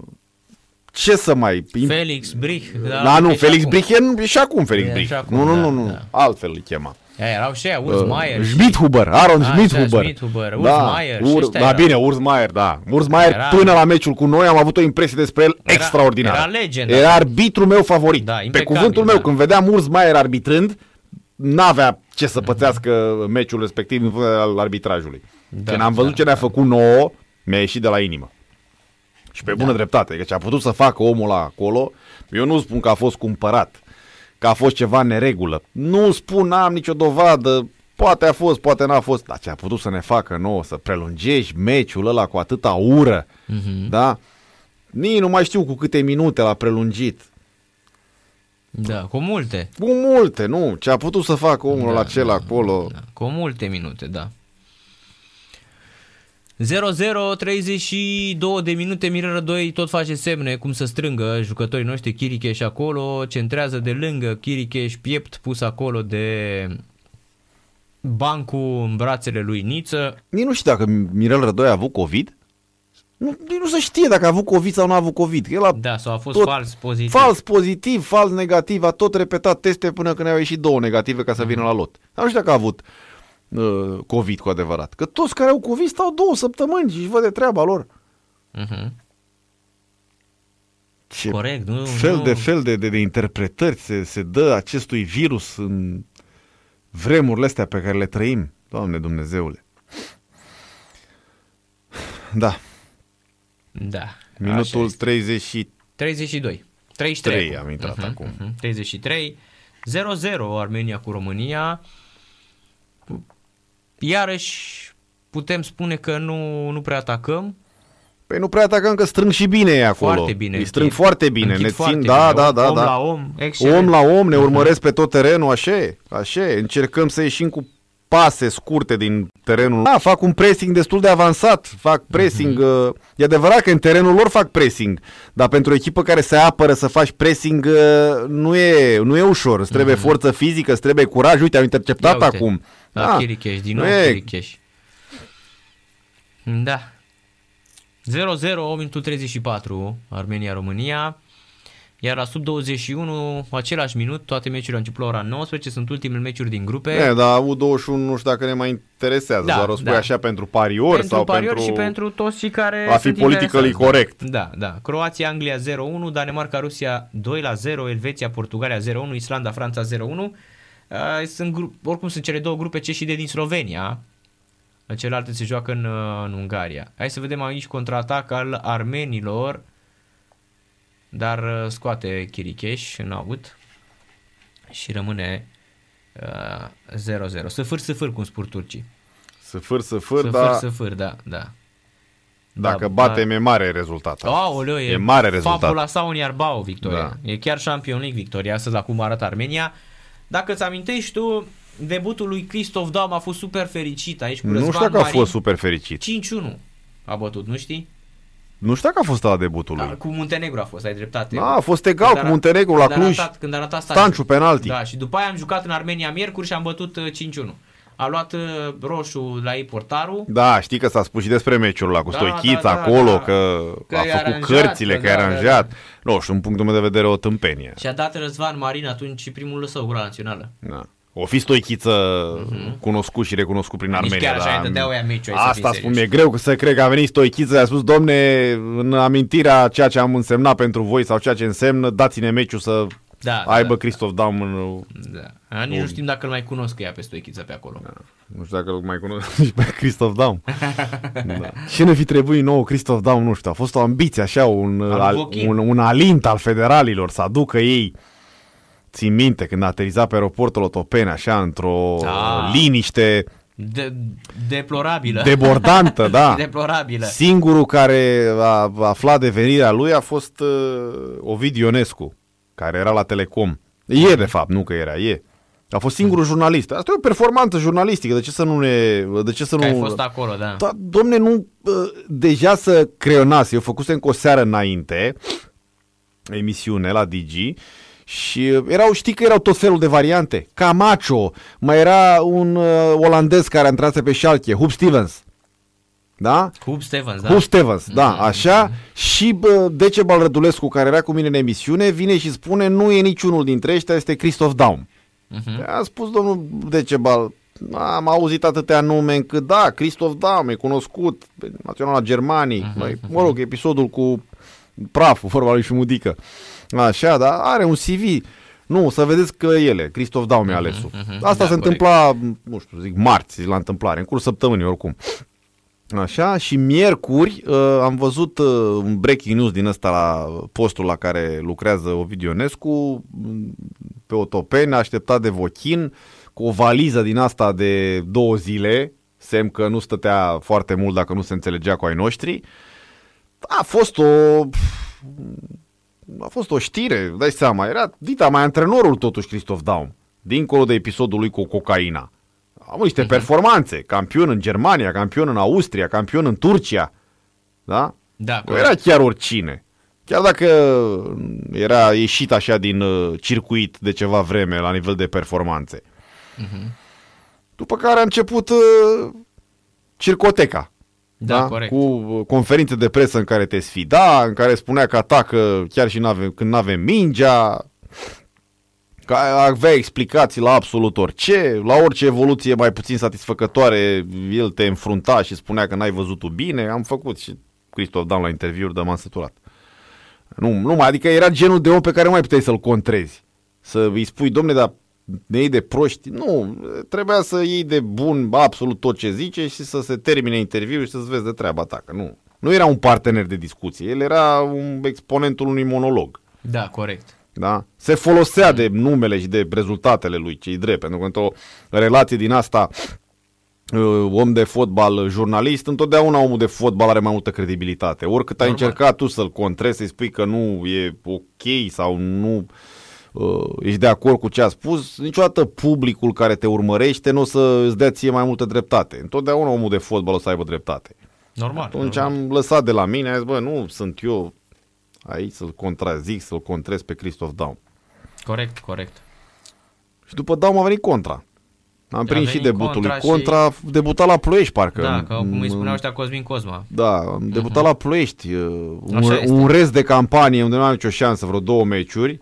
ce să mai... Felix Brich. Da, nu, e și Felix acum. Brich e, e și acum Felix E Brich. și acum, nu, nu, da, nu, nu, da. altfel îl chema. Aia erau și aia, Urs Maier. Uh, și- Schmidhuber, Aaron Așa, Schmidhuber. Schmidhuber, Urs Maier și Ur, ăștia da, erau. bine, Urs Maier, da. Urs Maier, Era- până la meciul cu noi, am avut o impresie despre el Era- extraordinară. era legendă. Era arbitru meu favorit. Da, Pe impecabil, cuvântul meu, da. când vedeam Urs Maier arbitrând, n-avea ce să pățească meciul respectiv în funcție al arbitrajului. Da, Când am văzut da, ce ne-a făcut nouă, mi-a ieșit de la inimă. Și pe bună dreptate, că ce a putut să facă omul ăla acolo, eu nu spun că a fost cumpărat, că a fost ceva în neregulă. Nu spun, n-am nicio dovadă, poate a fost, poate n-a fost, dar ce a putut să ne facă nouă, să prelungești meciul ăla cu atâta ură, Mhm. da? Nici nu mai știu cu câte minute l-a prelungit. Da, cu multe. Cu multe, nu? Ce a putut să facă omul Da, da, acela da, acolo. Da, cu multe minute, da. 0-0, 32 de minute, Mirără 2 tot face semne cum să strângă jucătorii noștri, Chiricheș acolo, centrează de lângă Chiricheș, piept pus acolo de bancul în brațele lui Niță. Nici nu știu dacă Mirel Rădoi a avut COVID. Nu, nici nu se știe dacă a avut COVID sau nu a avut COVID. că El a Da, sau a fost Tot fals pozitiv. fals pozitiv, fals negativ, a tot repetat teste până când au ieșit două negative ca să vină la lot. Dar nu știu dacă a avut uh, COVID cu adevărat. Că toți care au COVID stau două săptămâni și își văd de treaba lor. Mhm. Ce Corect, nu? fel nu. de fel de, de, de interpretări se, se dă acestui virus în vremurile astea pe care le trăim. Doamne Dumnezeule. Da. Da. Minutul așa este. 33 32. 33 am intrat Mhm, acum. mhm. 33. 0-0 Armenia cu România. Iarăși putem spune că nu, nu prea atacăm. Păi nu prea atacăm că strâng și bine ei acolo. Foarte bine. Îi strâng închid. foarte bine. Închid ne foarte țin, bine. da, da, da, om da. la om, excelent. Om la om, ne urmăresc pe tot terenul, așa e, așa e. Încercăm să ieșim cu pase scurte din terenul. Da, fac un pressing destul de avansat, fac pressing. Uh, e adevărat că în terenul lor fac pressing, dar pentru o echipă care se apără să faci pressing uh, nu e, nu e ușor. Îți trebuie forță fizică, îți trebuie curaj. Uite, au interceptat Ia uite, acum. La Da. Chiricheș, din Nu nou e- Chiricheș. Da. 0-0, 8 minutul 34, Armenia-România. Iar la sub 21, același minut, toate meciurile au început la ora 19, sunt ultimele meciuri din grupe. E, dar U21 nu știu dacă ne mai interesează, Da, doar o spui da. așa pentru pariori pentru sau pariori pentru... și pentru toți cei care A fi sunt politically interesați. corect. Da, da. Croația, Anglia 0-1, Danemarca, Rusia 2-0, Elveția, Portugalia 0-1, Islanda, Franța 0-1. Uh, Sunt grup, oricum sunt cele două grupe ceșii de din Slovenia. Celelalte se joacă în, uh, în Ungaria. Hai să vedem aici contraatac al armenilor. Dar uh, scoate Chiricheș în aut și rămâne uh, 0-0. Săfâr, săfâr, cum spun turcii. Săfâr, săfâr, Săfâr, dar săfâr, da, da. dacă da, batem da. e mare rezultat. Aoleu, e, E mare rezultat. Fabula sau în Iarbao, victoria. Da. E chiar Champion League victoria, astăzi acum arată Armenia. Dacă îți amintești tu, debutul lui Christoph Daum a fost super fericit aici cu Nu Răzvan știu dacă a Marin. fost super fericit. 5-1 a bătut, nu știi? Nu știu dacă a fost la debutul Da, lui. cu Muntenegru a fost, ai dreptate. Da, a fost egal Când cu ara- Muntenegru la când a Cluj. Arătat, când a arătat Stanciu, penalti. Da, și după aia am jucat în Armenia miercuri și am bătut uh, 5-1. A luat uh, roșu la ei portarul. Da, știi că s-a spus și despre meciul ăla cu Da, Stoichița da, da, acolo, da. că, Că a e făcut aranjat, cărțile, că că e da, da, aranjat. Nu știu, în punctul meu de vedere o tâmpenie. Și a dat Răzvan Marin atunci primul său gol la națională. Da. O fi Stoichiță cunoscut și recunoscut prin Mhm. Nici Armenia. chiar așa dar- îi dădeau ea meciul, hai să fim Asta spun, serioși. mi-e greu să cred că a venit Stoichiță și a spus, domne, în amintirea ceea ce am însemnat pentru voi sau ceea ce însemnă, dați-ne meciul să Da, aibă da. Christoph Daum în, Da. A, nici nu știm dacă îl mai cunosc ea pe Stoichiță pe acolo. Da. Nu știu dacă îl mai cunosc și pe Christoph Daum. da. Ce ne fi trebuit nou Christoph Daum, nu știu. A fost o ambiție, așa, un, Al al, Vochin. un, un alint al federalilor să aducă ei Țin minte când a aterizat pe aeroportul Otopeni, așa, într-o Da. liniște De, deplorabilă. debordantă, da. Deplorabilă. Singurul care a a aflat de venirea lui a fost uh, Ovidiu Ionescu, care era la Telecom. E, de fapt, nu că era, e. A fost singurul jurnalist. Asta e o performanță jurnalistică. De ce să nu ne... De ce să Că nu... ai fost acolo, da. Da, domne, nu... uh, Deja să creionase. Eu făcusem cu o seară înainte emisiune la Digi și uh, erau, știi că erau tot felul de variante. Camacho, mai era un uh, olandez care a intrat pe Schalke, Hub Stevens. Da? Hub Stevens, da. Da. Hub Stevens, da, așa. Și bă, Decebal Rădulescu, care era cu mine în emisiune, vine și spune nu e niciunul dintre ăștia, este Christoph Daum. Mhm. A spus domnul Decebal, am auzit atâtea nume încât, da, Christoph Daum e cunoscut, pe naționala Germaniei, Mhm, uh-huh. mă rog, episodul cu praful, vorba lui Șumudică. Așa, dar are un CV. Nu, să vedeți că ele, Christoph Daum e alesul. mhm, Asta da, se corect. întâmpla, nu știu, zic, marți la întâmplare, în cursul săptămânii oricum. Așa, și miercuri uh, am văzut uh, un breaking news din ăsta la postul la care lucrează Ovidiu Ionescu, m, pe Otopeni, așteptat de Vochin, cu o valiză din asta de două zile, semn că nu stătea foarte mult dacă nu se înțelegea cu ai noștri. A fost o... A fost o știre, dai seama, era dita mai antrenorul totuși Christoph Daum, dincolo de episodul lui cu cocaina. Am niște uh-huh. performanțe, campion în Germania, campion în Austria, campion în Turcia, da? Da, Nu corect. era chiar oricine. Chiar dacă era ieșit așa din uh, circuit de ceva vreme la nivel de performanțe. După care a început uh, circoteca. Da, corect. Cu uh, conferințe de presă în care te sfida, în care spunea că atacă chiar și n-avem, când nu avem mingea, că avea explicații la absolut orice, la orice evoluție mai puțin satisfăcătoare, el te înfrunta și spunea că n-ai văzut tu bine, am făcut și Cristof Dan la interviuri, dar m-am săturat. Nu, nu mai, adică era genul de om pe care nu mai puteai să-l contrezi. Să îi spui, domne, dar ne iei de proști. Nu, trebuia să iei de bun absolut tot ce zice și să se termine interviul și să-ți vezi de treaba ta, că nu. Nu era un partener de discuție, el era un exponentul unui monolog. Da, corect. Da? Se folosea de numele și de rezultatele lui, cei drept, pentru că într-o relație din asta uh, om de fotbal, jurnalist, întotdeauna omul de fotbal are mai multă credibilitate. Oricât ai Normal. încercat tu să-l contrezi, să-i spui că nu e ok sau nu uh, ești de acord cu ce a spus, niciodată publicul care te urmărește nu o să îți dea ție mai multă dreptate. Întotdeauna omul de fotbal o să aibă dreptate. Normal. Atunci normal. am lăsat de la mine, am zis, bă, nu sunt eu aici să-l contrazic, să-l contrez pe Christoph Daum. Corect, corect. Și după Daum a venit contra. Am A prins și venit debutul lui. Contra și- Contra a debutat la Ploiești, parcă. Da, că cum îi Mm, spuneau ăștia Cosmin Cosma. Da, am debutat la Ploiești. uh, Un, Așa este. un rest de campanie unde nu am nicio șansă, vreo două meciuri.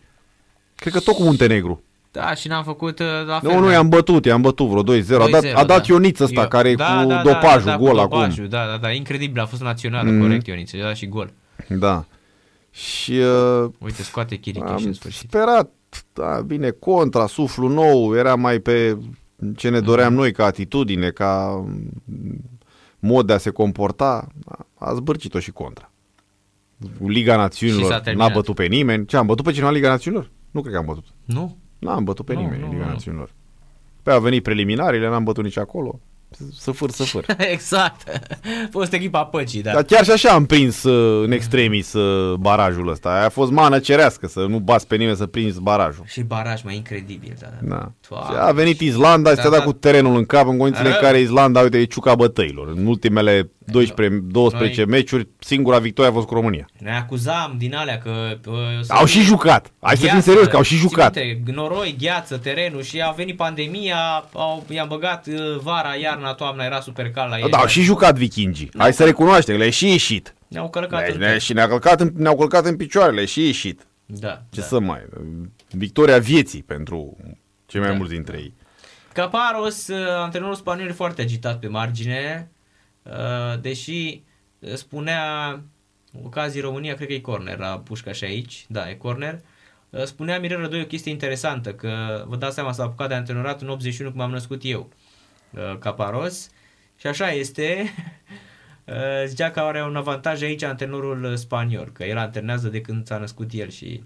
Cred că tot cu Muntenegru. Da, și n-am făcut uh, la fel. Nu, nu, da. i-am bătut, i-am bătut vreo 2-0. A dat, 2-0, a dat da. Ioniț ăsta Eu- care e da, cu da, da, dopajul, da, gol cu acum. dopajul, Da, da, da, incredibil, a fost națională, Mhm. corect, Ioniț, a dat și gol. Da. Și uh, Uite, scoate Chiriche și am în sfârșit. sperat, da, bine, contra, suflu nou, era mai pe ce ne doream Mhm. noi ca atitudine, ca mm, mod de a se comporta, a- a zbârcit-o și contra. Liga Și s-a Națiunilor n-a terminat. bătut pe nimeni. Ce, am bătut pe cineva în Liga Națiunilor? Nu cred că am bătut. Nu? N-am bătut pe Nu, nimeni nu, în Liga nu. Națiunilor. Pe au venit preliminarile, n-am bătut nici acolo. Să fâr, să fâr. exact. Fost echipa păcii, da. Dar chiar și așa am prins uh, în extremis uh, barajul ăsta. Aia a fost mană cerească, să nu bați pe nimeni să prinzi barajul. Și baraj mai incredibil, da. da. Da. Doamne. Și a venit Islanda și Da, ți-a dat da. cu terenul în cap în condițiile în Rău. care Islanda, uite, e ciuca bătăilor. În ultimele 12, 12 Noi- meciuri, singura victorie a fost cu România. Ne acuzam din alea că... Uh, Au și jucat. Hai să fim serios, că au și ții jucat. Minte, noroi, gheață, terenul și a venit pandemia, au, i-am băgat uh, vara, iarna, toamna, era super cald la ei. Da, au și jucat vikingii. Hai să recunoaștem, le-a și ieșit. Ne-au călcat Deci în ne- pe- și ne-a călcat în, ne-au călcat în picioare, le-a și ieșit. Da, Ce da. să mai... Victoria vieții pentru cei mai Da, mulți dintre ei. Caparos, uh, antrenorul spaniol, e foarte agitat pe margine, uh, deși uh, spunea, ocazii România, cred că e corner la pușca și aici, da, e corner, Uh, spunea Mirel Rădoi o chestie interesantă, că vă dați seama, s-a apucat de antrenorat în 81 cum am născut eu, uh, Caparos, și așa este, Uh, zicea că are un avantaj aici antrenorul spaniol, că el antrenează de când s-a născut el și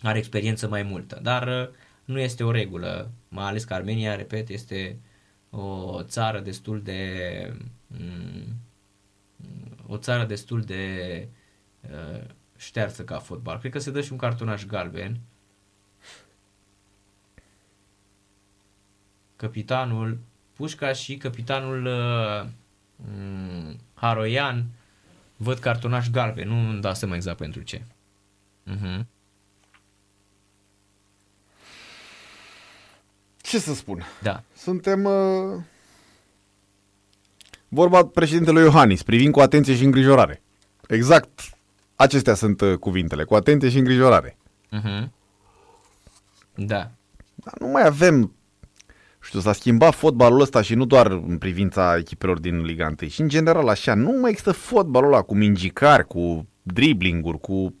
are experiență mai multă, dar uh, nu este o regulă, mai ales că Armenia, repet, este o țară destul de mm, o țară destul de uh, ștearsă ca fotbal. Cred că se dă și un cartonaș galben. Capitanul Pușca și capitanul uh, mm, Haroian văd cartonaș galben, nu îmi dau seama exact pentru ce. Uh-huh. Ce să spun? Da. Suntem... Uh... Vorba președintelui Iohannis, privind cu atenție și îngrijorare. Exact acestea sunt uh, cuvintele, cu atenție și îngrijorare. Uh-huh. Da. Dar nu mai avem... Știu, s-a schimbat fotbalul ăsta și nu doar în privința echipelor din Liga 1, și în general așa, nu mai există fotbalul ăla cu mingicari, cu driblinguri, cu...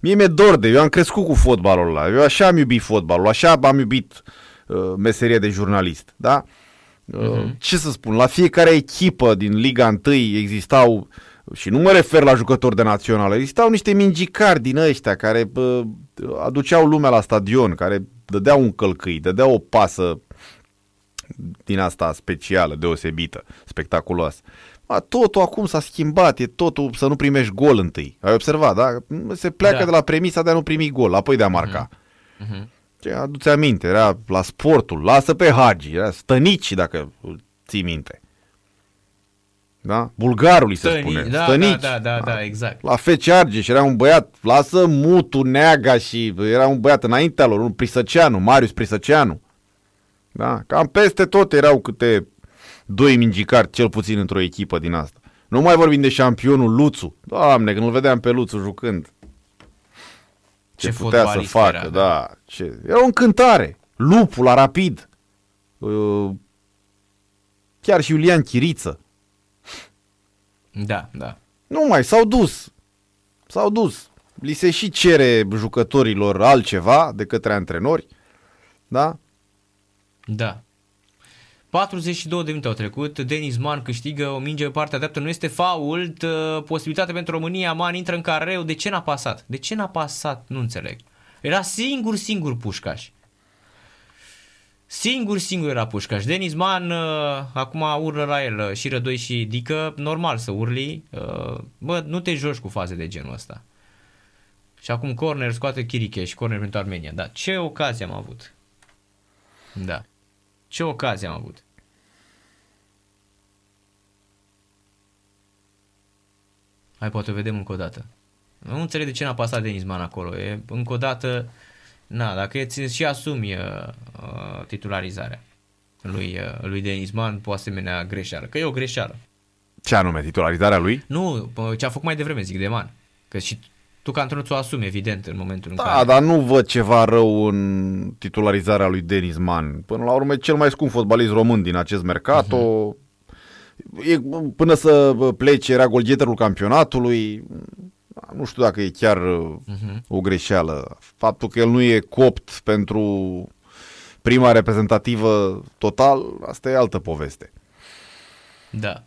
Mie mi-e dor de, eu am crescut cu fotbalul ăla, eu așa am iubit fotbalul, așa am iubit uh, meseria de jurnalist, da? Uh, Ce să spun, la fiecare echipă din Liga 1 existau, și nu mă refer la jucători de națională, existau niște mingicari din ăștia care bă, aduceau lumea la stadion, care dădeau un călcâi, dădeau o pasă din asta specială, deosebită, spectaculoasă. A, totul acum s-a schimbat, e totul să nu primești gol întâi. Ai observat, da? Se pleacă Da. de la premisa de a nu primi gol, apoi de a marca. Uh-huh. Ce aduți aminte, era la sportul, lasă pe Hagi, era stănici, dacă ții minte. Da? Bulgarului se Stănici, spune. da, stănici. da, da, da, da, exact. La FC Argeș era un băiat, lasă Mutu, Neaga și era un băiat înaintea lor, un Prisăceanu, Marius Prisăceanu. Da? Cam peste tot erau câte doi mingicari, cel puțin într-o echipă din asta. Nu mai vorbim de șampionul Luțu. Doamne, când îl vedeam pe Luțu jucând. Ce, Ce putea să fotbalist facă, era, da. Ce... Era o încântare. Lupul la rapid. Uh, Chiar și Iulian Chiriță. Da, da. Nu mai, s-au dus. S-au dus. Li se și cere jucătorilor altceva de către antrenori. Da? Da. 42 de minute au trecut, Denis Man câștigă o minge pe partea dreaptă, nu este fault, uh, posibilitate pentru România, Man intră în careu, de ce n-a pasat? De ce n-a pasat? Nu înțeleg. Era singur, singur Pușcaș. Singur, singur era Pușcaș. Denis Man uh, acum urlă la el uh, și Rădoi și Dică, normal să urli, uh, bă, nu te joci cu faze de genul ăsta. Și acum corner scoate Chiriche corner pentru Armenia. Da, ce ocazie am avut? Da. Ce ocazie am avut? Hai, poate o vedem încă o dată. Nu înțeleg de ce n-a pasat Denis Man acolo. E, încă o dată, na, dacă îți și asumi uh, uh, titularizarea lui, uh, lui Denis Man, pe o asemenea greșeală. Că e o greșeală. Ce anume, titularizarea lui? Nu, ce a făcut mai devreme, zic, de Man. Că și tu ca antrenor ți-o asumi, evident, în momentul în da, care... Da, dar nu văd ceva rău în titularizarea lui Denis Man. Până la urmă, cel mai scump fotbalist român din acest mercato. Uh-huh. E, până să plece, era golgheterul campionatului. Nu știu dacă e chiar uh-huh. o greșeală. Faptul că el nu e copt pentru prima reprezentativă total, asta e altă poveste. Da.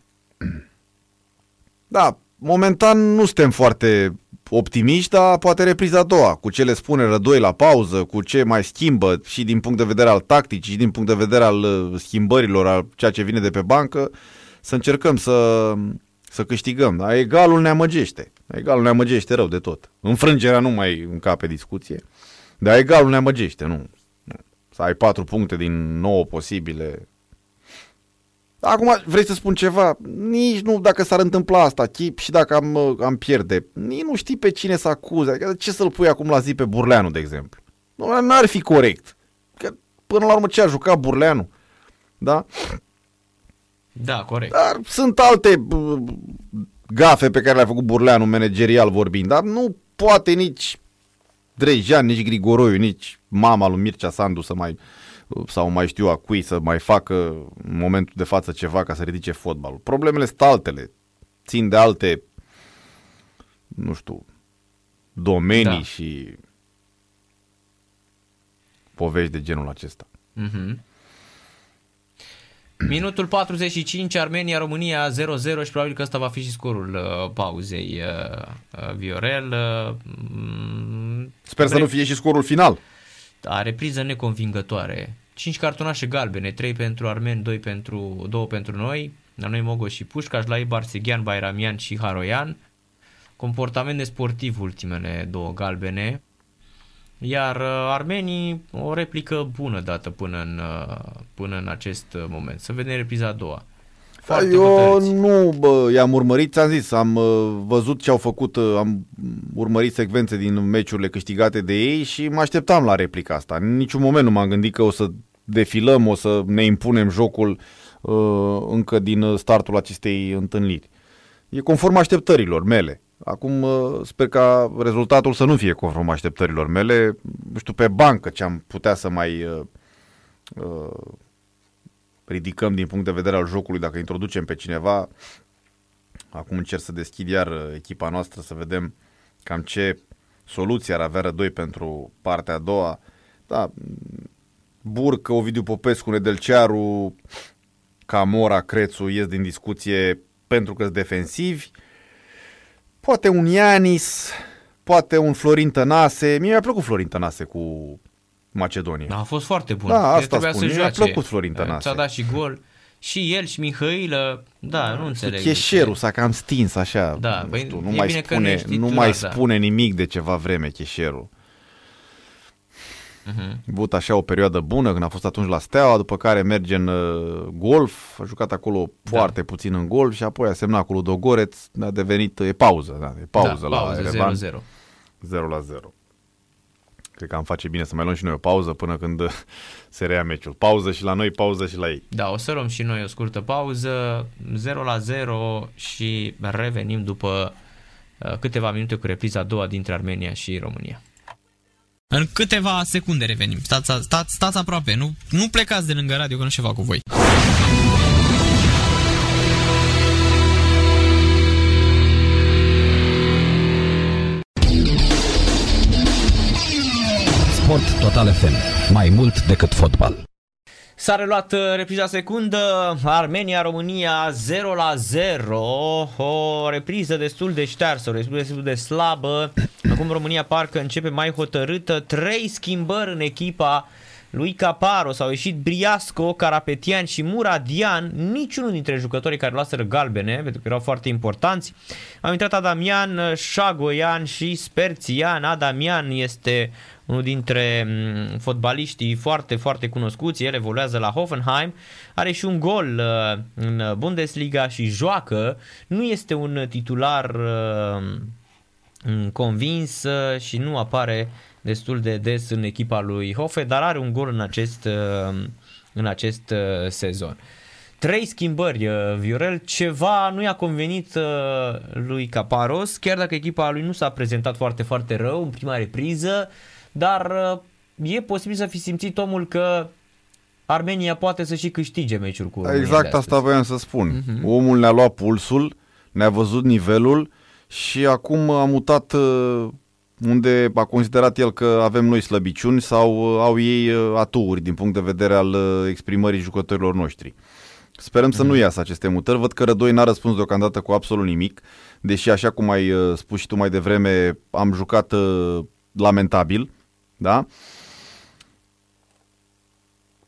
Da, momentan nu suntem foarte optimiști, dar poate repriza a doua, cu ce le spune Rădoi la pauză, cu ce mai schimbă și din punct de vedere al tacticii și din punct de vedere al uh, schimbărilor, al ceea ce vine de pe bancă, să încercăm să, să câștigăm. Dar egalul ne amăgește. Egalul ne amăgește rău de tot. Înfrângerea nu mai încape discuție, dar egalul ne amăgește, nu. nu. Să ai patru puncte din nouă posibile, Acum vrei să spun ceva? Nici nu dacă s-ar întâmpla asta, chip și dacă am, am pierde. Nici nu știi pe cine să acuze. Adică ce să-l pui acum la zi pe Burleanu, de exemplu? Nu, n-ar fi corect. Că până la urmă ce a jucat Burleanu? Da? Da, corect. Dar sunt alte gafe pe care le-a făcut Burleanu managerial vorbind, dar nu poate nici Drejan, nici Grigoroiu, nici mama lui Mircea Sandu să mai sau mai știu a cui să mai facă în momentul de față ceva ca să ridice fotbalul. Problemele sunt altele, țin de alte, nu știu, domenii da. și povești de genul acesta. Mm-hmm. Minutul 45, Armenia-România 0-0 și probabil că ăsta va fi și scorul uh, pauzei uh, uh, Viorel. Uh, Sper să nu fie și scorul final a repriză neconvingătoare. 5 cartonașe galbene, 3 pentru armeni, 2 pentru, 2 pentru noi, la noi Mogo și Pușcaș, la Ibar Seghean, Bairamian și Haroian. Comportament nesportiv ultimele două galbene. Iar uh, armenii o replică bună dată până în, uh, până în acest moment. Să vedem repriza a doua. Foarte Eu hotărâți. nu bă, i-am urmărit, ți-am zis, am uh, văzut ce au făcut, uh, am urmărit secvențe din meciurile câștigate de ei și mă așteptam la replica asta. În niciun moment nu m-am gândit că o să defilăm, o să ne impunem jocul uh, încă din startul acestei întâlniri. E conform așteptărilor mele. Acum uh, sper ca rezultatul să nu fie conform așteptărilor mele. Nu știu, pe bancă ce am putea să mai uh, uh, ridicăm din punct de vedere al jocului, dacă introducem pe cineva, acum încerc să deschid iar uh, echipa noastră să vedem cam ce soluție ar avea Rădoi pentru partea a doua. Da, Burcă, Ovidiu Popescu, Nedelcearu, Camora, Crețu ies din discuție pentru că sunt defensivi. Poate un Ianis, poate un Florin Tănase. Mie mi-a plăcut Florin Tănase cu Macedonia. Da, a fost foarte bun. Da, asta spun. Mi-a plăcut Florin Tănase. Ți-a dat și gol. Și el și Mihailă, da, nu înțeleg. Cheșerul s-a cam stins așa. Da, nu, știu, nu mai spune, titular, nu mai da. spune nimic de ceva vreme Cheșerul. Uh-huh. A avut așa o perioadă bună când a fost atunci la Steaua, după care merge în uh, golf, a jucat acolo da. foarte puțin în golf și apoi a semnat cu Ludogoreț, a devenit, e pauză, da, e pauză da, la pauză, 0-0. 0 la 0. Cred că am face bine să mai luăm și noi o pauză până când se reia meciul. Pauză și la noi, pauză și la ei. Da, o să luăm și noi o scurtă pauză, 0 la 0 și revenim după uh, câteva minute cu repriza a doua dintre Armenia și România. În câteva secunde revenim. Stați, stați, stați aproape, nu, nu plecați de lângă radio că nu ceva cu voi. Total FM. Mai mult decât fotbal. S-a reluat uh, repriza secundă, Armenia-România 0 la 0, o repriză destul de ștearsă, o repriză destul de slabă. Acum România parcă începe mai hotărâtă, trei schimbări în echipa lui Caparo, s-au ieșit Briasco, Carapetian și Muradian, niciunul dintre jucătorii care luaseră galbene, pentru că erau foarte importanți. Au intrat Adamian, Șagoian și Sperțian. Adamian este unul dintre mm, fotbaliștii foarte, foarte cunoscuți, el evoluează la Hoffenheim, are și un gol uh, în Bundesliga și joacă, nu este un titular uh, convins uh, și nu apare destul de des în echipa lui Hofe, dar are un gol în acest, în acest sezon. Trei schimbări, Viorel, ceva nu i-a convenit lui Caparos, chiar dacă echipa lui nu s-a prezentat foarte, foarte rău în prima repriză, dar uh, e posibil să fi simțit omul că Armenia poate să și câștige meciul cu România Exact asta voiam să spun. Uh-huh. Omul ne-a luat pulsul, ne-a văzut nivelul și acum a mutat uh, unde a considerat el că avem noi slăbiciuni sau uh, au ei aturi din punct de vedere al exprimării jucătorilor noștri. Sperăm să nu mhm. iasă aceste mutări. Văd că Rădoi n-a răspuns deocamdată cu absolut nimic, deși așa cum ai spus și tu mai devreme, am jucat lamentabil. Da?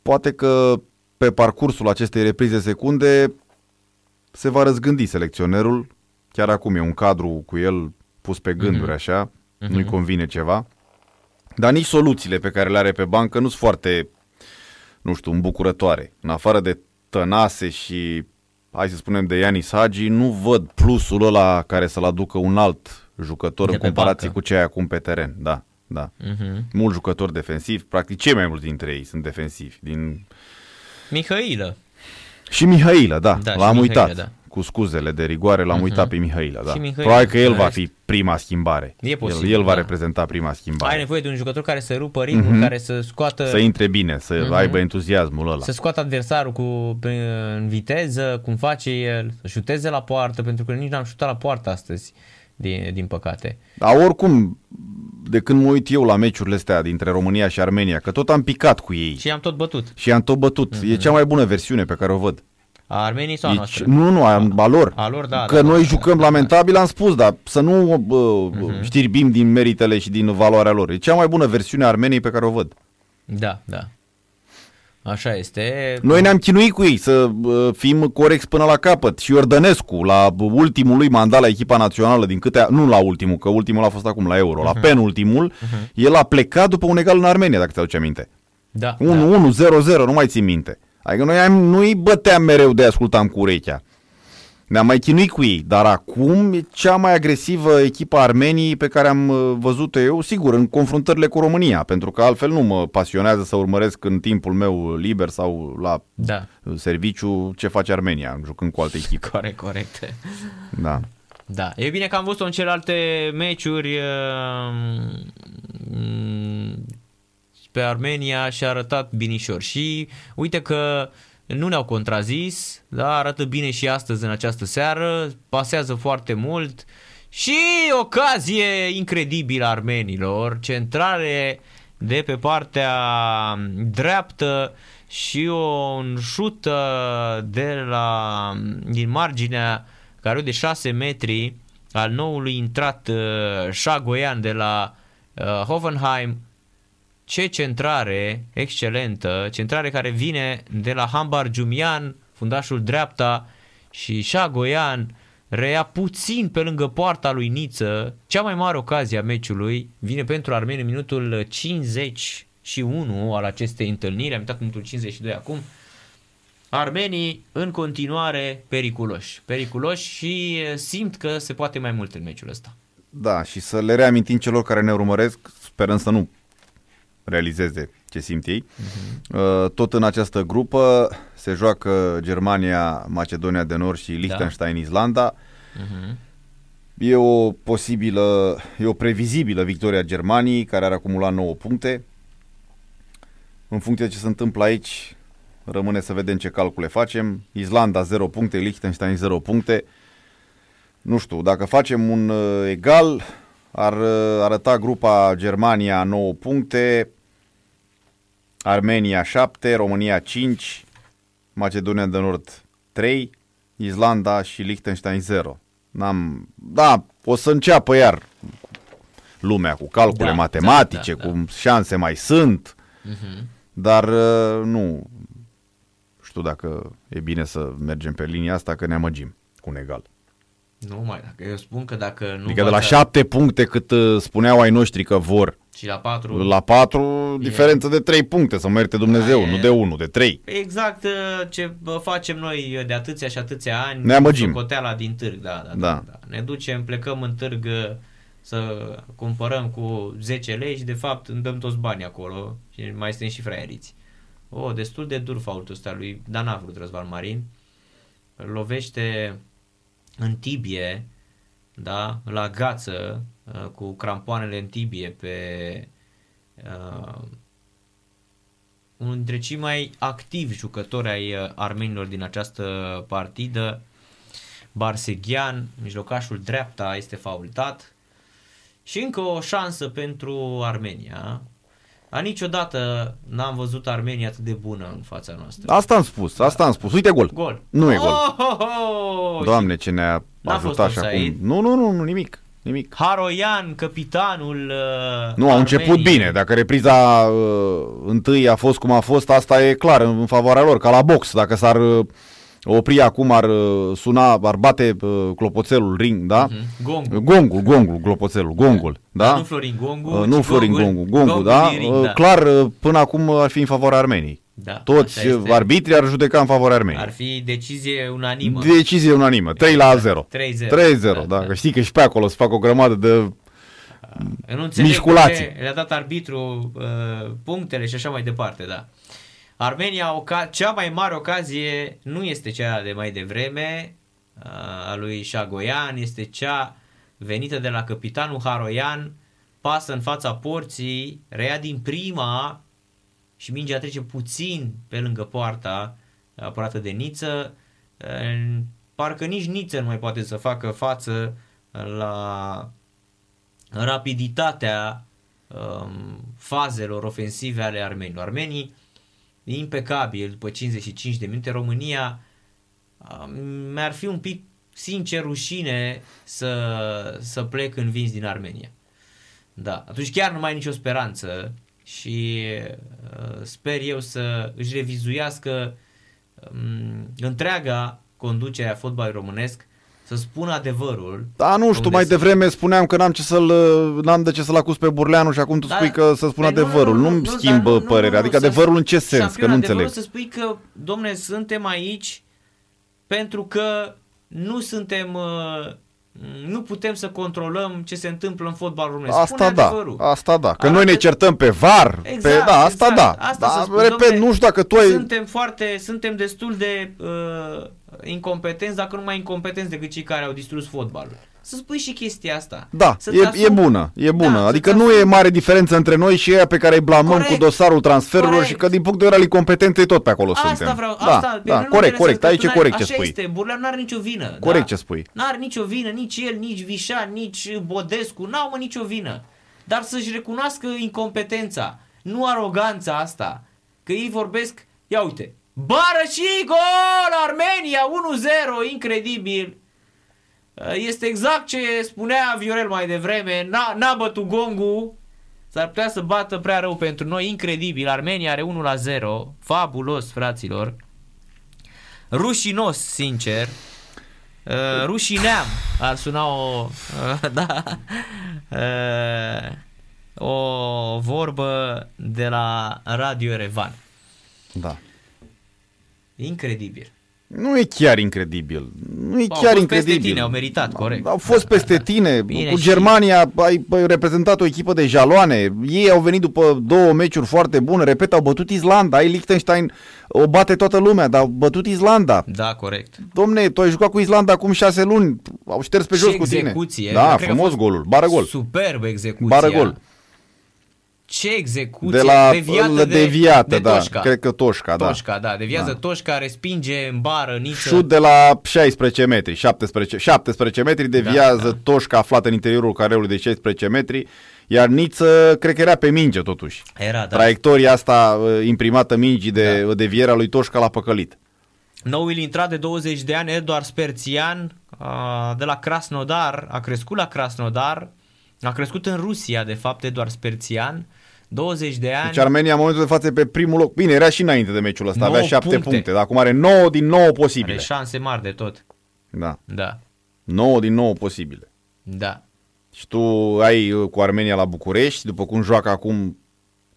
Poate că pe parcursul acestei reprize secunde se va răzgândi selecționerul. Chiar acum e un cadru cu el pus pe gânduri mm-hmm. așa, mm-hmm. nu-i convine ceva. Dar nici soluțiile pe care le are pe bancă nu sunt foarte, nu știu, îmbucurătoare. În afară de Tănase și, hai să spunem, de Ianis Hagi, nu văd plusul ăla care să-l aducă un alt jucător de în comparație bancă. cu ce ai acum pe teren. Da da. Uh-huh. Mulți jucători defensivi, practic cei mai mulți dintre ei sunt defensivi. Din... Mihailă. Și Mihailă, da, da l-am Mihailă, uitat. Da. Cu scuzele de rigoare l-am uh-huh. uitat pe Mihailă, da. Mihailă, Probabil că el va fi prima schimbare. E posibil, el, el va da. reprezenta prima schimbare. Ai nevoie de un jucător care să rupă ritmul, uh-huh. care să scoată... Să intre bine, să uh-huh. aibă entuziasmul ăla. Să scoată adversarul cu, în viteză, cum face el, să șuteze la poartă, pentru că nici n-am șutat la poartă astăzi din, din păcate. Dar oricum, de când mă uit eu la meciurile astea dintre România și Armenia, că tot am picat cu ei. Și am tot bătut. Și am tot bătut. Mm-hmm. E cea mai bună versiune pe care o văd. A Armeniei sau a noastră? Nu, nu, a, a lor. A lor, da. Că da, noi da, jucăm da, lamentabil, am spus, dar să nu uh, mm-hmm. știrbim din meritele și din valoarea lor. E cea mai bună versiune a Armeniei pe care o văd. Da, da. Așa este. Noi ne-am chinuit cu ei să fim corecți până la capăt. Și Iordănescu, la ultimul lui mandat la echipa națională, din câte, nu la ultimul, că ultimul a fost acum la Euro, uh-huh. la mhm. penultimul, uh-huh. el a plecat după un egal în Armenia, dacă ți-aduce aminte. Da. 1-1, da. 0-0, nu mai țin minte. Adică noi am, nu-i băteam mereu de ascultam cu urechea. Ne-am mai chinuit cu ei, dar acum e cea mai agresivă echipă Armeniei pe care am uh, văzut-o eu, sigur, în confruntările cu România, pentru că altfel nu mă pasionează să urmăresc în timpul meu liber sau la da. serviciu ce face Armenia, jucând cu alte echipe. Corect, corect. Da. Da, e bine că am văzut-o în celelalte meciuri uh, pe Armenia și a arătat binișor. Și uite că nu ne-au contrazis, da, arată bine și astăzi în această seară, pasează foarte mult și ocazie incredibilă armenilor, centrare de pe partea dreaptă și o șut de la, din marginea care de 6 metri al noului intrat uh, Șagoian de la uh, Hoffenheim ce centrare excelentă, centrare care vine de la Hambar Jumian, fundașul dreapta și Șagoian reia puțin pe lângă poarta lui Niță. Cea mai mare ocazie a meciului vine pentru Armeni în minutul 51 al acestei întâlniri, am uitat minutul 52 acum. Armenii în continuare periculoși, periculoși și simt că se poate mai mult în meciul ăsta. Da, și să le reamintim celor care ne urmăresc, sperăm să nu realizeze ce simt ei. Uh-huh. Tot în această grupă se joacă Germania, Macedonia de Nord și Liechtenstein, da. Islanda. Uh-huh. E o posibilă, e o previzibilă victoria Germaniei, care ar acumula 9 puncte. În funcție de ce se întâmplă aici, rămâne să vedem ce calcule facem. Islanda 0 puncte, Liechtenstein 0 puncte. Nu știu, dacă facem un uh, egal, ar uh, arăta grupa Germania 9 puncte, Armenia 7, România 5, Macedonia de Nord 3, Islanda și Liechtenstein 0. N-am... Da, o să înceapă iar lumea cu calcule Da, matematice, da, da, cu șanse mai sunt, Mhm. dar uh, nu știu dacă e bine să mergem pe linia asta, că ne amăgim cu un egal. Nu mai, dacă eu spun că dacă nu Adică de la bată- șapte puncte cât uh, spuneau ai noștri că vor, și la 4 la patru, diferență de trei puncte, să merite Dumnezeu, Da, e- nu de unu, de trei. Exact uh, ce bă, facem noi de atâția și atâția ani. Ne amăgim. Socoteala din târg, da, da, da, Da. da. Ne ducem, plecăm în târg uh, să cumpărăm cu 10 lei și de fapt îmi dăm toți banii acolo și mai suntem și fraieriți. O, destul de dur faultul ăsta lui, dar n-a vrut Răzvan Marin. Îl lovește în tibie, da, la gață, uh, cu crampoanele în tibie pe uh, unul dintre cei mai activi jucători ai uh, armenilor din această partidă, Barseghian, mijlocașul dreapta este faultat și încă o șansă pentru Armenia. A niciodată n-am văzut Armenia atât de bună în fața noastră. Asta am spus, asta am spus. Uite gol. Gol. Nu e gol. Oh, oh, oh! Doamne, ce ne-a N-a fost ajutat și offside? acum. Nu, nu, nu, nu, nimic. Nimic. Haroian, capitanul uh, Nu, au început Armeniei. bine. Dacă repriza uh, întâi a fost cum a fost, asta e clar, în, în favoarea lor, ca la box. Dacă s-ar uh, opri acum, ar uh, suna, ar bate uh, clopoțelul ring, da? Mhm. Gongul. Gongul, gongul, clopoțelul, gongul, da? Nu Florin Gongu, Uh, ci nu Florin gongul- Gongu, Gongu, gongul da? din ring, Uh, da. Clar, uh, până acum ar fi în favoarea Armeniei. Da, Toți așa este. arbitrii ar judeca în favoarea Armeniei. Ar fi decizie unanimă. Decizie unanimă, 3 la 0. 3-0. 3-0, Da, da, da. Că știi că și pe acolo se fac o grămadă de... Eu nu înțeleg Mișculații. de ce le-a dat arbitru uh, punctele și așa mai departe, da. Armenia, oca- cea mai mare ocazie nu este cea de mai devreme uh, a lui Șagoian, este cea venită de la capitanul Haroian, pasă în fața porții, rea din prima și mingea trece puțin pe lângă poarta apărată de Niță. Uh, Parcă nici Niță nu mai poate să facă față la rapiditatea um, fazelor ofensive ale armenilor. Armenii impecabil după 55 de minute. România um, mi-ar fi un pic sincer rușine să, să plec învins din Armenia. Da, atunci chiar nu mai ai nicio speranță și uh, sper eu să își revizuiască um, întreaga conducere a fotbalului românesc, să spună adevărul. Da, nu știu, Unde mai se- devreme spuneam că n-am ce să-l, n-am de ce să-l acuz pe Burleanu și acum tu Da, spui că să spun păi nu, adevărul. nu, nu, Nu-mi nu, schimbă dar nu, nu, părerea. nu, adică să- adevărul în ce sens? Că Șampion, nu adevărul înțeleg. să spui că, domne, suntem aici pentru că nu suntem, uh, nu putem să controlăm ce se întâmplă în fotbal românesc. Asta Spune da, adevărul. asta da. Că Arată- noi ne certăm pe VAR, pe, Exact, da, asta exact. da. Asta da să spun, repet, domne, nu știu dacă tu ai... Suntem foarte, suntem destul de uh, incompetenți, dacă nu mai incompetenți decât cei care au distrus fotbalul. Să spui și chestia asta. Da, Să-ți e, asumi- e bună, e bună. Da, adică să-ți nu asumi- e mare diferență între noi și ea pe care îi blamăm Corect. cu dosarul transferurilor Corect. și că din punct de vedere al incompetenței tot pe acolo Asta suntem. vreau, da, asta, da, nu corect, înțeles corect, că aici tu e n-ai- corect ce așa spui. este, Burleanu n-are nicio vină. Corect da? ce spui. N-are nicio vină, nici el, nici Vișan, nici Bodescu, n-au mă nicio vină. Dar să-și recunoască incompetența, nu aroganța asta. Că ei vorbesc, ia uite, bară și gol, Armenia, 1-0, incredibil. Este exact ce spunea Viorel mai devreme, n-a, n-a bătut gongul, s-ar putea să bată prea rău pentru noi, incredibil. Armenia are 1 la 0, fabulos, fraților. Rușinos, sincer. Uh, rușineam ar suna o uh, da, uh, o vorbă de la Radio Erevan. Da. Incredibil. Nu e chiar incredibil. Nu e Au chiar fost peste incredibil. tine, au meritat, corect. Au fost Da, peste da, da. tine. Bine, cu și- Germania ai, ai reprezentat o echipă de jaloane. Ei au venit după două meciuri foarte bune. Repet, au bătut Islanda. Ai Liechtenstein o bate toată lumea, dar au bătut Islanda. Da, corect. Domne, tu ai jucat cu Islanda acum șase luni. Au șters pe Și jos cu tine. execuție. Da, Cred că a frumos fost golul. Bară gol. Superb execuția. Bară gol. Ce execuție De la deviată de, deviată, de da. Toșca. Cred că Toșca, da. Toșca, da. Deviază Da. Toșca, respinge în bară, niță. Șut de la 16 metri, 17, 17 metri, deviază Da, da. Toșca aflat în interiorul careului de 16 metri, iar Niță cred că era pe minge totuși. Era, da. Traiectoria asta uh, imprimată mingii de Da. devierea lui Toșca l-a păcălit. Noul intrat de 20 de ani, Eduard Sperțian, a, de la Krasnodar, a crescut la Krasnodar, a crescut în Rusia, de fapt, Eduard Sperțian, 20 de ani. Deci Armenia în momentul de față e pe primul loc. Bine, era și înainte de meciul ăsta, avea Nouă 7 puncte. puncte. dar acum are 9 din 9 posibile. Are șanse mari de tot. Da, Da, 9 din 9 posibile. da. Și tu ai uh, cu Armenia la București, după cum joacă acum,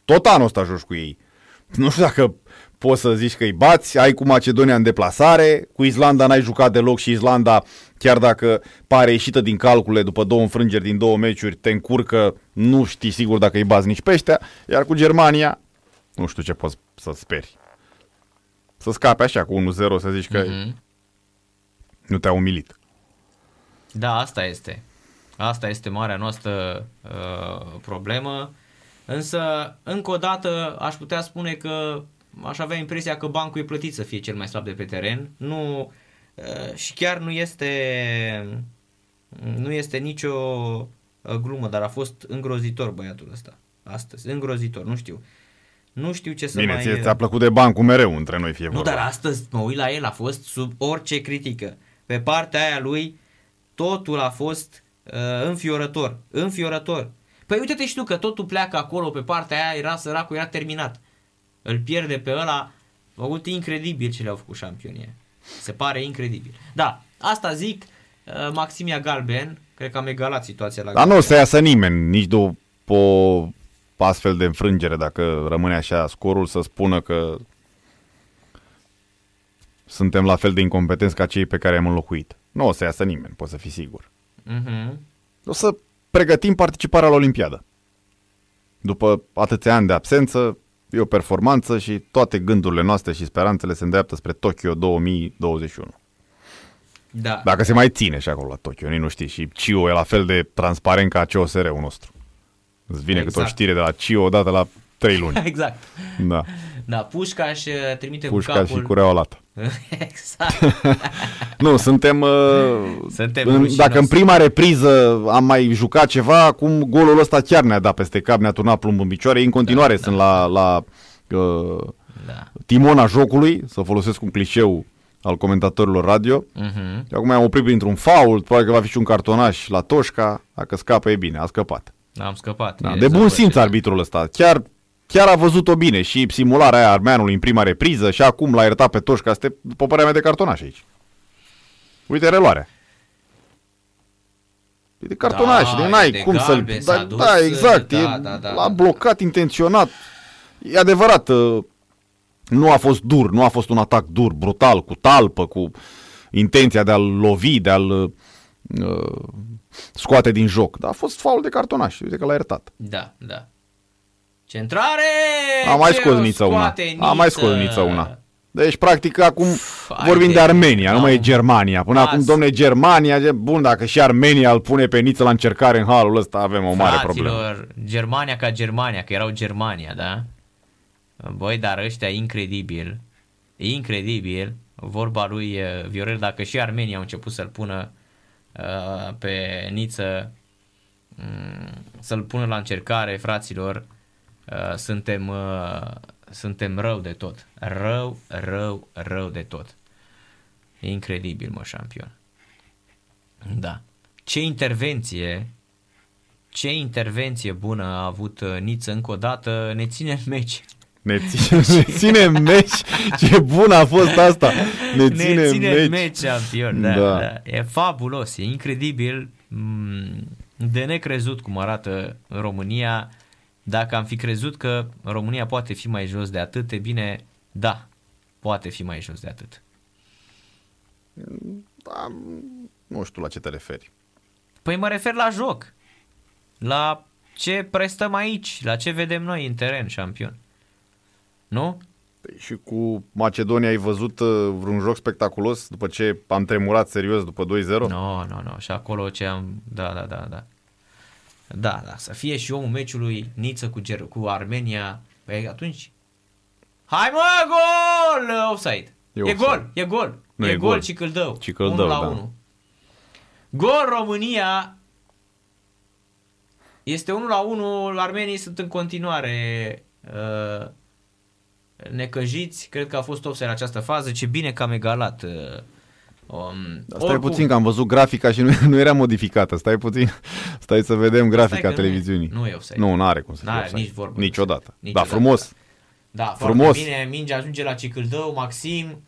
tot anul ăsta joci cu ei. Nu știu dacă poți să zici că îi bați, ai cu Macedonia în deplasare, cu Islanda n-ai jucat deloc și Islanda, chiar dacă pare ieșită din calcule după două înfrângeri din două meciuri, te încurcă, nu știi sigur dacă îi bați nici peștea, iar cu Germania, nu știu ce poți să speri. Să scape așa cu 1-0, să zici că Mhm. nu te-a umilit. Da, asta este. Asta este marea noastră uh, problemă. Însă, încă o dată, aș putea spune că aș avea impresia că bancul e plătit să fie cel mai slab de pe teren. Nu, uh, și chiar nu este, nu este nicio uh, glumă, dar a fost îngrozitor băiatul ăsta. Astăzi, îngrozitor, nu știu. Nu știu ce să Bine, mai... ție ți-a plăcut de bancul mereu între noi fie Nu, vorba. dar astăzi mă uit la el, a fost sub orice critică. Pe partea aia lui, totul a fost uh, înfiorător. Înfiorător. Păi uite-te și tu că totul pleacă acolo, pe partea aia era săracul, era terminat. Îl pierde pe ăla. A făcut incredibil ce le-au făcut șampionie. Se pare incredibil. Da, asta zic, uh, Maximia Galben, cred că am egalat situația la Dar nu o să iasă nimeni, nici după o astfel de înfrângere, dacă rămâne așa scorul, să spună că suntem la fel de incompetenți ca cei pe care am înlocuit. Nu o să iasă nimeni, poți să fii sigur. Mhm. O să pregătim participarea la Olimpiadă. După atâția ani de absență, e o performanță și toate gândurile noastre și speranțele se îndreaptă spre Tokyo 2021. Da. Dacă se mai ține și acolo la Tokyo, nici nu știi. Și CIO e la fel de transparent ca COSR-ul nostru. Îți vine exact. câte o Exact. știre de la CIO odată la 3 luni. Exact. Da. Da, Pușcaș uh, trimite Pușcaș cu capul... și cureaua lată. exact. Nu, suntem... Uh, Suntem în, rușinos. dacă în prima repriză am mai jucat ceva, acum golul ăsta chiar ne-a dat peste cap, ne-a turnat plumb în picioare. Ei în continuare da, sunt la, la uh, Da. timona jocului, să folosesc un clișeu al comentatorilor radio. Mhm. Și acum am oprit printr-un fault, probabil că va fi și un cartonaș la Toșca, dacă scapă e bine, a scăpat. Am scăpat. Da, E de bun zăpăcit. simț arbitrul ăsta. Chiar, chiar a văzut-o bine și simularea aia armeanului în prima repriză și acum l-a iertat pe Toșca. Este, după părerea mea, de cartonaș aici. Uite reluarea. E de cartonaș, Da, de n-ai e de cum să-l... galben, s-a Da, dus, da, exact, da, e, da, da, l-a da. blocat intenționat. E adevărat, uh, nu a fost dur, nu a fost un atac dur, brutal, cu talpă, cu intenția de a-l lovi, de a-l uh, scoate din joc. Dar a fost faul de cartonaș, uite că l-a iertat. Da, da. Centrare! Am mai Ce scos o Niță una. scoate Am mai Niță? scos Niță una. Deci, practic, acum hai vorbim de- de Armenia, nu mai e Am- Germania. Până Las. acum, domne, Germania, e bun, dacă și Armenia îl pune pe Niță la încercare în halul ăsta, avem o mare problemă. Fraților, Germania ca Germania, că erau Germania, da? Băi, dar ăștia incredibil, incredibil, vorba lui uh, Viorel, dacă și Armenia au început să-l pună uh, pe Niță, mm, să-l pună la încercare, fraților, uh, suntem, uh, suntem rău de tot. Rău, rău, rău de tot. Incredibil, mă, șampion. Da. Ce intervenție ce intervenție bună a avut uh, Niță încă o dată, ne ține în meci. Ne ține, ne ține în meci. Ce bun a fost asta. Ne ține, ne ține în în meci. meci, campion. Da, Da. da. E fabulos, e incredibil, mm, de necrezut cum arată în România. Dacă am fi crezut că România poate fi mai jos de atât, e bine, da, poate fi mai jos de atât. Da, nu știu la ce te referi. Păi mă refer la joc, la ce prestăm aici, la ce vedem noi în teren, șampion. Nu? Păi și cu Macedonia ai văzut uh, vreun joc spectaculos după ce am tremurat serios după 2-0? Nu, nu, nu. Și acolo ce am... Da, da, da, da. Da, da, să fie și omul meciului Niță cu, Ger- cu Armenia. Păi atunci... Hai mă, gol! Offside. E E, offside. gol, e gol. Nu, e, e gol, gol. Cicâldău. Cicâldău, 1 la da. 1. Gol România. Este 1 la 1. Armenii sunt în continuare uh, necăjiți. Cred că a fost offside în această fază. Ce bine că am egalat. Uh, um, Dar Stai puțin că am văzut grafica și nu, nu era modificată. Stai puțin. Stai să vedem grafica că nu e- televiziunii. nu e offside. Nu, n-are cum să fie N-are offside. nici vorbă. Niciodată. Da, Niciodată. frumos. Da, Frumos. foarte bine. Mingea ajunge la Cicâldău. Maxim.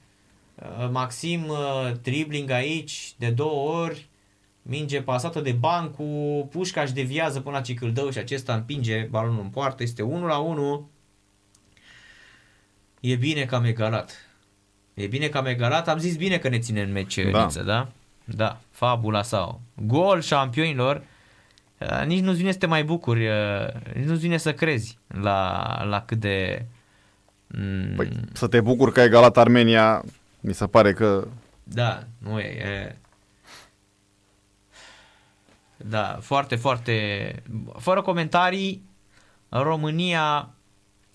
uh, Maxim uh, dribbling aici de două ori. Minge pasată de Bancu. Pușca își deviază până la Cicâldău și acesta împinge balonul în poartă. Este 1 la 1. E bine că am egalat. E bine că am egalat. Am zis bine că ne ține în meci, Da. da. Niță, da? Da, fabula sau. Gol șampionilor. Uh, Nici nu-ți vine să te mai bucuri, uh, nici nu-ți vine să crezi la, la cât de... mm, Păi, să te bucur că ai egalat Armenia, mi se pare că... Da, nu e, e... Da, foarte, foarte... Fără comentarii, România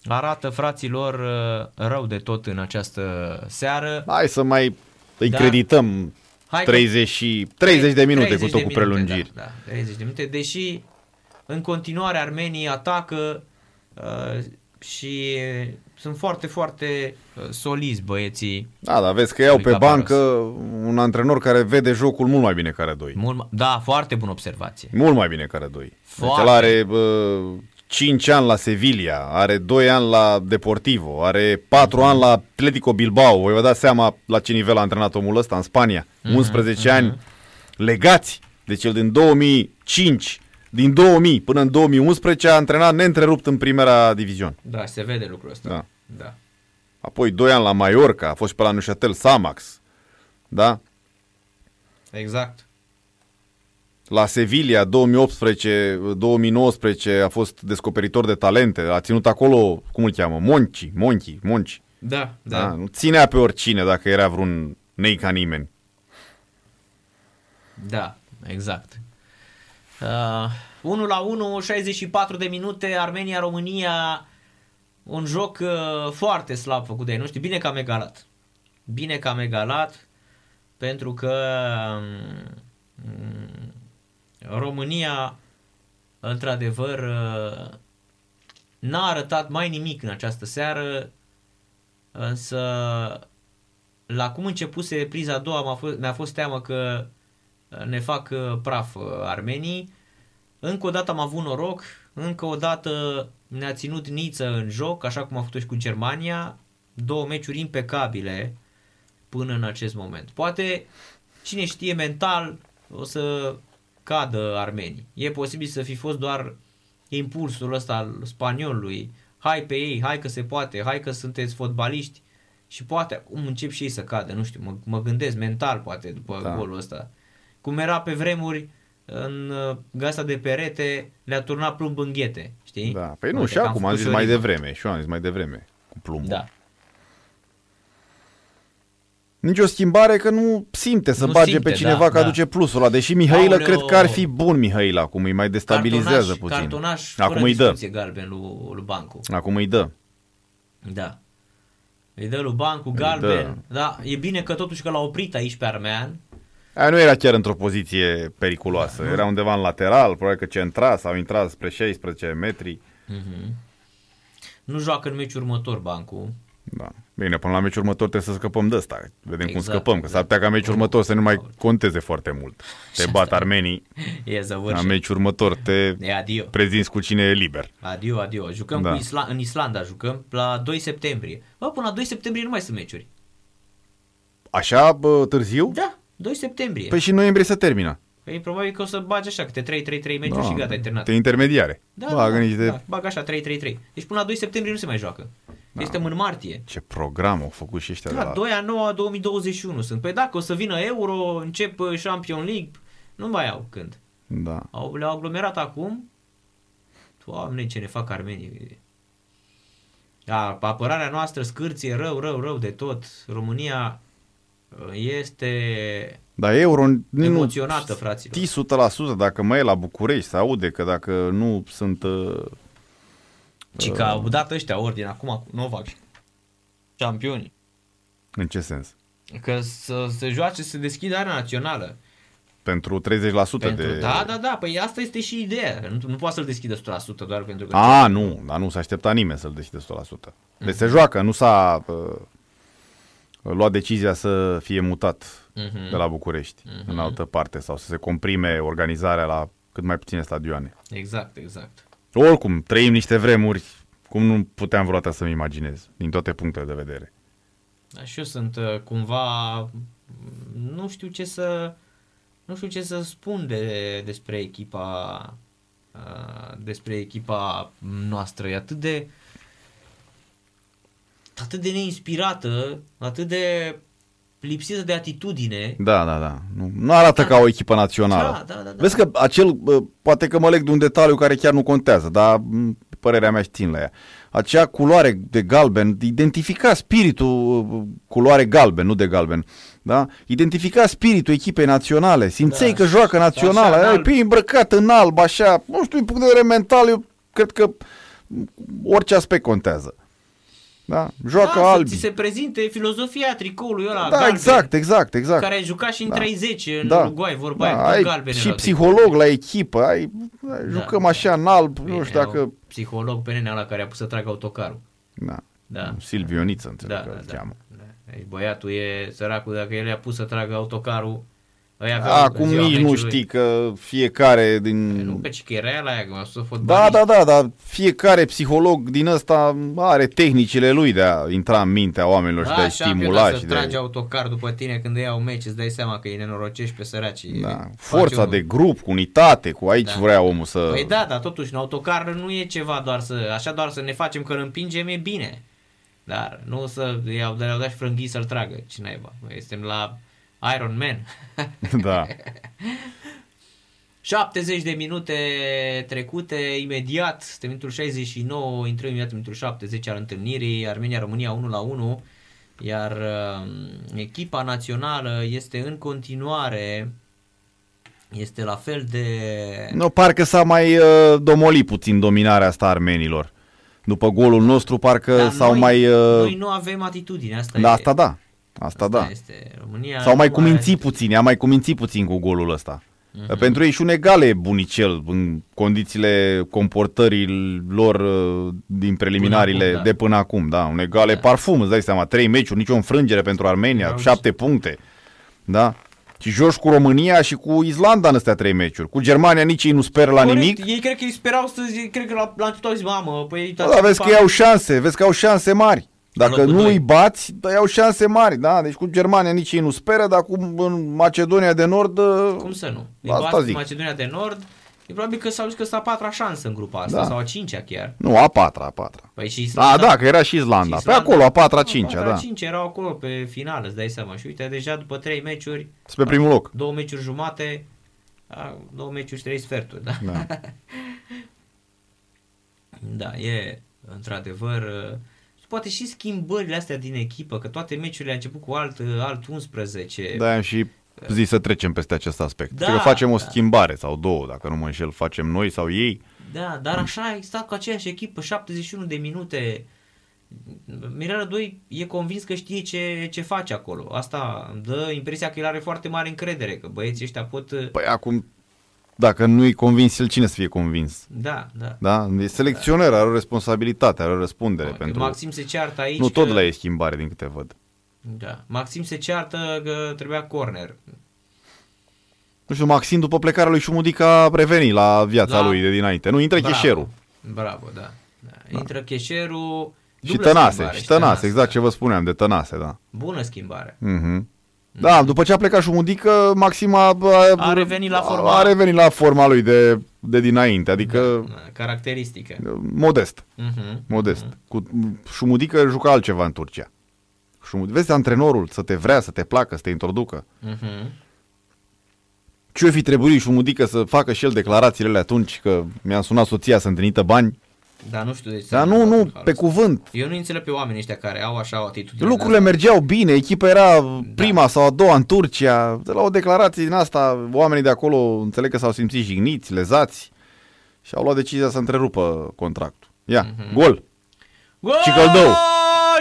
arată fraților uh, rău de tot în această seară. Hai să mai îi Da. credităm Hai că- 30, și, 30 de minute 30 cu tot de cu minute, prelungiri. Da, da, 30 de minute, deși în continuare armenii atacă uh, și sunt foarte, foarte uh, solizi băieții. Da, dar vezi că iau Lui pe Caparos. bancă un antrenor care vede jocul mult mai bine care doi. Mult, ma- da, foarte bună observație. Mult mai bine care doi. Deci Foarte. el are bă, 5 ani la Sevilla, are 2 ani la Deportivo, are 4 ani la Atletico Bilbao. Voi vă dați seama la ce nivel a antrenat omul ăsta în Spania. 11 ani legați. Deci el din 2005, din 2000 până în 2011 a antrenat neîntrerupt în primera divizion. Da, se vede lucrul ăsta. Da. da. Apoi 2 ani la Mallorca, a fost și pe la Neuchâtel Samax. Da? Exact. La Sevilla 2018-2019 a fost descoperitor de talente. A ținut acolo, cum îl cheamă? Monchi, Monchi, Monchi. Da, Da. da. Nu ținea pe oricine dacă era vreun nei ca nimeni. Da, exact. Uh, 1 la 1, 64 de minute, Armenia-România, un joc uh, foarte slab făcut de ei noștri. Bine că am egalat. Bine că am egalat, pentru că um, România, într-adevăr, uh, n-a arătat mai nimic în această seară, însă la cum începuse priza a doua m-a fost, mi-a fost teamă că ne fac uh, praf uh, armenii. Încă o dată am avut noroc, încă o dată ne-a ținut Niță în joc, așa cum a făcut și cu Germania. Două meciuri impecabile până în acest moment. Poate, cine știe, mental o să cadă armenii. E posibil să fi fost doar impulsul ăsta al spaniolului. Hai pe ei, hai că se poate, hai că sunteți fotbaliști. Și poate acum încep și ei să cadă, nu știu, mă, mă gândesc mental poate după Da. da. golul ăsta. Cum era pe vremuri în uh, gasa de perete, le-a turnat plumb în ghete, știi? Da. Păi nu, Uite, și că am acum am făcut zis și o mai rimă. devreme. Și eu am zis mai devreme cu plumbul. Da. Nici o schimbare că nu simte să Nu bage simte, pe cineva da, că da. aduce plusul ăla. Deși Mihailă Aoleo. cred că ar fi bun Mihail acum, îi mai destabilizează cartonaș, puțin. Cartonaș acum fără îi dă. discuție galben lui, lui Bancu. Acum îi dă. Da. Îi dă lui Bancu Îi galben. Da, e bine că totuși că l-a oprit aici pe Armean. Aia nu era chiar într-o poziție periculoasă. Da, era undeva în lateral, probabil că centra sau intrat spre 16 metri. Nu joacă în meciul următor Bancu. Da. Bine, până la meciul următor trebuie să scăpăm de ăsta. Vedem cum Exact, scăpăm, că s-ar exact. putea ca meciul următor să nu mai conteze foarte mult. Te Și bat asta. armenii, E la zăvârșit. meciul următor te E adio. prezinți cu cine e liber. Adio, adio. Jucăm Da. cu Isla- în Islanda, jucăm la 2 septembrie. Bă, până la 2 septembrie nu mai sunt meciuri. Așa bă, târziu? Da, 2 septembrie. Păi și în noiembrie să termină. Păi probabil că o să bagi așa, câte 3-3-3 meciuri și gata, ai terminat. Te intermediare. Da, Bagă da, niște... da, bag așa 3-3-3. Deci până la 2 septembrie nu se mai joacă. Da. Este în martie. Ce program au făcut și ăștia de Da, la... 2 a 9 2021 sunt. Păi dacă o să vină Euro, încep uh, Champion League, nu mai au când. Da. Au, le-au aglomerat acum. Doamne, ce ne fac armenii. Da, apărarea noastră scârție rău, rău, rău de tot. România este Dar euro nu emoționată, fraților. știi 100% dacă mai e la București, se aude că dacă nu sunt... Uh, Și că au dat ăștia ordine acum cu Novak și campioni. în ce sens? Că să se joace, să se deschidă area națională. Pentru 30% Pentru, de... Da, da, da, păi asta este și ideea. Nu, nu poate să-l deschidă 100% doar pentru că... A, nu, dar nu s-a așteptat nimeni să-l deschide 100%. Deci se joacă, nu s-a uh, luat decizia să fie mutat Mhm. de la București în altă parte sau să se comprime organizarea la cât mai puține stadioane. Exact, exact. Oricum, trăim niște vremuri cum nu puteam vreodată să-mi imaginez, din toate punctele de vedere. Da, și eu sunt uh, cumva... Nu știu ce să... Nu știu ce să spun de, despre echipa uh, despre echipa noastră. E atât de atât de neinspirată, atât de lipsită de atitudine. Da, da, da. Nu, nu arată ca o echipă națională. Da, da, da, da. Vezi că acel, bă, poate că mă leg de un detaliu care chiar nu contează, dar m, părerea mea și țin la ea. Acea culoare de galben, identifica spiritul uh, culoare galben, nu de galben. Da? Identifica spiritul echipei naționale. Simțeai Da, că joacă națională. așa, în Ai alb. pe îmbrăcat în alb, așa. Nu știu, din punct de vedere mental, eu cred că orice aspect contează. Da? Joacă da, albi. Să ți se prezinte filozofia tricoului ăla Da, galben, exact, exact, exact. care ai jucat și în Da. 30 în Da. Uruguay, vorba Da, aia, ai tot galbene și erau psiholog la echipă, ai, ai Da, jucăm da. așa în alb, Bine, nu știu dacă... au Psiholog pe nenea ăla care a pus să tragă autocarul. Da. Da. Silviu Niță, înțeleg Da, că da, îl da. cheamă. da. Ei, băiatul e săracul, dacă el i-a pus să tragă autocarul, ăia aveau Acum ziua nici nu meciului. știi că fiecare Nu, din... că ci că era la aia, că m-a spus Da, fotbalist. da, da, dar fiecare psiholog din ăsta are tehnicile lui de a intra în mintea oamenilor și de a Așa, stimula să și tragi de... autocar după tine când iau meci, îți dai seama că îi nenorocești pe săraci. Da, Face forța un- de grup, cu unitate, cu aici Da. vrea omul să... Păi da, dar totuși, în autocar nu e ceva doar să, așa doar să ne facem că îl împingem, e bine. Dar nu să iau de la dat și frânghii să-l tragă, ce naiba. Noi Suntem la Iron Man. da. 70 de minute trecute, imediat, este minutul 69, intrăm imediat în minutul 70 al întâlnirii, Armenia-România 1 la 1, iar uh, echipa națională este în continuare, este la fel de... Nu, parcă s-a mai uh, domolit puțin dominarea asta a armenilor. După golul nostru, parcă Dar s-au noi, mai... Uh... Noi nu avem atitudine, asta Da, e. asta da. Asta, Asta da. Este. România S-au mai nu cumințit are- puțin, i-a mai cumințit puțin cu golul ăsta. Mhm. Pentru ei și un egal e bunicel în condițiile comportării lor uh, din preliminariile Până acum, da. de până acum. Da, un egal e parfum, îți dai seama, trei meciuri, nicio înfrângere pentru Armenia, Erau șapte puncte. Da? Și joci cu România și cu Islanda în astea trei meciuri. Cu Germania nici ei nu speră la Corect, nimic. Ei cred că îi sperau să zic, cred că la, la început au zis, mamă, păi uitați Da, vezi echipa- că ei au șanse, vezi că au șanse mari. Dacă locul nu doi. îi bați, da, au șanse mari, da? Deci cu Germania nici ei nu speră, dar cu în Macedonia de Nord... uh, Cum să nu? Îi Asta bați zic. Macedonia de Nord, e probabil că s-au zis că sunt a patra șansă în grupa asta, Da. sau a cincea chiar. Nu, a patra, a patra. Păi și Da, da, că era și Islanda. și Pe Islanda- acolo, a patra, a A cincea, patra, da. cincea erau acolo pe final, îți dai seama. Și uite, deja după trei meciuri, Sunt pe primul loc. două meciuri jumate, a, două meciuri și trei sferturi, da? Da. Da, e într-adevăr uh, și poate și schimbările astea din echipă, că toate meciurile au început cu alt, uh, alt 11. Da, am și zis să trecem peste acest aspect. Da, Da, că facem o da. schimbare sau două, dacă nu mă înșel, facem noi sau ei. Da, dar așa a stat cu aceeași echipă 71 de minute. Mirela 2 e convins că știe ce, ce face acolo. Asta îmi dă impresia că el are foarte mare încredere, că băieții ăștia pot... uh, Păi acum, dacă nu-i convins el, cine să fie convins? Da, da. Da? E selecționer, are o responsabilitate, are o răspundere pentru... Maxim se ceartă aici Nu tot că... la ei schimbare, din câte văd. Da. Maxim se ceartă că trebuia corner. Nu știu, Maxim, după plecarea lui Șumudica, a revenit la viața La- lui de dinainte. Nu, intră Bravo. cheșerul. Bravo, da. da. Intră cheșerul... Și dublă Tănase, schimbare, și Tănase, exact da. ce vă spuneam, de Tănase, da. Bună schimbare. Mhm. Da, după ce a plecat Șumudică, Maxim a, A revenit la forma- a revenit la forma lui de, de dinainte, adică Da, caracteristică. modest, Mhm. modest. Cu Șumudică juca altceva în Turcia. Șumud... Vezi antrenorul să te vrea, să te placă, să te introducă. Mhm. Ce fi trebuit Șumudică să facă și el declarațiile alea atunci că mi-am sunat soția să întâlnită bani? Dar nu știu de ce. Dar s-a nu, întâmplat nu, în halul pe ăsta. cuvânt. Eu nu înțeleg pe oamenii ăștia care au așa o atitudine. Lucrurile de asta. mergeau bine, echipa era Da. prima sau a doua în Turcia. De la o declarație din asta, oamenii de acolo înțeleg că s-au simțit jigniți, lezați și au luat decizia să întrerupă contractul. Ia, Mhm. gol! Gol! Cicăldău!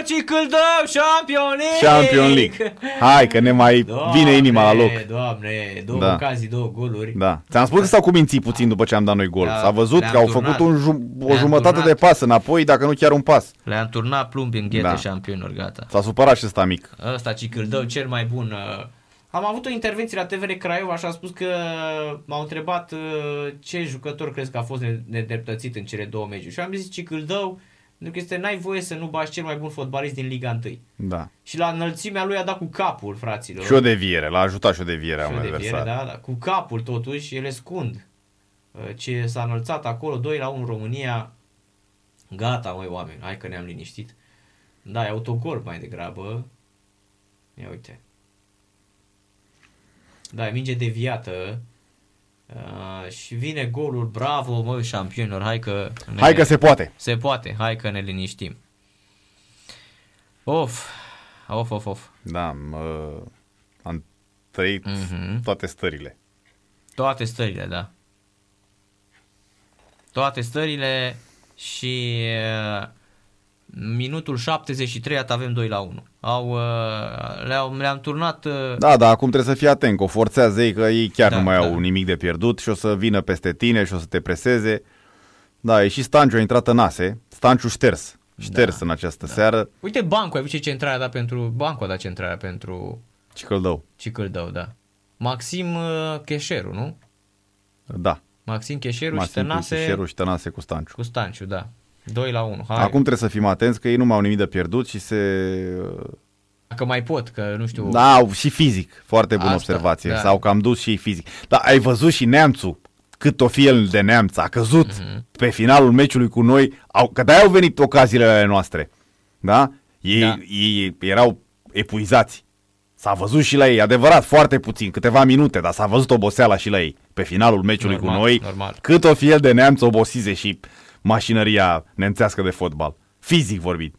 Cicăldău, Champion League! Champion League. Hai că ne mai vine inima la loc. Doamne, două Da. ocazii, două goluri. Da. Ți-am spus că s-au cumințit puțin după ce am dat noi gol. Da, S-a văzut le-am că au turnat. făcut un ju- o Le-am jumătate turnat. de pas înapoi, dacă nu chiar un pas. Le-am turnat plumbi în ghete Da. șampionilor, gata. S-a supărat și ăsta mic. Ăsta Cicâldău, cel mai bun. uh, Am avut o intervenție la TVR Craiova și a spus că m-au întrebat uh, ce jucător crezi că a fost ne- nedreptățit în cele două meciuri. Și am zis Cicâldău, pentru că este, n-ai voie să nu bași cel mai bun fotbalist din Liga 1. Da. Și la înălțimea lui a dat cu capul, fraților. Și o deviere, l-a ajutat și o deviere a Și un o deviere, adversar. da, da. Cu capul totuși, ele scund. Uh, Ce s-a înălțat acolo, 2 la 1 România. Gata, măi, oameni, hai că ne-am liniștit. Da, e autogol mai degrabă. Ia uite. Da, e minge deviată. Uh, și vine golul, bravo, măi, șampionilor, hai că... Ne, Hai că se poate. se poate, hai că ne liniștim. Of, of, of, of. Da, mă, am trăit Mhm. toate stările. Toate stările, da. Toate stările și uh, minutul 73 at avem 2 la 1. Au, uh, le-au, le-am turnat uh, Da, dar acum trebuie să fii atent, că o forțează ei, că ei chiar Da, nu mai da. au nimic de pierdut și o să vină peste tine și o să te preseze. Da, e și Stanciu a intrat în ase, Stanciu șters, șters Da, în această seară, Uite Bancu, ai văzut ce centrarea a dat pentru Bancu a dat centrarea pentru și Căldău. Cicâldău, da. Maxim uh, Cheșeru, nu? Da, Maxim Cheșeru și Maxim Tănase Cuițișeru și Tănase cu Stanciu. cu Stanciu, da. 2 la 1. Hai. Acum trebuie să fim atenți că ei nu mai au nimic de pierdut și se... Dacă mai pot, că nu știu. Da, au și fizic, foarte bună Asta, observație, da. s-au cam dus și ei fizic. Da, ai văzut și Neamțu, cât o fi el de Neamț, a căzut Mhm. pe finalul meciului cu noi, au, că de-aia au venit ocaziile ale noastre, da? Ei, Da. ei erau epuizați. S-a văzut și la ei, adevărat, foarte puțin, câteva minute, dar s-a văzut oboseala și la ei pe finalul meciului Normal, cu noi. normal. Cât o fi el de neamț obosize și mașinăria nemțească de fotbal. Fizic vorbit.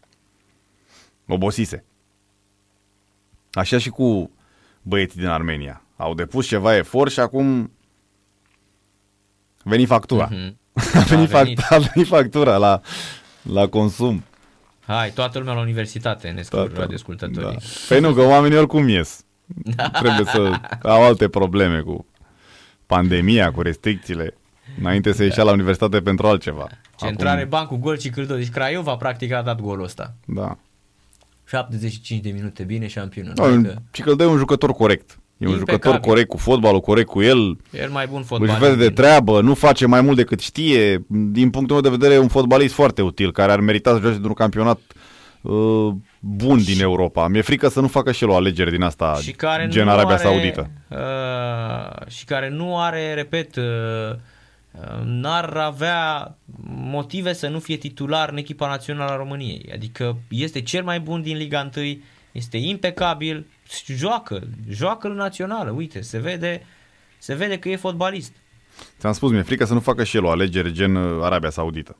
Obosise. Așa și cu băieții din Armenia. Au depus ceva efort și acum veni factura. Mhm. A venit, A venit. fact- a venit factura la, la consum. Hai, toată lumea la universitate ne scriu Toată- radioascultătorii. Da. Păi nu, că oamenii oricum ies. Trebuie să au alte probleme cu pandemia, cu restricțiile. Înainte să ieșea la universitate pentru altceva. Centrare, Acum, ban cu gol și Câldău. Deci Craiova practic a dat golul ăsta. da. 75 de minute, bine șampionul. No, Adică și că îl dă un jucător corect. E un Impecabil. jucător corect cu fotbalul, corect cu el, e el mai bun își fotbalist. vede de din- treabă, nu face mai mult decât știe. Din punctul meu de vedere, e un fotbalist foarte util, care ar merita să joace într-un campionat uh, bun din Europa. Mi-e frică să nu facă și el o alegere din asta, și care gen nu Arabia are, Saudită. Uh, și care nu are, repet, uh, uh, n-ar avea motive să nu fie titular în echipa națională a României. Adică este cel mai bun din Liga 1, este impecabil, joacă, joacă în națională, uite, se vede, se vede că e fotbalist. Ți-am spus, mi-e frică să nu facă și el o alegere gen uh, Arabia Saudită.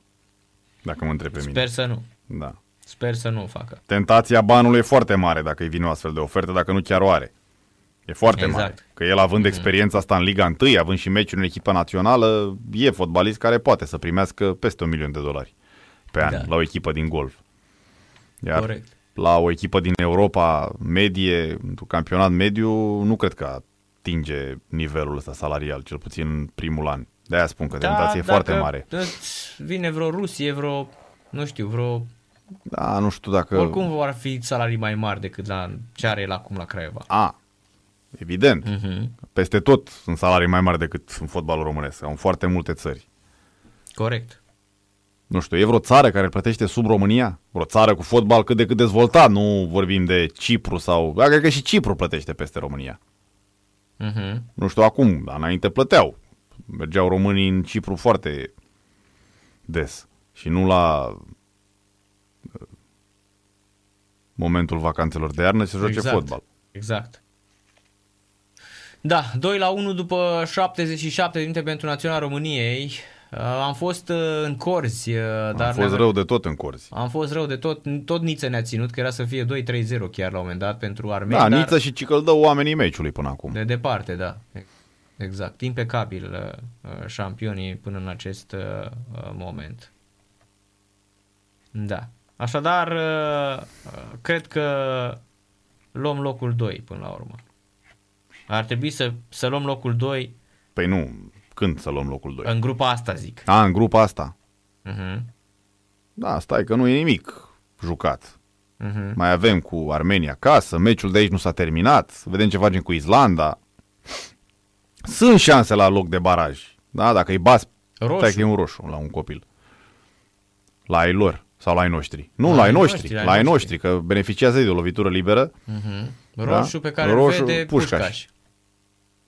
Dacă mă întreb pe mine. Sper să nu. Da. Sper să nu o facă. Tentația banului e foarte mare dacă îi vine o astfel de ofertă, dacă nu chiar o are. E foarte Exact. mare. Că el având experiența asta în Liga 1, având și meciuri în echipa națională, e fotbalist care poate să primească peste un milion de dolari pe an Da. la o echipă din golf. Iar Corect. la o echipă din Europa medie, într-un campionat mediu, nu cred că atinge nivelul ăsta salarial, cel puțin în primul an. De-aia spun că tentația e foarte Da, dacă mare. îți Vine vreo Rusie, vreo, nu știu, vreo... Da, nu știu dacă... Oricum vor fi salarii mai mari decât la ce are el acum la Craiova. A, evident. Mhm. Peste tot sunt salarii mai mari decât în fotbalul românesc. Au în foarte multe țări. Corect. Nu știu, e vreo țară care îl plătește sub România? Vreo țară cu fotbal cât de cât dezvoltat? Nu vorbim de Cipru sau... Da, cred că și Cipru plătește peste România. Mhm. Nu știu acum, dar înainte plăteau. Mergeau românii în Cipru foarte des. Și nu la uh, momentul vacanțelor de iarnă, ci să joace Exact. fotbal. Exact. Da, 2 la 1 după 77 de minute pentru Național României. Uh, am fost uh, în corzi, uh, dar Am fost ne-a- rău de tot în corzi. Am fost rău de tot, tot Niță ne-a ținut, că era să fie 2-3-0 chiar la un moment dat pentru Armeni, Da, dar Niță și Cicăldău oamenii meciului până acum. de departe, da. Exact, impecabil uh, uh, șampionii până în acest uh, uh, moment. Da. Așadar, uh, uh, cred că luăm locul 2 până la urmă. Ar trebui să, să luăm locul 2 Păi nu, când să luăm locul 2? în grupa asta, zic. A, în grupa asta. Uh-huh. Da, stai că nu e nimic jucat. Uh-huh. Mai avem cu Armenia acasă, meciul de aici nu s-a terminat, să vedem ce facem cu Islanda. Sunt șanse la loc de baraj. Da, dacă îi bas, Roșu. stai că e un roșu la un copil. La ai lor sau la ai noștri. Nu, La la ai ai noștri, noștri, la ai la ai noștri. noștri, că beneficiază de o lovitură liberă. Uh-huh. Roșu pe care Da? Roșu, îl vede Pușcaș. Pușcaș.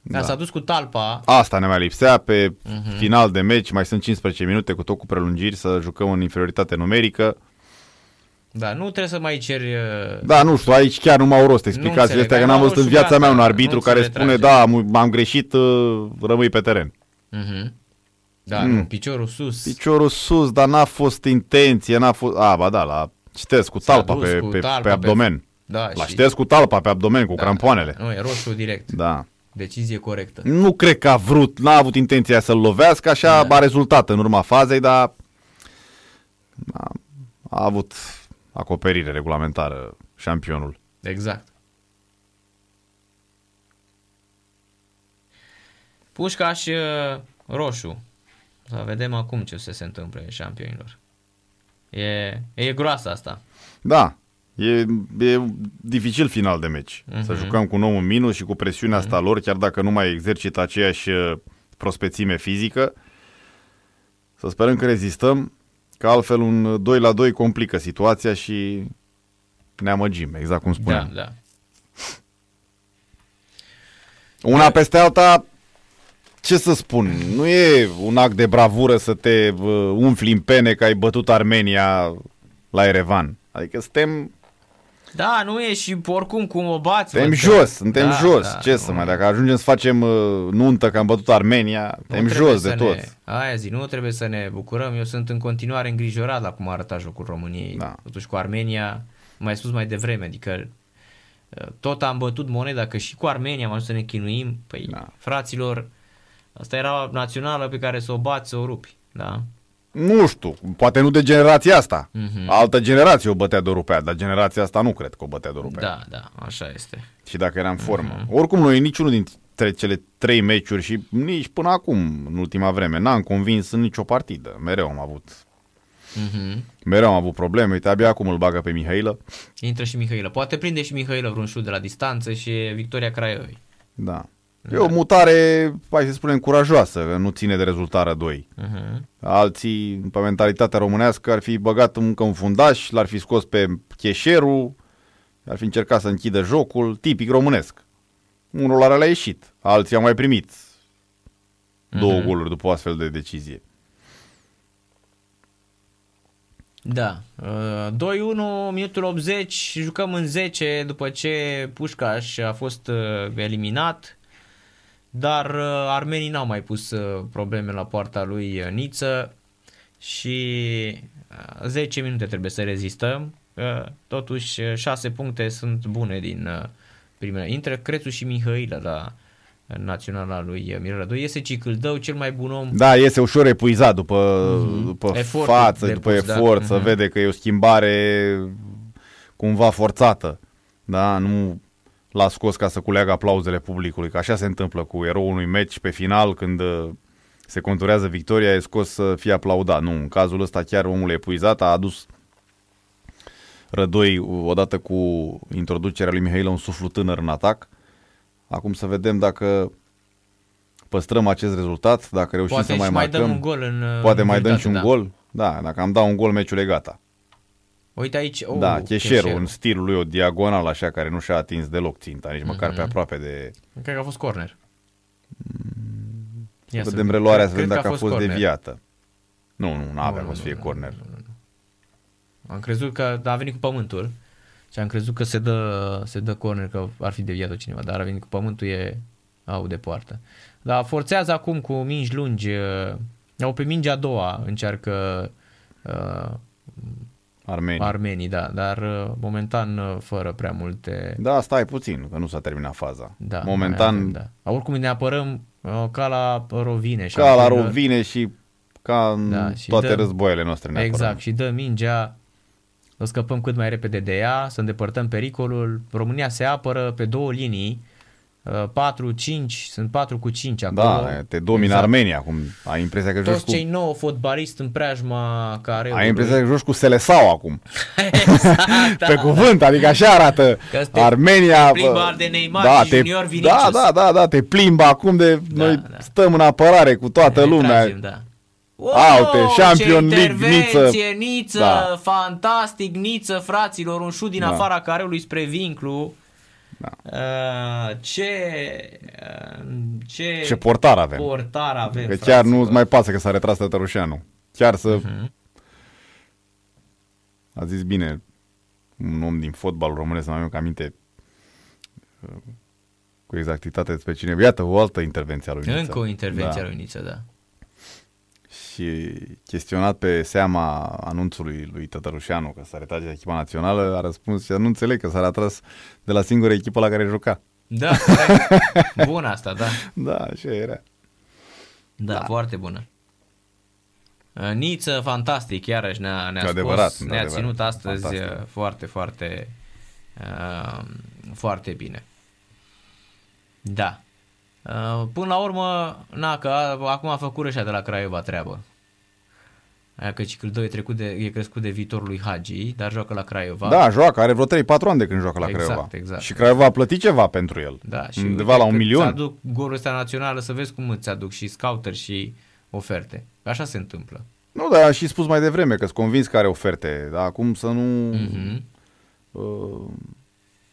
Da. Da. S-a dus cu talpa. Asta ne mai lipsea pe Mhm. final de meci, mai sunt 15 minute cu tot cu prelungiri să jucăm în inferioritate numerică. Da, nu trebuie să mai ceri... uh, Da, nu știu, aici chiar nu m-au rost explicațiile înțeleg. astea, că Ai n-am luat văzut în roșu, viața mea un gata, arbitru nu care se spune, retrage. da, am- m-am greșit, uh, rămâi pe teren. Uh-huh. Da, Mm. nu, piciorul sus. Piciorul sus, dar n-a fost intenție, n-a fost... A, ba da, la citesc cu S-a talpa dus pe, cu pe, talpa pe pe- abdomen. Da, La și... citesc cu talpa pe abdomen, cu da, crampoanele. Nu, e roșu direct. Da. Decizie corectă. Nu cred că a vrut, n-a avut intenția să-l lovească, așa Da. a rezultat în urma fazei, dar a, a avut acoperire regulamentară șampionul. Exact. Pușcaș uh, roșu. Să vedem acum ce se, se întâmplă șampionilor. E, e groasă asta. Da, e, e dificil final de meci. Mhm. Să jucăm cu 9 în minus și cu presiunea asta lor, chiar dacă nu mai exercită aceeași uh, prospețime fizică. Să sperăm că rezistăm, că altfel un 2 la 2 complică situația și ne amăgim, exact cum Da, spuneam. da. Una peste alta, ce să spun, nu e un act de bravură să te uh, umfli în pene că ai bătut Armenia la Erevan. Adică suntem, Da, nu e și oricum cum o bați. suntem văd că- jos, suntem Da, jos. da, ce nu. să mai, dacă ajungem să facem uh, nuntă că am bătut Armenia, suntem trebuie jos de să tot. Ne, aia zi, nu trebuie să ne bucurăm. Eu sunt în continuare îngrijorat la cum arăta jocul României. Da. Totuși cu Armenia, mai spus mai devreme, adică uh, tot am bătut moneda că și cu Armenia am ajuns să ne chinuim. Păi, Da. fraților, asta era națională pe care să o bați, să o rupi. Da? Nu știu, poate nu de generația asta. Mhm. Altă generație o bătea de o rupea, dar generația asta nu cred că o bătea de o rupea. Da, da, așa este. Și dacă era în formă. Oricum, noi niciunul dintre cele trei meciuri și nici până acum, în ultima vreme, n-am convins în nicio partidă. Mereu am avut Mhm. Mereu am avut probleme, uite, abia acum îl bagă pe Mihailă. Intră și Mihailă. Poate prinde și Mihailă vreun șut de la distanță și e victoria Craiovei. Da. E o mutare, hai să spunem, curajoasă, că nu ține de rezultare 2. Uh-huh. Alții, pe mentalitatea românească, ar fi băgat încă un fundaș, l-ar fi scos pe cheșerul, ar fi încercat să închidă jocul, tipic românesc. Unul la le-a ieșit, alții au mai primit două Mhm. goluri după o astfel de decizie. Da. Uh, 2-1, minutul 80, jucăm în 10 după ce Pușcaș a fost uh, eliminat, dar uh, armenii n-au mai pus uh, probleme la poarta lui uh, Niță și uh, 10 minute trebuie să rezistăm. Uh, Totuși 6 puncte sunt bune din uh, primele. Intră Crețu și Mihailă la naționala lui Mirela 2. Iese Cicâldău, cel mai bun om Da, iese ușor epuizat după, Mhm. după Efortul față, depus, după da. efort, să Mhm. vede că e o schimbare cumva forțată. Da, nu l-a scos ca să culeagă aplauzele publicului, că așa se întâmplă cu eroul unui meci pe final, când uh, se conturează victoria, e scos să fie aplaudat. Nu, în cazul ăsta chiar omul e epuizat, a adus Rădoi odată cu introducerea lui Mihailă un suflu tânăr în atac. Acum să vedem dacă păstrăm acest rezultat, dacă reușim Poate să mai și mai marcăm. dăm un gol în uh, Poate mai dăm și un da. gol. Da, dacă am dat un gol, meciul e gata. Uite aici, oh, da, Cheșerul, în stilul lui o diagonal așa, care nu și-a atins deloc ținta, nici măcar Mhm. pe aproape de... Cred că a fost corner. Ia Să vedem reluarea, să vedem cred dacă că a fost corner. deviată. Nu, nu, nu avea Nu, cum să nu, fie nu, corner. nu, nu, nu. Am crezut că a venit cu pământul și am crezut că se dă, se dă corner, că ar fi deviat cineva, dar a venit cu pământul, e au de poartă. Dar forțează acum cu mingi lungi uh, Au pe mingea a doua încearcă uh, Armenia. armenii, da, dar uh, momentan uh, fără prea multe... Da, stai puțin, că nu s-a terminat faza. Da, mai Momentan, avem, da. Oricum ne apărăm uh, ca la Rovine. ca la șampionilor. rovine și ca în Da, și toate dă- războaiele noastre. ne Exact, apărăm. și dă mingea, să scăpăm cât mai repede de ea, să îndepărtăm pericolul. România se apără pe două linii, 4-5, sunt 4 cu 5 acolo. Da, te domină Exact. Armenia acum. Ai impresia că joci Toți cu... cei nouă fotbaliști în preajma care Ai impresia că joci cu Selesau acum. exact, da. Pe cuvânt, adică așa arată Că te Armenia. plimbă bă, de Neymar și Junior Vinicius. Da, da, da, da, te plimbă acum de Da, noi da. stăm în apărare cu toată Ne lumea. tragem, da. Aute, Wow, Champion ce League, intervenție, Niță. Niță, Da. fantastic, Niță, fraților, un șut din Da. afara careului spre vinclu. Da. Uh, ce, uh, ce, Ce portar avem. portar avem, Că chiar fraților. nu-ți mai pasă că s-a retras Tătărușeanu. Chiar să... Mhm. A zis bine un om din fotbalul românesc, să mai am aminte uh, cu exactitate despre cine. Iată o altă intervenție a lui Niță. Încă o intervenție Da. a lui Niță, da. Și chestionat pe seama anunțului lui Tătărușeanu că s-a retrage de echipa națională, a răspuns că nu înțeleg că s-a retras de la singura echipă la care juca. Da, corect. Bun asta, da. Da, așa era. Da, da. foarte bună. Uh, Niță, fantastic, iarăși ne-a, ne-a, De scos, adevărat, de ne-a adevărat. ținut astăzi Fantastic. uh, foarte, foarte, uh, foarte bine. Da. Uh, până la urmă, na, că a, acum a făcut ăștia de la Craiova treabă. Aia că Cicâldău e, trecut de, e crescut de viitorul lui Hagi, dar joacă la Craiova. Da, joacă, are vreo 3-4 ani de când joacă la Exact, Craiova. exact. Și Craiova a plătit ceva pentru el. Da, și Undeva uite la un că milion. Îți aduc golul ăsta național să vezi cum îți aduc și scouter și oferte. Așa se întâmplă. Nu, dar am și spus mai devreme că sunt convins că are oferte. Dar acum să nu Mhm. uh,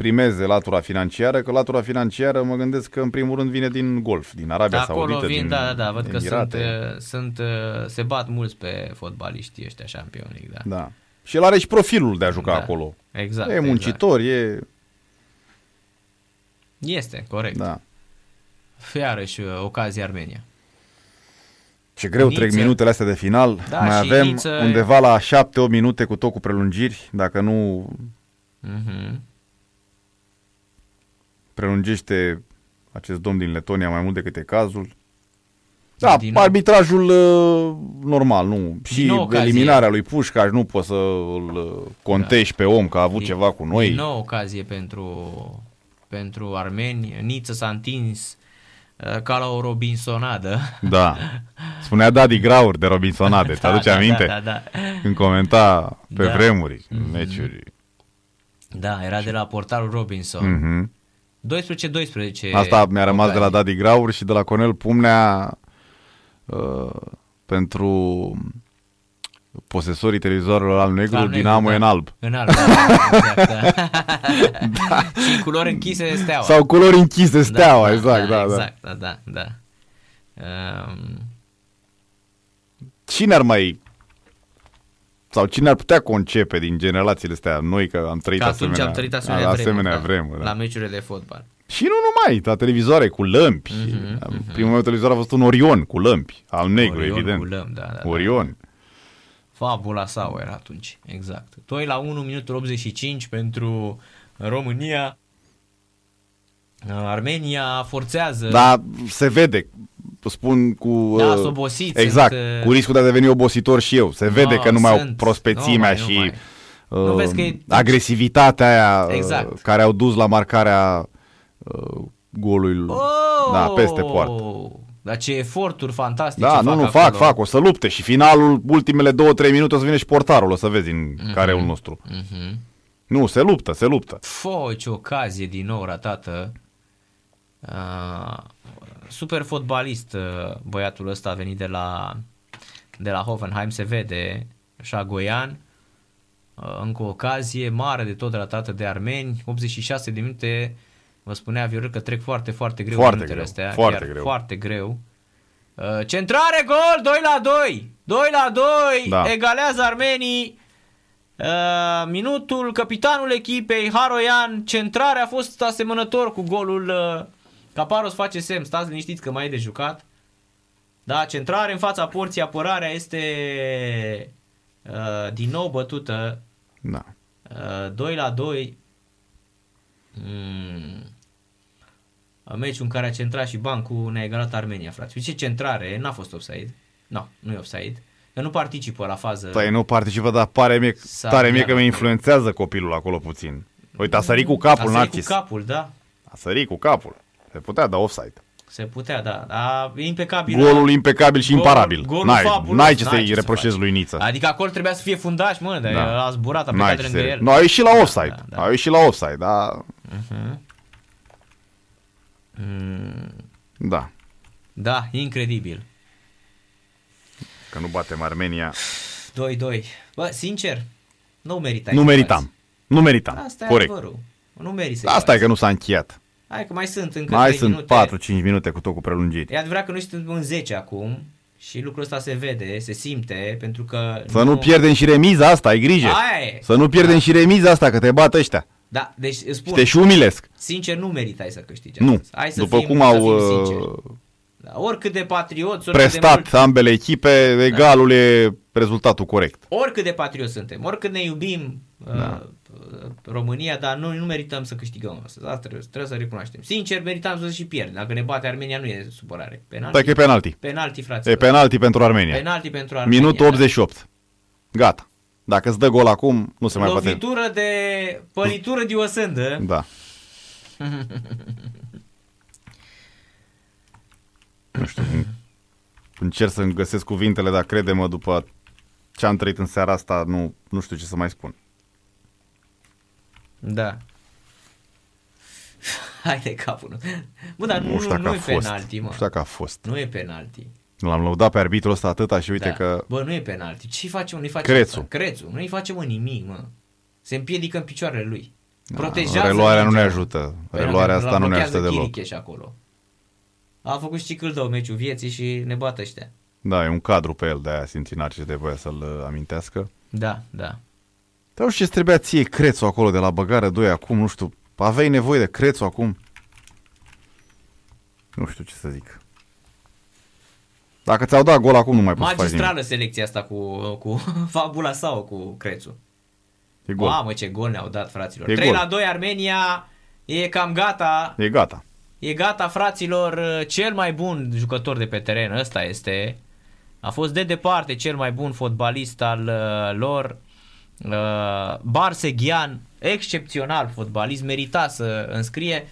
primeze latura financiară, că latura financiară mă gândesc că în primul rând vine din Golf, din Arabia Acolo Saudită, vin, din da, da, da, văd că sunt, Emirate. uh, sunt, uh, se bat mulți pe fotbaliștii ăștia șampionic, da. Da. Și el are și profilul de a juca Da. acolo. Exact. e muncitor, e... Exact. Este, corect. Da. Da. Iarăși uh, ocazia Armenia. Ce greu Niță. trec minutele astea de final. Da, Mai și avem Niță- undeva la 7-8 minute cu tot cu prelungiri, dacă nu Mhm. Prelungește acest domn din Letonia mai mult decât e cazul. Da, Din nou. arbitrajul uh, normal, nu. Și nou ocazie. eliminarea lui Pușcaș nu poți să îl uh, contești pe om că a avut Din- ceva cu noi. Din nou ocazie pentru, pentru armeni. Niță s-a întins uh, ca la o Robinsonadă. Da. Spunea Daddy Graur de Robinsonade, ți aduce da, aminte? Da, da, da. Când comenta pe Da. vremuri, meciuri. Da, era de la portarul Robinson. Mhm. 12-12. Asta mi-a rămas de la ocazii. Daddy Graur și de la Conel Pumnea uh, pentru posesorii televizorilor al negru, Al negru, Dinamo da. e în alb. În alb, da, exact, da. Și în culori închise steaua. Sau culori închise steaua, da, exact, da, da. Exact, da, da, da. Um, Cine ar mai sau cine ar putea concepe din generațiile astea noi că am trăit că atunci asemenea, am trăit asemenea, a- vremuri, asemenea da, vremuri, da. La meciurile de fotbal. Și nu numai, la televizoare cu lămpi. Mhm, Primul meu televizor a fost un Orion cu lămpi, al negru, Orion evident. cu lămpi, da, da, da. Orion. Fabula sau era atunci, exact. 2 la 1, minutul 85 pentru România. Armenia forțează. Dar se vede, spun cu... Da, uh, sunt obosiți, Exact, sunt, uh, cu riscul de a deveni obositor și eu. Se vede No, că nu mai au sunt. prospețimea Nu mai, nu și mai. uh, Nu vezi că e- agresivitatea aia uh, Exact. care au dus la marcarea uh, golului. Oh! Da, peste poartă. Dar ce eforturi fantastice Da, fac nu, nu, acolo. fac, fac, o să lupte și finalul, ultimele două, trei minute o să vină și portarul, o să vezi în careul nostru. Mhm. Nu, se luptă, se luptă. Fo, ce ocazie din nou ratată. Uh, super fotbalist uh, băiatul ăsta a venit de la, de la Hoffenheim, se vede, Șagoian. Uh, încă o ocazie mare de tot ratată de armeni, 86 de minute, vă spunea Viorel că trec foarte, foarte greu Foarte minutele greu, astea, foarte chiar greu. foarte greu. Uh, centrare, gol, 2 la 2, 2 la 2, Da. egalează armenii. Uh, minutul, capitanul echipei, Haroian, centrarea a fost asemănător cu golul uh, Caparos face semn, stați liniștiți că mai e de jucat. Da, centrare în fața porții, apărarea este uh, din nou bătută Da. uh, 2 la 2. Mm. Meciul în care a centrat și bancul ne-a egalat Armenia, frate. Ce centrare? N-a fost offside. Nu, nu e offside. Că nu participă la fază. Păi nu participă, dar pare mie, S-a tare mie pliat că mi acolo. influențează copilul acolo puțin. Uite, a sărit cu capul, a sărit Narcis. cu capul, da. A sărit cu capul. Se putea da offside. Se putea, da. Dar e impecabil. Golul impecabil și Golul- imparabil. golul N-ai, fabulos, n-ai ce n-ai să-i ce să reproșezi faci. lui Niță. Adică acolo trebuia să fie fundaș, mă, dar Da. a zburat, a N-ai plecat ce de să lângă re- el. Nu, a ieșit la offside. Da, da. A ieșit la offside, da. Da. Da, incredibil. Că nu batem Armenia. 2-2. Bă, sincer, nu meritai. Nu să meritam. faci. Nu meritam. Asta e Corect. adevărul. Nu meriți să Asta e că nu s-a încheiat. Hai că mai sunt încă Mai 3 sunt minute. 4-5 minute cu tot cu prelungiri. E adevărat că noi suntem în 10 acum și lucrul ăsta se vede, se simte, pentru că... Să nu pierdem și remiza asta, ai grijă. Aia e. Să nu pierdem și remiza asta, că te bat ăștia. Da, deci îți Și spun, te și umilesc. sincer, nu meritai să câștigi Nu. astăzi. Hai să După fim, cum să au fim uh, sinceri. Da, oricât de patrioți, oricât de, prestat mult, ambele echipe, egalul e rezultatul corect. oricât de patrioți suntem, oricât ne iubim Da. uh, România, dar noi nu merităm să câștigăm astăzi. Asta trebuie, trebuie să recunoaștem. Sincer, meritam să și pierdem. Dacă ne bate Armenia, nu e supărare. Penalti, Stai că e penalti. penalti E frate. penalti pentru Armenia. Penalti pentru Armenia. Minutul 88. Gata. Dacă îți dă gol acum, nu se Da. mai poate. Lovitură de pălitură de osândă. Da. nu știu. Încerc să-mi găsesc cuvintele, dar crede-mă, după ce am trăit în seara asta, nu, nu știu ce să mai spun. Da. Hai de capul. Bă, dar nu, Nu știu nu, dacă nu a e fost. penalti, mă. Nu știu dacă a fost. Nu e penalti. L-am lăudat pe arbitrul ăsta atâta și uite da. că... Bă, nu e penalti. Ce facem? Nu-i facem Crețu. asta? Crețu. Nu-i facem mă, nimic, mă. Se împiedică în picioarele lui. Da, Protejează reluarea nu ne mingea. ajută. Păi, Reluarea l-a asta nu ne blochează ajută deloc. Chiriche și acolo. A făcut și câldău meciul vieții și ne bat ăștia. Da, e un cadru pe el, de-aia simți Narcis de voia să-l uh, amintească. Da, da. Dar nu știu ce trebuia ție Crețu acolo de la băgare 2 acum, nu știu. Aveai nevoie de Crețu acum? Nu știu ce să zic. Dacă ți-au dat gol acum, nu mai poți să faci nimic. Magistrală selecția asta cu, cu Fabula sau cu Crețu. E gol. Mamă, ce gol ne-au dat, fraților. E 3 gol. la 2 Armenia e cam gata. E gata. E gata, fraților, cel mai bun jucător de pe teren, ăsta este. A fost de departe cel mai bun fotbalist al uh, lor. Uh, Barseghian, excepțional fotbalist, merita să înscrie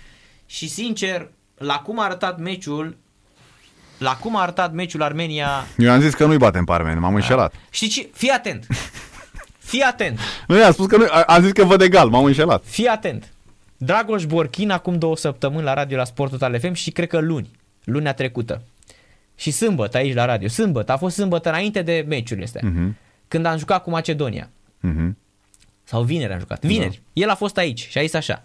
și sincer, la cum a arătat meciul, la cum a arătat meciul Armenia, Eu am zis că nu-i batem pe armeni, m-am înșelat. știi ce? Fii atent. Fii atent. Nu, i-am spus că nu, a- am zis că văd egal, m-am înșelat. Fii atent. Dragoș Borchin acum două săptămâni la radio la Sport Total FM și cred că luni, lunea trecută. Și sâmbătă aici la radio. Sâmbătă, a fost sâmbătă înainte de meciurile astea. Mhm. Când am jucat cu Macedonia. Mhm. Sau vineri am jucat. Vineri. Da. El a fost aici și a zis așa.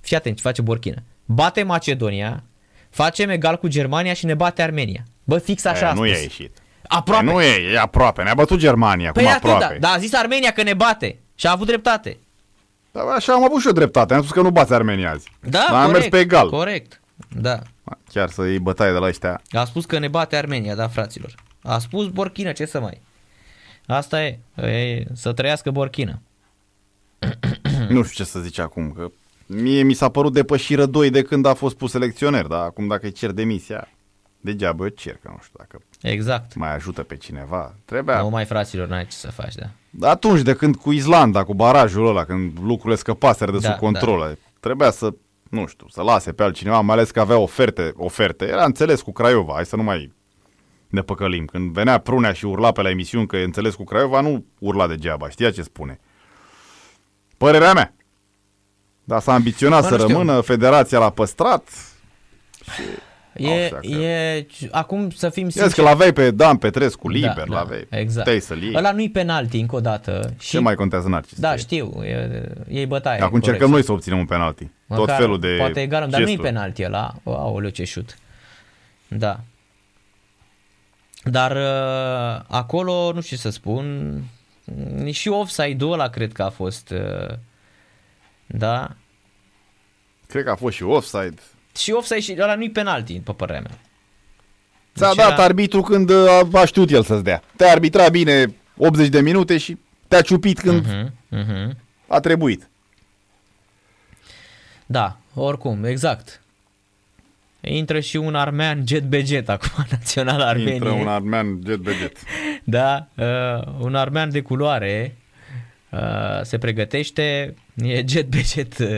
Fii atent ce face Borchină. Bate Macedonia, facem egal cu Germania și ne bate Armenia. Bă, fix așa E, a nu spus. i-a ieșit. Aproape. E, nu e, e aproape. Ne-a bătut Germania, păi cum atât, aproape. da. Dar a zis Armenia că ne bate. Și a avut dreptate. Dar așa am avut și eu dreptate. Am spus că nu bați Armenia azi. Da, Dar corect. am mers pe egal. Corect. Da. Chiar să iei bătaie de la ăștia. A spus că ne bate Armenia, da, fraților. A spus Borchină, ce să mai... Asta e, e să trăiască Borchină. Nu știu ce să zici acum, că mie mi s-a părut depășiră 2 de când a fost pus selecționer, dar acum dacă îi cer demisia, degeaba eu cer, că nu știu dacă Exact. mai ajută pe cineva. Trebuia. Nu mai fraților, n-ai ce să faci, da. Atunci de când cu Islanda, cu barajul ăla, când lucrurile scăpaseră de Da, sub control, trebuia să, nu știu, să lase pe altcineva, mai ales că avea oferte, oferte. Era înțeles cu Craiova, hai să nu mai ne păcălim. Când venea Prunea și urla pe la emisiuni că e înțeles cu Craiova, nu urla degeaba, știa ce spune. Părerea mea. Dar s-a ambiționat Bă, să nu știu. rămână, federația l-a păstrat. E, Așa că- e, acum să fim Ies sinceri. că l-aveai pe Dan Petrescu liber, da, l-aveai. exact. Puteai să-l iei. Ăla nu-i penalti încă o dată. Și, Ce mai contează Narcis? Da, știu, e, e bătaie. Acum corect. încercăm noi să obținem un penalti. Tot Măcar felul de Poate egal, dar nu-i gesturi. penalti ăla. Aoleu, ce șut. Da. Dar uh, acolo, nu știu ce să spun, mm, și offside-ul ăla cred că a fost, uh, da? Cred că a fost și offside. Și offside și ăla nu-i penalti, după părerea mea. Ți-a Deci dat era- arbitru când uh, a știut el să-ți dea. Te-a arbitrat bine 80 de minute și te-a ciupit când Mhm, mhm. a trebuit. Da, oricum, exact. Intră și un armean jet be jet acum, național Armeniei. Intră un armean jet be jet. Da, uh, un armean de culoare uh, se pregătește, e jet be jet uh,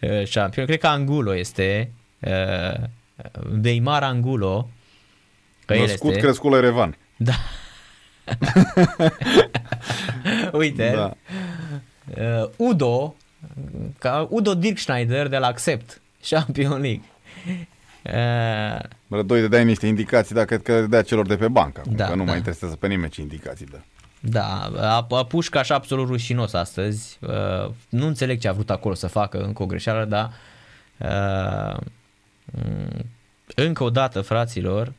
uh, șampion. Cred că Angulo este, uh, Beimar Angulo. Că el Născut, este. crescut la Erevan. Da. Uite, Da. uh, Udo, ca Udo Dirkschneider de la Accept, Champion League. Uh, Rădoi de dai niște indicații, dar cred că le dea celor de pe bancă. Acum, Da, că nu da. mai interesează pe nimeni ce indicații dă. Da, a, a Pușcaș absolut rușinos astăzi. Uh, nu înțeleg ce a vrut acolo să facă, încă o greșeală, dar uh, m, încă o dată, fraților,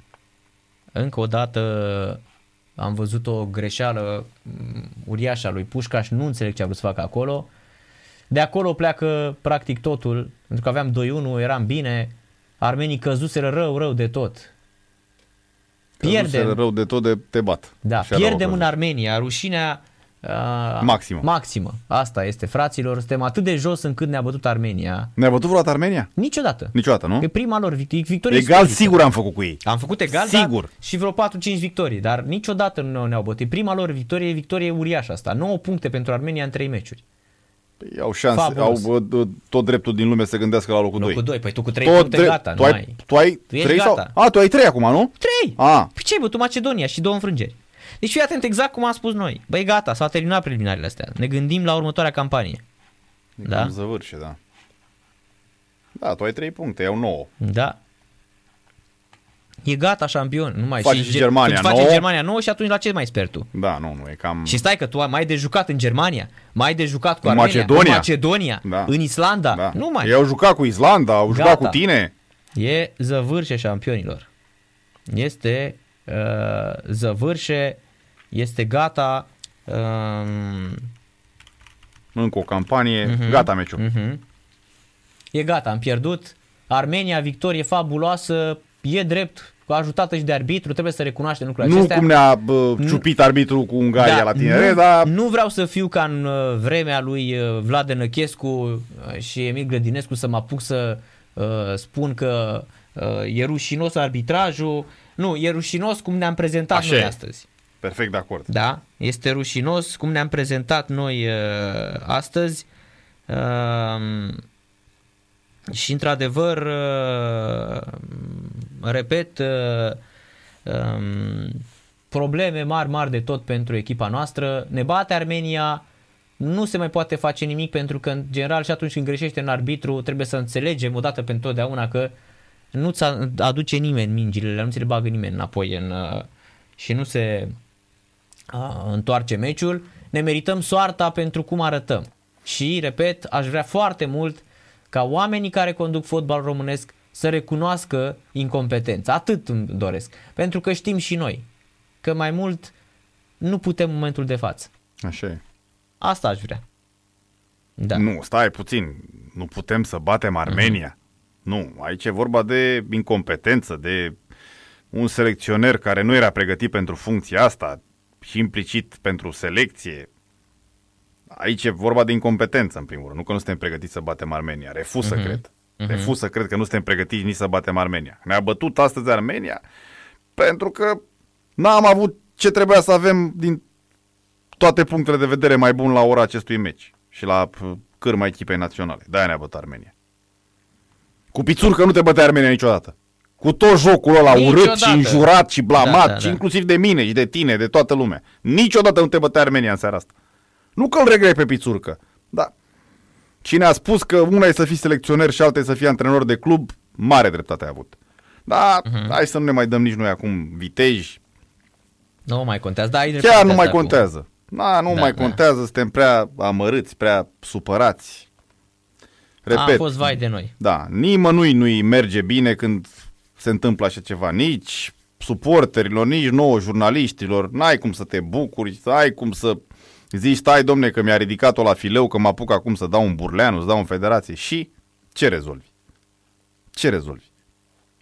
încă o dată am văzut o greșeală m, uriașă a lui Pușcaș, nu înțeleg ce a vrut să facă acolo. De acolo pleacă practic totul, pentru că aveam 2-1, eram bine, armenii căzuseră rău, rău de tot. Pierdem. Pierdem, rău de tot de te bat. da, Și era pierdem o în căzut. Armenia, rușinea uh, Maximă. Maximă. Asta este, fraților, suntem atât de jos încât ne-a bătut Armenia. Ne-a bătut vreodată Armenia? Niciodată. Niciodată, nu? E prima lor vict- victorie Egal istorică. sigur am făcut cu ei. Am făcut egal, Sigur. Dar și vreo 4-5 victorii, dar niciodată nu ne-au bătut. E Prima lor victorie, e victorie uriașă asta. 9 puncte pentru Armenia în 3 meciuri. Păi au șanse, Fabulos. au bă, dă- tot dreptul din lume să gândească la locul 2. Locul 2, păi tu cu 3 Tot puncte drept. gata, tu nu ai, ai. tu ai Tu ești 3 sau? gata. A, tu ai 3 acum, nu? 3! A, Păi ce ai bătut Macedonia și două înfrângeri. Deci fii atent exact cum am spus noi. Băi gata, s-au terminat preliminarele astea. Ne gândim la următoarea campanie. da? Da? Cam zăvârșe, da. Da, tu ai 3 puncte, iau 9. Da. E gata șampion. Nu mai Face și Ge- Germania Face nouă. Germania 9 și atunci la ce mai sper tu? Da, nu, nu, e cam... Și stai că tu ai mai de jucat în Germania, mai de jucat cu În Armenia, Macedonia. în Macedonia, Da. în Islanda. da. Nu mai. Ei au jucat cu Islanda, au jucat Gata. cu tine. E zăvârșe șampionilor. Este uh, zăvârșe, este gata. Uh, Încă o campanie, Mhm. gata meciul. uh-huh. E gata, am pierdut. Armenia, victorie fabuloasă, e drept, ajutată și de arbitru, trebuie să recunoaștem lucrurile Nu acestea. cum ne-a bă, ciupit arbitru cu Ungaria la tinere, nu, dar nu vreau să fiu ca în uh, vremea lui uh, Vlad Năchescu uh, și Emil Grădinescu să mă apuc să uh, spun că uh, e rușinos arbitrajul. Nu, e rușinos cum ne-am prezentat Așa noi e. astăzi. perfect de acord. Da, este rușinos cum ne-am prezentat noi uh, astăzi. Uh, și într-adevăr, uh, repet, uh, um, probleme mari, mari de tot pentru echipa noastră. Ne bate Armenia, nu se mai poate face nimic pentru că, în general, și atunci când greșește în arbitru, trebuie să înțelegem odată pentru totdeauna că nu-ți aduce nimeni mingile, nu ți le bagă nimeni înapoi în, uh, și nu se a, întoarce meciul, ne merităm soarta pentru cum arătăm. Și, repet, aș vrea foarte mult ca oamenii care conduc fotbal românesc să recunoască incompetența. Atât îmi doresc. Pentru că știm și noi că mai mult nu putem în momentul de față. Așa e. Asta aș vrea. Da. Nu, stai puțin. Nu putem să batem Armenia. Nu, aici e vorba de incompetență, de un selecționer care nu era pregătit pentru funcția asta și implicit pentru selecție. Aici e vorba de incompetență, în primul rând. Nu că nu suntem pregătiți să batem Armenia. Refuz să cred. Refuz să cred că nu suntem pregătiți nici să batem Armenia. Ne-a bătut astăzi Armenia pentru că n-am avut ce trebuia să avem din toate punctele de vedere mai bun la ora acestui meci și la p- cârma echipei naționale. De-aia ne-a bătut Armenia. Cu pițurcă nu te bătea Armenia niciodată. Cu tot jocul ăla urât Niciodată. și înjurat și blamat Da, da, și da. inclusiv de mine și de tine, de toată lumea. Niciodată nu te bătea Armenia în seara asta. Nu că îl regrei pe pițurcă, da. Cine a spus că una e să fii selecționer și alta e să fii antrenor de club, mare dreptate a avut. Da, Mhm. hai să nu ne mai dăm nici noi acum viteji, Nu mai contează. Da, ai Chiar dreptate nu mai acum. contează. Da, nu Da, mai da. contează, suntem prea amărâți, prea supărați. Repet, Am fost vai de noi. da, nimănui nu-i merge bine când se întâmplă așa ceva, nici suporterilor, nici nouă jurnaliștilor, n-ai cum să te bucuri, ai cum să zici, stai domne că mi-a ridicat-o la fileu, că mă apuc acum să dau un burleanu, să dau în federație și ce rezolvi? Ce rezolvi?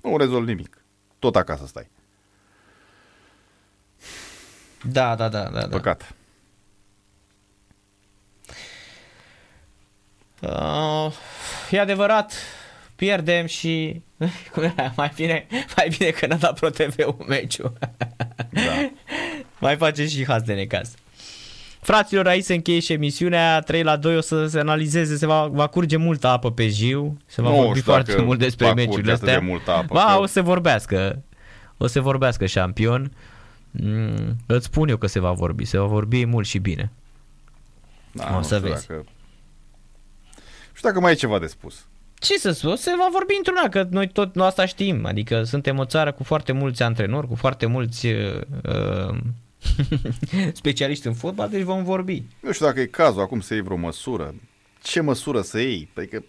Nu rezolvi nimic. tot acasă stai. Da, da, da, da. da. Păcat. Uh, e adevărat, pierdem și cum era, mai bine, mai bine că n-a dat Pro TV-ul meciul. Da. mai face și haz de necaz. Fraților, aici se încheie și emisiunea 3 la 2 o să se analizeze, se va, va curge multă apă pe jiu, se va Nu vorbi știu foarte dacă mult despre va curge meciurile atât astea. de multă apă, ba, că- o să vorbească. O să vorbească șampion. Mm, îți spun eu că se va vorbi, se va vorbi mult și bine. Da, O nu să știu vezi. Dacă... Nu știu dacă mai e ceva de spus. Ce să spun, se va vorbi într-una, că noi tot nu asta știm, adică suntem o țară cu foarte mulți antrenori, cu foarte mulți uh, uh, specialiști în fotbal, deci vom vorbi. Nu știu dacă e cazul acum să iei vreo măsură. Ce măsură să iei? Adică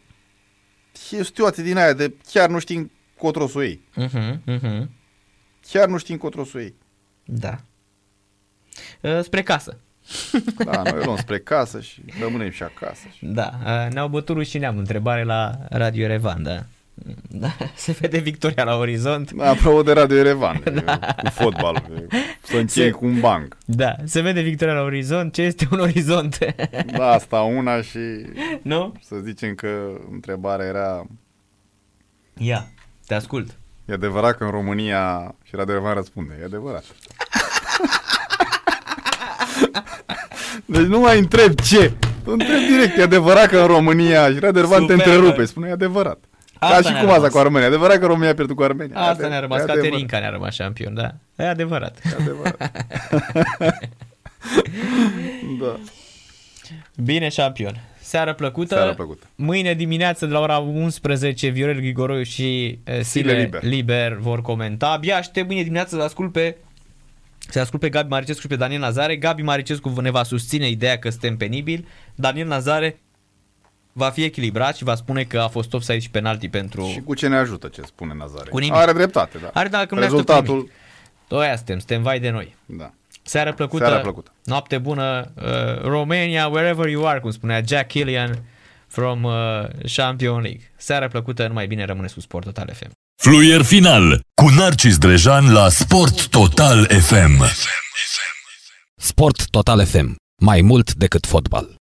e o situație din aia de chiar nu știi încotro să o iei. Uh-huh, uh-huh. Chiar nu știi încotro să o iei. Da. Uh, spre casă. Da, noi luăm spre casă și rămânem și acasă. Și... Da, uh, ne-au bătut rușineam întrebare la Radio Revan, da. Da, se vede victoria la orizont. Da, apropo de Radio Erevan, da. cu fotbalul, e- să închei Se- cu un banc. Da, se vede victoria la orizont. Ce este un orizont? Da, asta una și nu? să zicem că întrebarea era Ia, te ascult. E adevărat că în România și Radio Erevan răspunde, e adevărat. Deci nu mai întreb ce. Întreb direct, e adevărat că în România și Radio Erevan te Superb. întrerupe, spune e adevărat. Asta Ca și ne-a cum asta rămas. cu Armenia. E adevărat că România a pierdut cu Armenia. Asta Ade- ne-a rămas, e adevărat. Caterinca ne-a rămas șampion, da. E adevărat. E adevărat. da. Bine, șampion. Seară plăcută. Seară plăcută. Mâine dimineață de la ora 11 Viorel Grigoroiu și uh, Sile Liber. Liber. Liber vor comenta. Abia aștept mâine dimineață să ascult pe să ascult pe Gabi Maricescu și pe Daniel Nazare. Gabi Maricescu ne va susține ideea că suntem penibili. Daniel Nazare va fi echilibrat și va spune că a fost offside și penalti pentru... Și cu ce ne ajută, ce spune Nazare? Cu nimic. Are dreptate, da. Are, dar că nu ne ajută cu Rezultatul, Noi aia suntem, suntem vai de noi. da. Seară plăcută, Seară plăcută. noapte bună, uh, Romania, wherever you are, cum spunea Jack Killian from uh, Champion League. Seară plăcută, numai bine rămâne cu Sport Total FM. Fluier final cu Narcis Drejan la Sport Total FM. Sport Total FM. Mai mult decât fotbal.